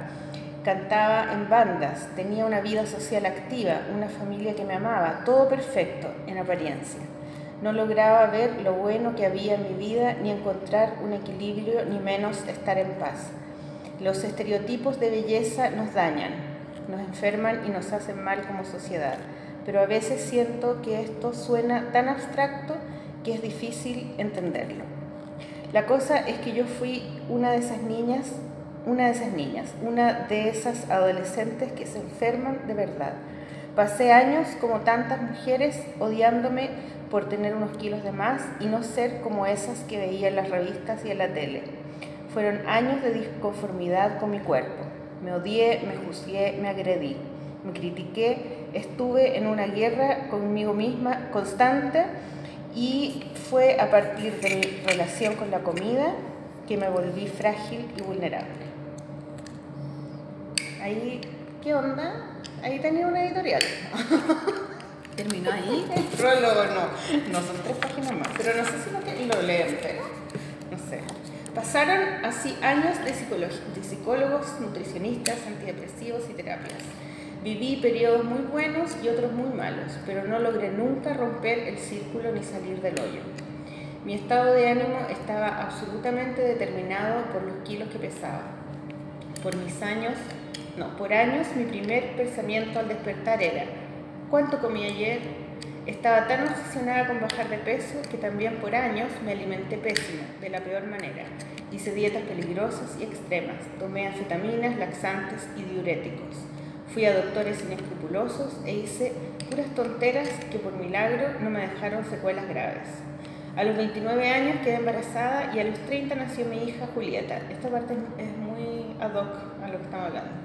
cantaba en bandas, tenía una vida social activa, una familia que me amaba, todo perfecto en apariencia. No lograba ver lo bueno que había en mi vida, ni encontrar un equilibrio, ni menos estar en paz. Los estereotipos de belleza nos dañan, nos enferman y nos hacen mal como sociedad, pero a veces siento que esto suena tan abstracto que es difícil entenderlo. La cosa es que yo fui una de esas niñas, una de esas niñas, una de esas adolescentes que se enferman de verdad. Pasé años como tantas mujeres odiándome por tener unos kilos de más y no ser como esas que veía en las revistas y en la tele. Fueron años de disconformidad con mi cuerpo. Me odié, me juzgué, me agredí, me critiqué, estuve en una guerra conmigo misma constante y fue a partir de mi relación con la comida que me volví frágil y vulnerable. Ahí, ¿qué onda? Ahí tenía una editorial. *laughs* ¿Terminó ahí? El prólogo no, no son tres páginas más, pero no sé si lo, lo leen, pero no sé. Pasaron así años de, de psicólogos, nutricionistas, antidepresivos y terapias. Viví periodos muy buenos y otros muy malos, pero no logré nunca romper el círculo ni salir del hoyo. Mi estado de ánimo estaba absolutamente determinado por los kilos que pesaba. Por mis años, no, por años mi primer pensamiento al despertar era, ¿cuánto comí ayer? Estaba tan obsesionada con bajar de peso que también por años me alimenté pésimo, de la peor manera. Hice dietas peligrosas y extremas, tomé anfetaminas, laxantes y diuréticos. Fui a doctores inescrupulosos e hice puras tonteras que por milagro no me dejaron secuelas graves. A los 29 años quedé embarazada y a los 30 nació mi hija Julieta. Esta parte es muy ad hoc a lo que estamos hablando.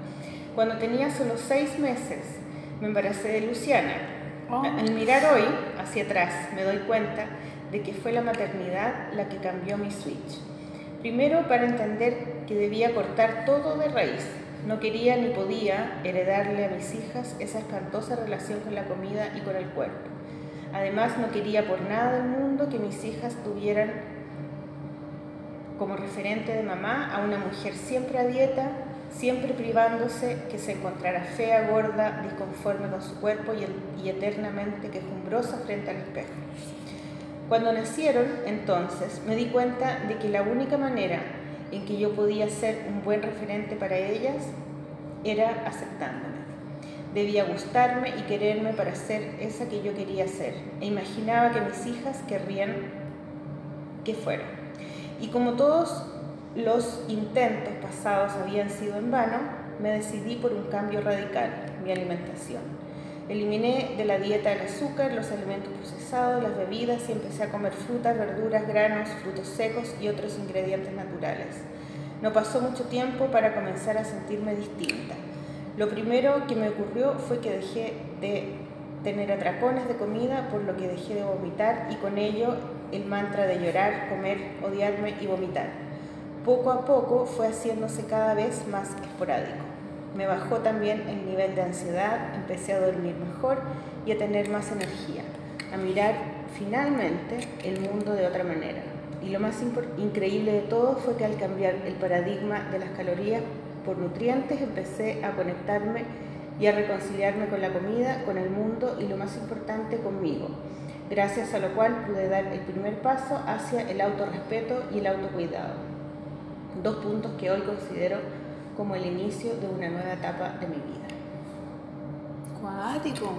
Cuando tenía solo 6 meses me embaracé de Luciana. Al mirar hoy hacia atrás me doy cuenta de que fue la maternidad la que cambió mi switch. Primero para entender que debía cortar todo de raíz. No quería ni podía heredarle a mis hijas esa espantosa relación con la comida y con el cuerpo. Además no quería por nada del mundo que mis hijas tuvieran como referente de mamá a una mujer siempre a dieta, siempre privándose, que se encontrara fea, gorda, disconforme con su cuerpo y, eternamente quejumbrosa frente al espejo. Cuando nacieron, entonces, me di cuenta de que la única manera en que yo podía ser un buen referente para ellas era aceptándome. Debía gustarme y quererme para ser esa que yo quería ser. E imaginaba que mis hijas querrían que fuera. Y como todos los intentos pasados habían sido en vano, me decidí por un cambio radical, mi alimentación. Eliminé de la dieta el azúcar, los alimentos procesados, las bebidas y empecé a comer frutas, verduras, granos, frutos secos y otros ingredientes naturales. No pasó mucho tiempo para comenzar a sentirme distinta. Lo primero que me ocurrió fue que dejé de tener atracones de comida, por lo que dejé de vomitar y con ello el mantra de llorar, comer, odiarme y vomitar. Poco a poco fue haciéndose cada vez más esporádico. Me bajó también el nivel de ansiedad, empecé a dormir mejor y a tener más energía, a mirar finalmente el mundo de otra manera. Y lo más increíble de todo fue que al cambiar el paradigma de las calorías por nutrientes empecé a conectarme y a reconciliarme con la comida, con el mundo y lo más importante conmigo, gracias a lo cual pude dar el primer paso hacia el autorrespeto y el autocuidado. Dos puntos que hoy considero como el inicio de una nueva etapa de mi vida. Cuático.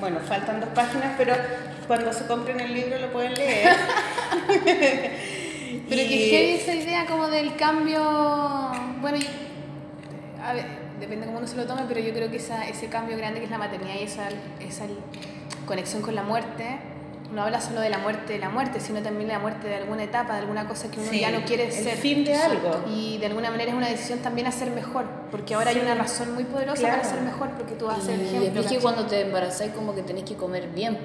Bueno, faltan dos páginas, pero cuando se compren el libro lo pueden leer. *laughs* Pero Y- que esa idea como del cambio. Bueno, a ver, depende cómo uno se lo tome, pero yo creo que esa, ese cambio grande que es la maternidad y esa, esa conexión con la muerte, no habla solo de la muerte de la muerte, sino también de la muerte de alguna etapa, de alguna cosa que uno Sí, ya no quiere el ser. fin de algo. Y de alguna manera es una decisión también a ser mejor, porque ahora Sí. hay una razón muy poderosa Claro. para ser mejor, porque tú vas a ser Y ejemplo. después que ¿cachai? cuando te embarazáis como que tenés que comer bien.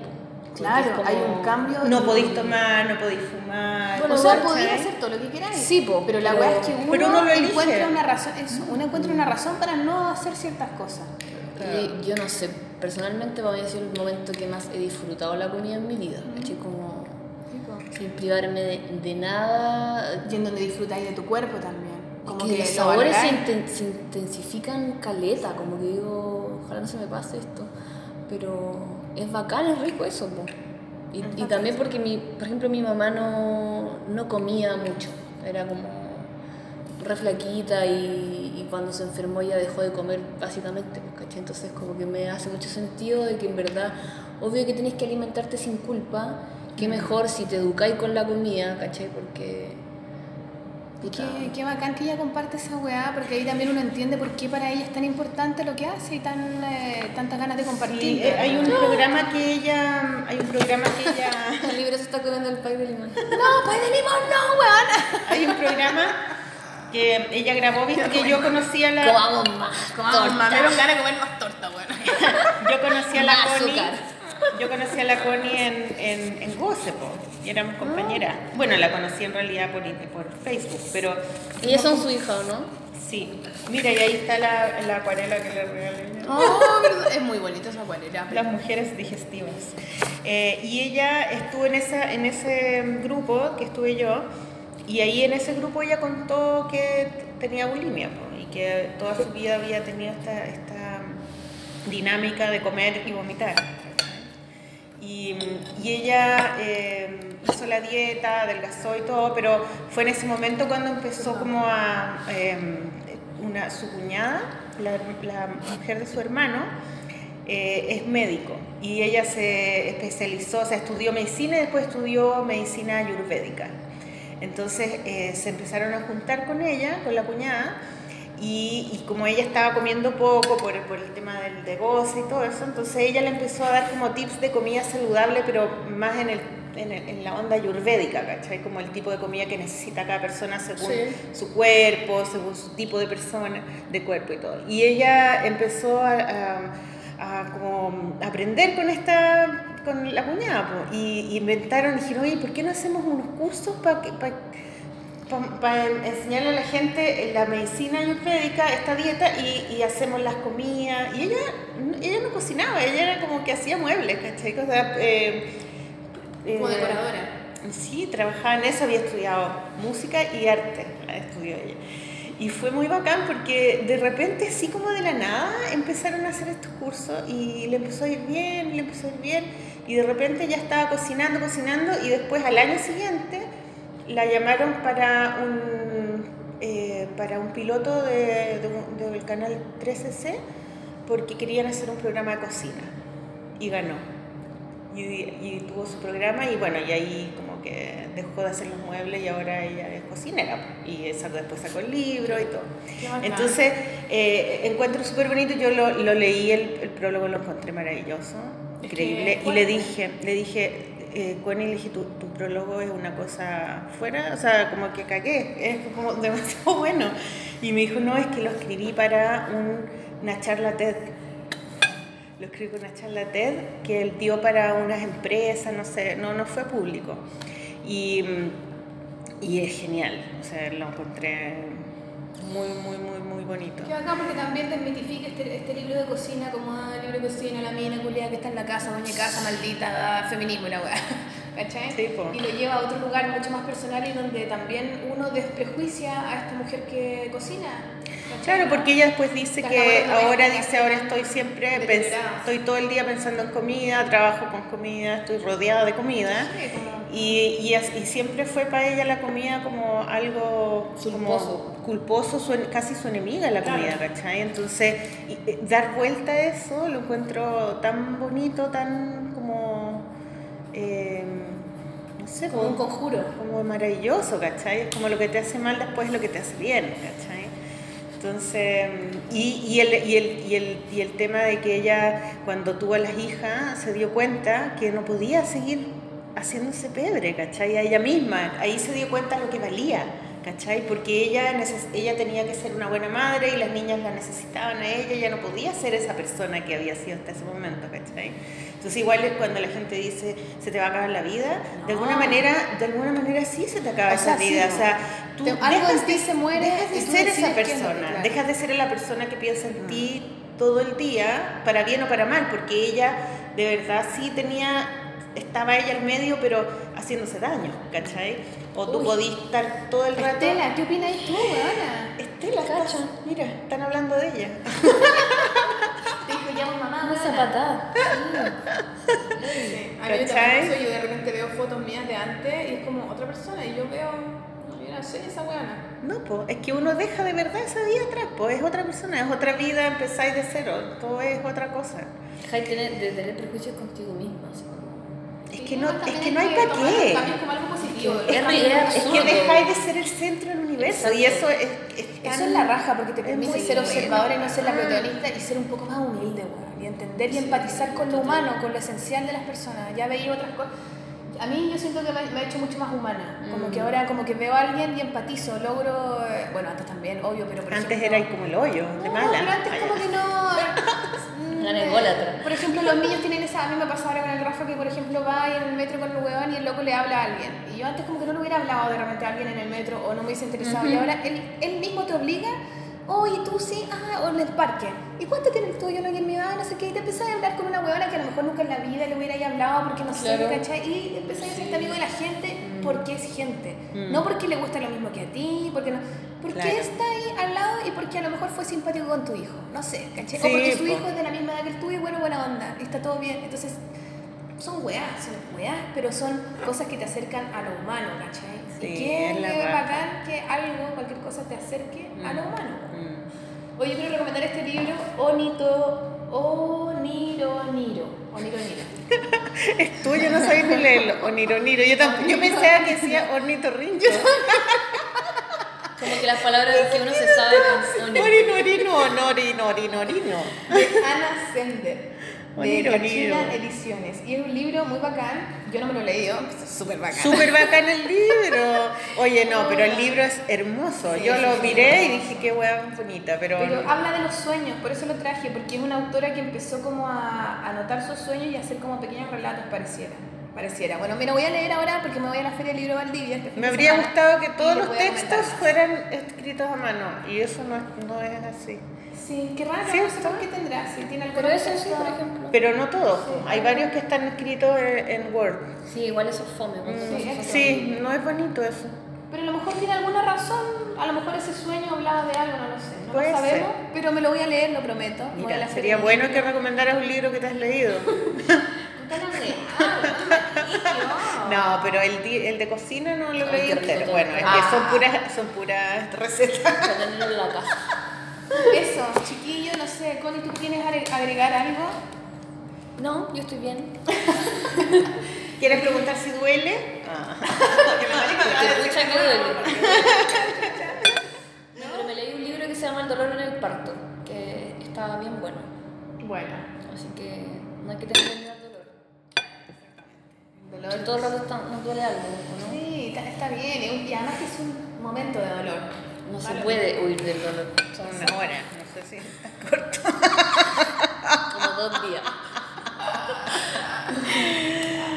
Claro, es como- hay un cambio. No y- podéis tomar, no podéis fumar. Bueno, o sea, podéis hacer todo lo que queráis. Sí, po, pero la weá es que uno, pero uno encuentra una razón, eso, uno encuentra una razón para no hacer ciertas cosas. Y yo no sé, personalmente para mí ha sido el momento que más he disfrutado la comida en mi vida. ¿cachai? Como sin privarme de, de nada. Y en donde disfrutáis de tu cuerpo también. Como que que los lo sabores se, valoráis. inten- se intensifican caleta, como que digo, ojalá no se me pase esto. Pero es bacán, es rico eso. po. Y, y también porque, mi, por ejemplo, mi mamá no, no comía mucho. Era como re flaquita y, y cuando se enfermó ella dejó de comer básicamente. pues, ¿cachai? Entonces como que me hace mucho sentido de que en verdad, obvio que tenés que alimentarte sin culpa. Qué mejor si te educáis con la comida, ¿cachai? Porque... Y qué, qué bacán que ella comparte esa weá, porque ahí también uno entiende por qué para ella es tan importante lo que hace y tan, eh, tantas ganas de compartir. Sí, eh, hay un programa que ella, hay un programa que ella, *laughs* El libro se está comiendo el pay de limón. No, pues de limón no, weón. hay un programa que ella grabó, viste que yo conocía la, Comamos más. Comamos más, me dieron ganas de comer más torta, weón. *laughs* yo conocía a la Más Connie, azúcar. yo conocí a la Connie en, en, en y éramos compañeras. Bueno, la conocí en realidad por, por Facebook, pero Y ellas son su hija, ¿o no? sí. Mira, y ahí está la, la acuarela que le regalé. Oh. Es muy bonita esa acuarela. Las mujeres digestivas. Eh, y ella estuvo en, esa, en ese grupo que estuve yo, y ahí en ese grupo ella contó que tenía bulimia po, y que toda su vida había tenido esta, esta dinámica de comer y vomitar. Y, y ella eh, hizo la dieta, adelgazó y todo, pero fue en ese momento cuando empezó como a... eh, una, su cuñada, la, la mujer de su hermano, eh, es médico y ella se especializó, o sea, estudió medicina y después estudió medicina ayurvédica. Entonces eh, se empezaron a juntar con ella, con la cuñada, y, y como ella estaba comiendo poco por, por el tema del de goce y todo eso, entonces ella le empezó a dar como tips de comida saludable, pero más en el en, en la onda ayurvédica, ¿cachai? Como el tipo de comida que necesita cada persona según Sí. su cuerpo, según su tipo de persona, de cuerpo y todo. Y ella empezó a, a- a como aprender con esta con la cuñada po, y, y inventaron, dijeron, oye, ¿por qué no hacemos unos cursos para para enseñarle a la gente la medicina ayurvédica, esta dieta, y, y hacemos las comidas. Y ella, ella no cocinaba, ella era como que hacía muebles, ¿cachai? O sea, eh, Como eh, decoradora. Sí, trabajaba en eso, había estudiado música y arte, estudió ella. Y fue muy bacán porque de repente, así como de la nada, empezaron a hacer estos cursos y le empezó a ir bien, le empezó a ir bien. Y de repente ya estaba cocinando, cocinando, y después al año siguiente la llamaron para un, eh, para un piloto de- de del canal 13C porque querían hacer un programa de cocina. Y ganó. Y, y tuvo su programa y bueno, y ahí como que dejó de hacer los muebles y ahora ella es cocinera y esa después sacó el libro y todo. Entonces, eh, encuentro súper bonito, yo lo, lo leí, el, el prólogo lo encontré maravilloso, increíble, y le dije, le dije, eh, Connie, le dije, tu, tu prólogo es una cosa fuera, o sea, como que cagué, es como *laughs* demasiado bueno. Y me dijo, no, es que lo escribí para un- una charla TED lo escribí con una charla TED que él dio para unas empresas, no sé, no, no fue público. Y, y es genial, o sea, lo encontré muy, muy, muy, muy bonito. Qué bacán porque también desmitifica este, este libro de cocina como ah, libro de cocina, la mina culiada que está en la casa, doña casa, maldita, da feminismo weá. ¿Cachai? Sí, y lo lleva a otro lugar mucho más personal y donde también uno desprejuicia a esta mujer que cocina. ¿cachai? Claro, porque ella después dice Las que ahora dice, ahora estoy siempre, estoy todo el día pensando en comida, trabajo con comida, estoy rodeada de comida. Sí, como- Y, y, siempre fue para ella la comida como algo Culposo. como culposo, su casi su enemiga la Claro. comida, ¿cachai? Entonces, y- eh, dar vuelta a eso lo encuentro tan bonito, tan como, eh, no sé, como un conjuro. como maravilloso, ¿cachai? Es como lo que te hace mal después es lo que te hace bien, ¿cachai? Entonces, y, y, el, y, el, y, el, y el tema de que ella, cuando tuvo a las hijas, se dio cuenta que no podía seguir haciéndose pebre, ¿cachai? A ella misma, ahí se dio cuenta lo que valía, ¿cachai? Porque ella, ella tenía que ser una buena madre y las niñas la necesitaban a ella, ella no podía ser esa persona que había sido hasta ese momento, ¿cachai? Entonces igual es cuando la gente dice se te va a acabar la vida, de alguna manera, de alguna manera sí se te acaba O esa vida, no. o sea, tú Te- algo dejas ti se muere dejas de ser esa persona, claro. dejas de ser la persona que piensa en ti todo el día, para bien o para mal, porque ella de verdad sí tenía, estaba ella al medio, pero haciéndose daño, ¿cachai? O tú Uy. podías estar todo el rato... Estela, ¿qué opinas tú, weona? Estela, Cacha. mira, están hablando de ella. *laughs* Te dijo ya mamá, Una zapatada. Sí, a mí ¿Cachai? pasó, yo de repente veo fotos mías de antes y es como otra persona y yo veo, no, yo no soy esa weona. No, pues, es que uno deja de verdad esa vida atrás, pues es otra persona, es otra vida, empezáis de cero, todo es otra cosa. Dejáis de tener, prejuicios contigo misma. así como- Es Sí, que no, es que no hay que para qué. También como algo positivo. Es re- bien. es Es que dejáis de ser el centro del universo y eso es, es tan- Eso es la raja porque te es permite muy ser observadora y no ser la bueno. protagonista y ser un poco más humilde, weón. Y entender y empatizar con lo humano, con lo esencial de las personas. Ya veía otras cosas. A mí yo siento que me, me ha hecho mucho más humana. Como Mm. que ahora como que veo a alguien y empatizo, logro... eh, Bueno, antes también, obvio, pero por Antes ejemplo... erais como el hoyo, de No, mala. pero antes Ay, como que no... Una Mm, ególatra. Por ejemplo, los niños tienen esa... A mí me pasa ahora con el Rafa que, por ejemplo, va en el metro con el huevón y el loco le habla a alguien. Y yo antes como que no le hubiera hablado de repente a alguien en el metro o no me hubiese interesado. Y ahora él, él mismo te obliga... Oye, tú sí, ah, o en el parque. ¿Y cuánto tiene el tuyo? No, y en mi edad, no sé qué. Y te empezás a hablar con una huevona que a lo mejor nunca en la vida le hubiera hablado porque no sé. ¿cachai? Y empezás a ser amigo de la gente porque es gente. No porque le gusta lo mismo que a ti, porque no. Porque Claro. está ahí al lado y porque a lo mejor fue simpático con tu hijo. No sé, ¿cachai? Sí, o porque su po. hijo es de la misma edad que el tuyo y bueno, buena onda. Y está todo bien. Entonces, son weas, son weas, pero son cosas que te acercan a lo humano, ¿cachai? Sí, y qué, es la bacán que algo, cualquier cosa te acerque a lo humano. Mm. Oye, yo quiero recomendar este libro, Onito, Oniro Niro. Oniro Niro. *laughs* Es tuyo, no sabéis ni leerlo. Oniro, Niro. Yo, tampoco, yo pensaba que decía ornitorrinco. *laughs* Como que las palabras que uno se sabe con Oni. Orinorino, onorino, orinorino. De Ana Sender. Bonito de. Cachila Ediciones. Y es un libro muy bacán. Yo no me lo he leído, es súper bacán. Súper bacán el *laughs* libro. Oye, no, pero el libro es hermoso. Sí, Yo lo miré y dije, qué hueá bonita, pero... Pero habla de los sueños, por eso lo traje, porque es una autora que empezó como a anotar sus sueños y a hacer como pequeños relatos, pareciera. Pareciera. Bueno, mira, voy a leer ahora porque me voy a la Feria del Libro Valdivia. este Me habría semana, gustado que todos los comentar textos fueran escritos a mano y eso no, no es así. Sí, qué raro, ¿Cierto? no sé por qué tendrá, si tiene algo Pero eso sí, por ejemplo. Pero no todos. Hay varios que están escritos en, en Word. Sí, igual eso es fome. Sí, es- Sí, no es bonito eso. Pero a lo mejor tiene alguna razón, a lo mejor ese sueño hablaba de algo, no lo sé, no Puede lo sabemos, ser. pero me lo voy a leer, lo prometo. Mira, la sería bueno que recomendaras un libro que te has leído. *laughs* No. Pero el, el de cocina no lo rico entero. Bueno, es que Ah. son puras, son puras recetas. Tenerlo en la casa. Eso, chiquillo, no sé, Connie, ¿tú quieres agre- agregar algo? No, yo estoy bien. *laughs* ¿Quieres preguntar si duele? Ah. Porque pucha que duele. *laughs* No, pero me leí un libro que se llama El dolor en el parto, que está bien bueno. Bueno, Así que no hay que tener miedo al dolor. dolor. Si todo el rato está- nos duele algo, ¿no? Sí, está, está bien, y además que es un momento de dolor. No se puede huir del dolor. Son una hora, no sé si está corto. Como dos días.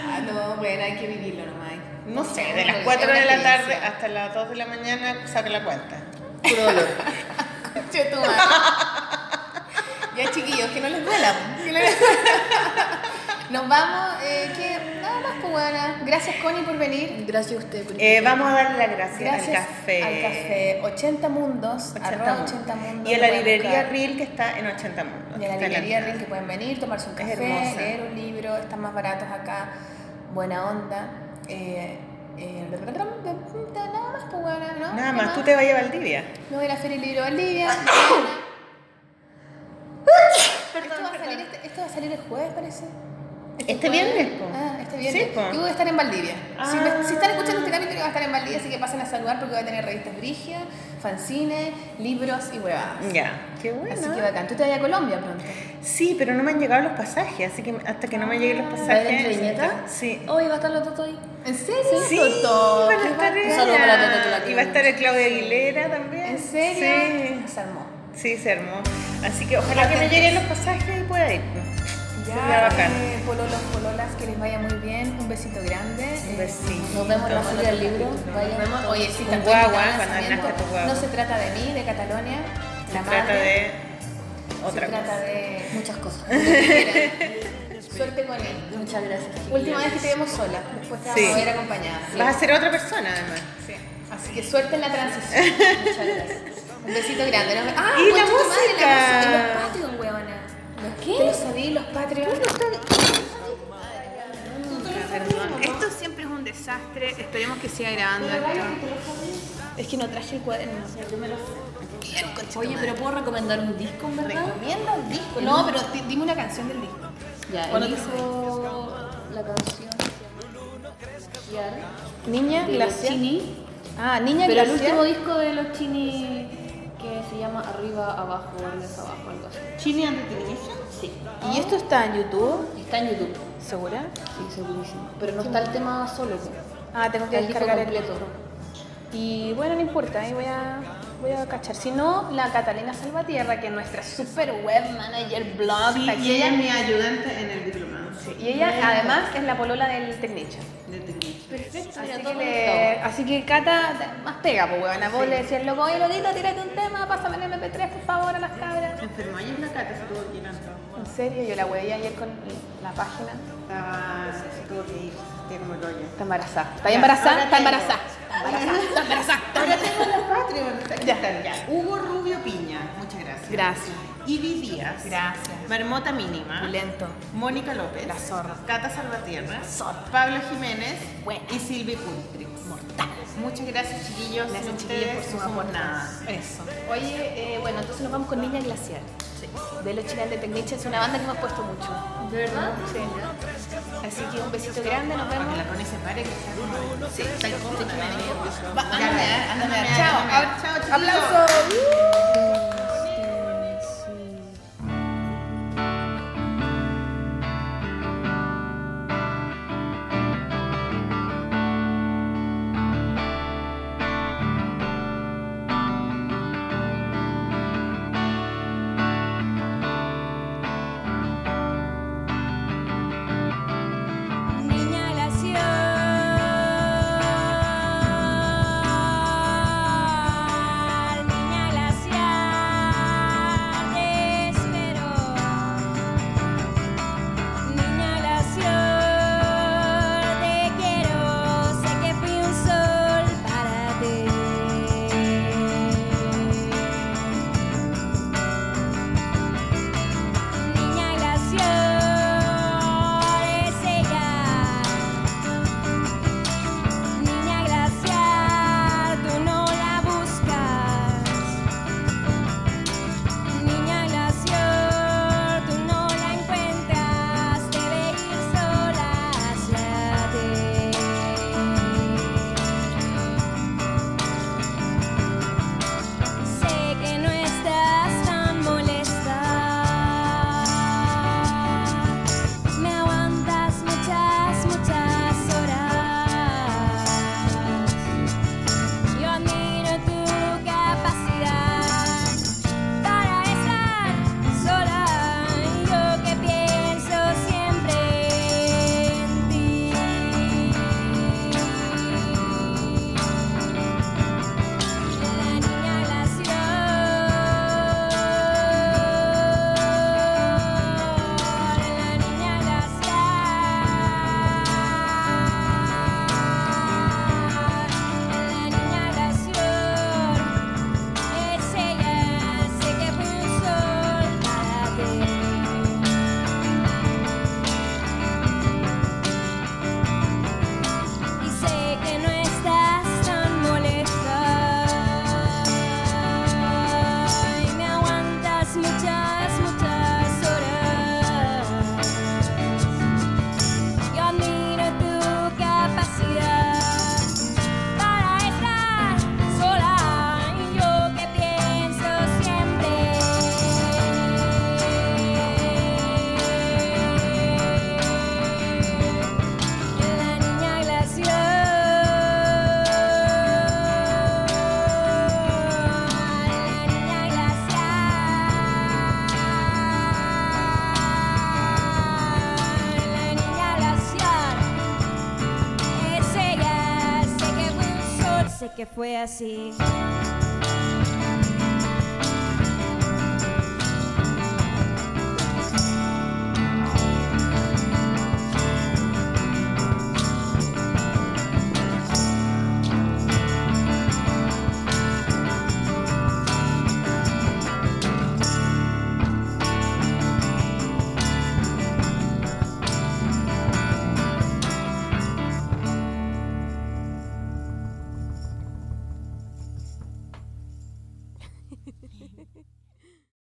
Ah, no, bueno, hay que vivirlo nomás. No sé, de las una 4 de la tarde hasta las 2 de la mañana saca la cuenta. Puro dolor. *laughs* Ya, chiquillos, que no les duela. Nos vamos, eh, que pues, buena. Gracias, Connie, por venir. Gracias a usted. por Eh, vamos a darle las gracias, Gracias al café. al café 80 Mundos, 80 arroba Mundos. 80 Mundos. Y a la librería. Reel que está en 80 Mundos. Y a la librería. Ring que pueden venir, tomarse un café, leer un libro, están más baratos acá, buena onda. Eh, eh, nada más, pues bueno, ¿no? Nada ¿Qué más, tú te vayas a Valdivia. Me voy a la Feria del Libro Valdivia. *coughs* esto, va a salir este- esto va a salir el jueves, parece. Este jueves. viernes, po. Ah, este viernes. Sí, po. Yo voy a estar en Valdivia. Si, me- Ah. si están escuchando este capítulo, voy a estar en Valdivia, así que pasen a saludar porque voy a tener revistas Brigia, fanzines, libros y huevadas. Ya, qué bueno. Así que bacán. Tú te vas a Colombia pronto. Sí, pero no me han llegado los pasajes, así que hasta que no me lleguen los ¿Va pasajes. de Viñeta? Sí. Hoy va a estar la Toto ahí. ¿En serio? Sí, Toto? van a estar ella. para Toto, la Y va a estar el Claudia Aguilera también. ¿En serio? Sí. Se armó. Sí, se armó. Así que ojalá que me lleguen los pasajes y pueda ir. Sería Ya, bacán. pololos, pololas, que les vaya muy bien. Un besito grande. Un Eh, besito. Nos vemos en la feria del libro. Vayan. Nos vemos. Oye, sí, también. No se trata de mí, de Catalonia. Se la trata madre. de otra Se trata de Muchas cosas. *laughs* Suerte con él. Muchas gracias. Última vez que te vemos sola. Después te vamos Sí. a ver acompañada. Vas a ser otra persona además. Sí. Así que suerte en la transición. *laughs* Muchas gracias. Un besito grande. ¡Ah! Y la música. la música. Y los weona. ¿Los ¿Te qué? lo sabí? Los Patreon. Perdón. Esto siempre es un desastre. Esperemos que siga grabando. Es que no traje el cuaderno. Bien, concha Oye, tu pero. ¿puedo recomendar un disco, en verdad? Recomienda un disco. No, pero di- dime una canción del disco. Ya, ¿Cuándo te elijo la canción Glaciar Niña de los Glaciar. Chini. Ah, Niña Pero el Glaciar. último disco de los Chini que se llama Arriba, Abajo, Arriba, Abajo, algo así. Chini and the Technicians. Sí. ¿Y esto está en YouTube? Está en YouTube. ¿Segura? Sí, segurísimo. Pero no está el tema solo. pues. Ah, tengo que descargar el completo. Y bueno, no importa, ahí voy a, voy a cachar. Si no, la Catalina Salvatierra, que es nuestra super web manager, blog, está aquí. mi ayudante en el diplomado. Sí, y ella además es la polola del Technician. De. Perfecto, Así que, le- así que Cata, más pega, pues huevona. Vos le decías, loco, oye, Lodito, tírate un tema, pásame el MP3, por favor, a las cabras. Se enfermó ayer la Cata, se tuvo que ir antes. En serio, yo la hueví ayer con la página. Estaba, se tuvo que ir, tiene como rollo. Está embarazada. ¿Está embarazada? Está embarazada. Está *laughs* embarazada. Ahora tengo la Patreon. Ya. Ya. ya. Hugo Rubio Piña, muchas gracias. Gracias. Ivy Díaz. Gracias. Marmota Mínima. Lento. Mónica López. La zorra. Cata Salvatierra. Zorra. Pablo Jiménez. Buena. Y Silvia Puntrix. Mortal. Muchas gracias, chiquillos. Gracias, chiquillos, por su aporte. nada. Eso. Oye, eh, bueno, entonces nos vamos con Niña Glaciar. De los chilenos de Technicia. Es una banda que hemos puesto mucho. ¿De verdad? Sí. Así que un besito grande, nos Para vemos. que la Connie se pare, que está como... Sí, Está ándame, Chao. Ab- Chao, chiquillos. Fue así.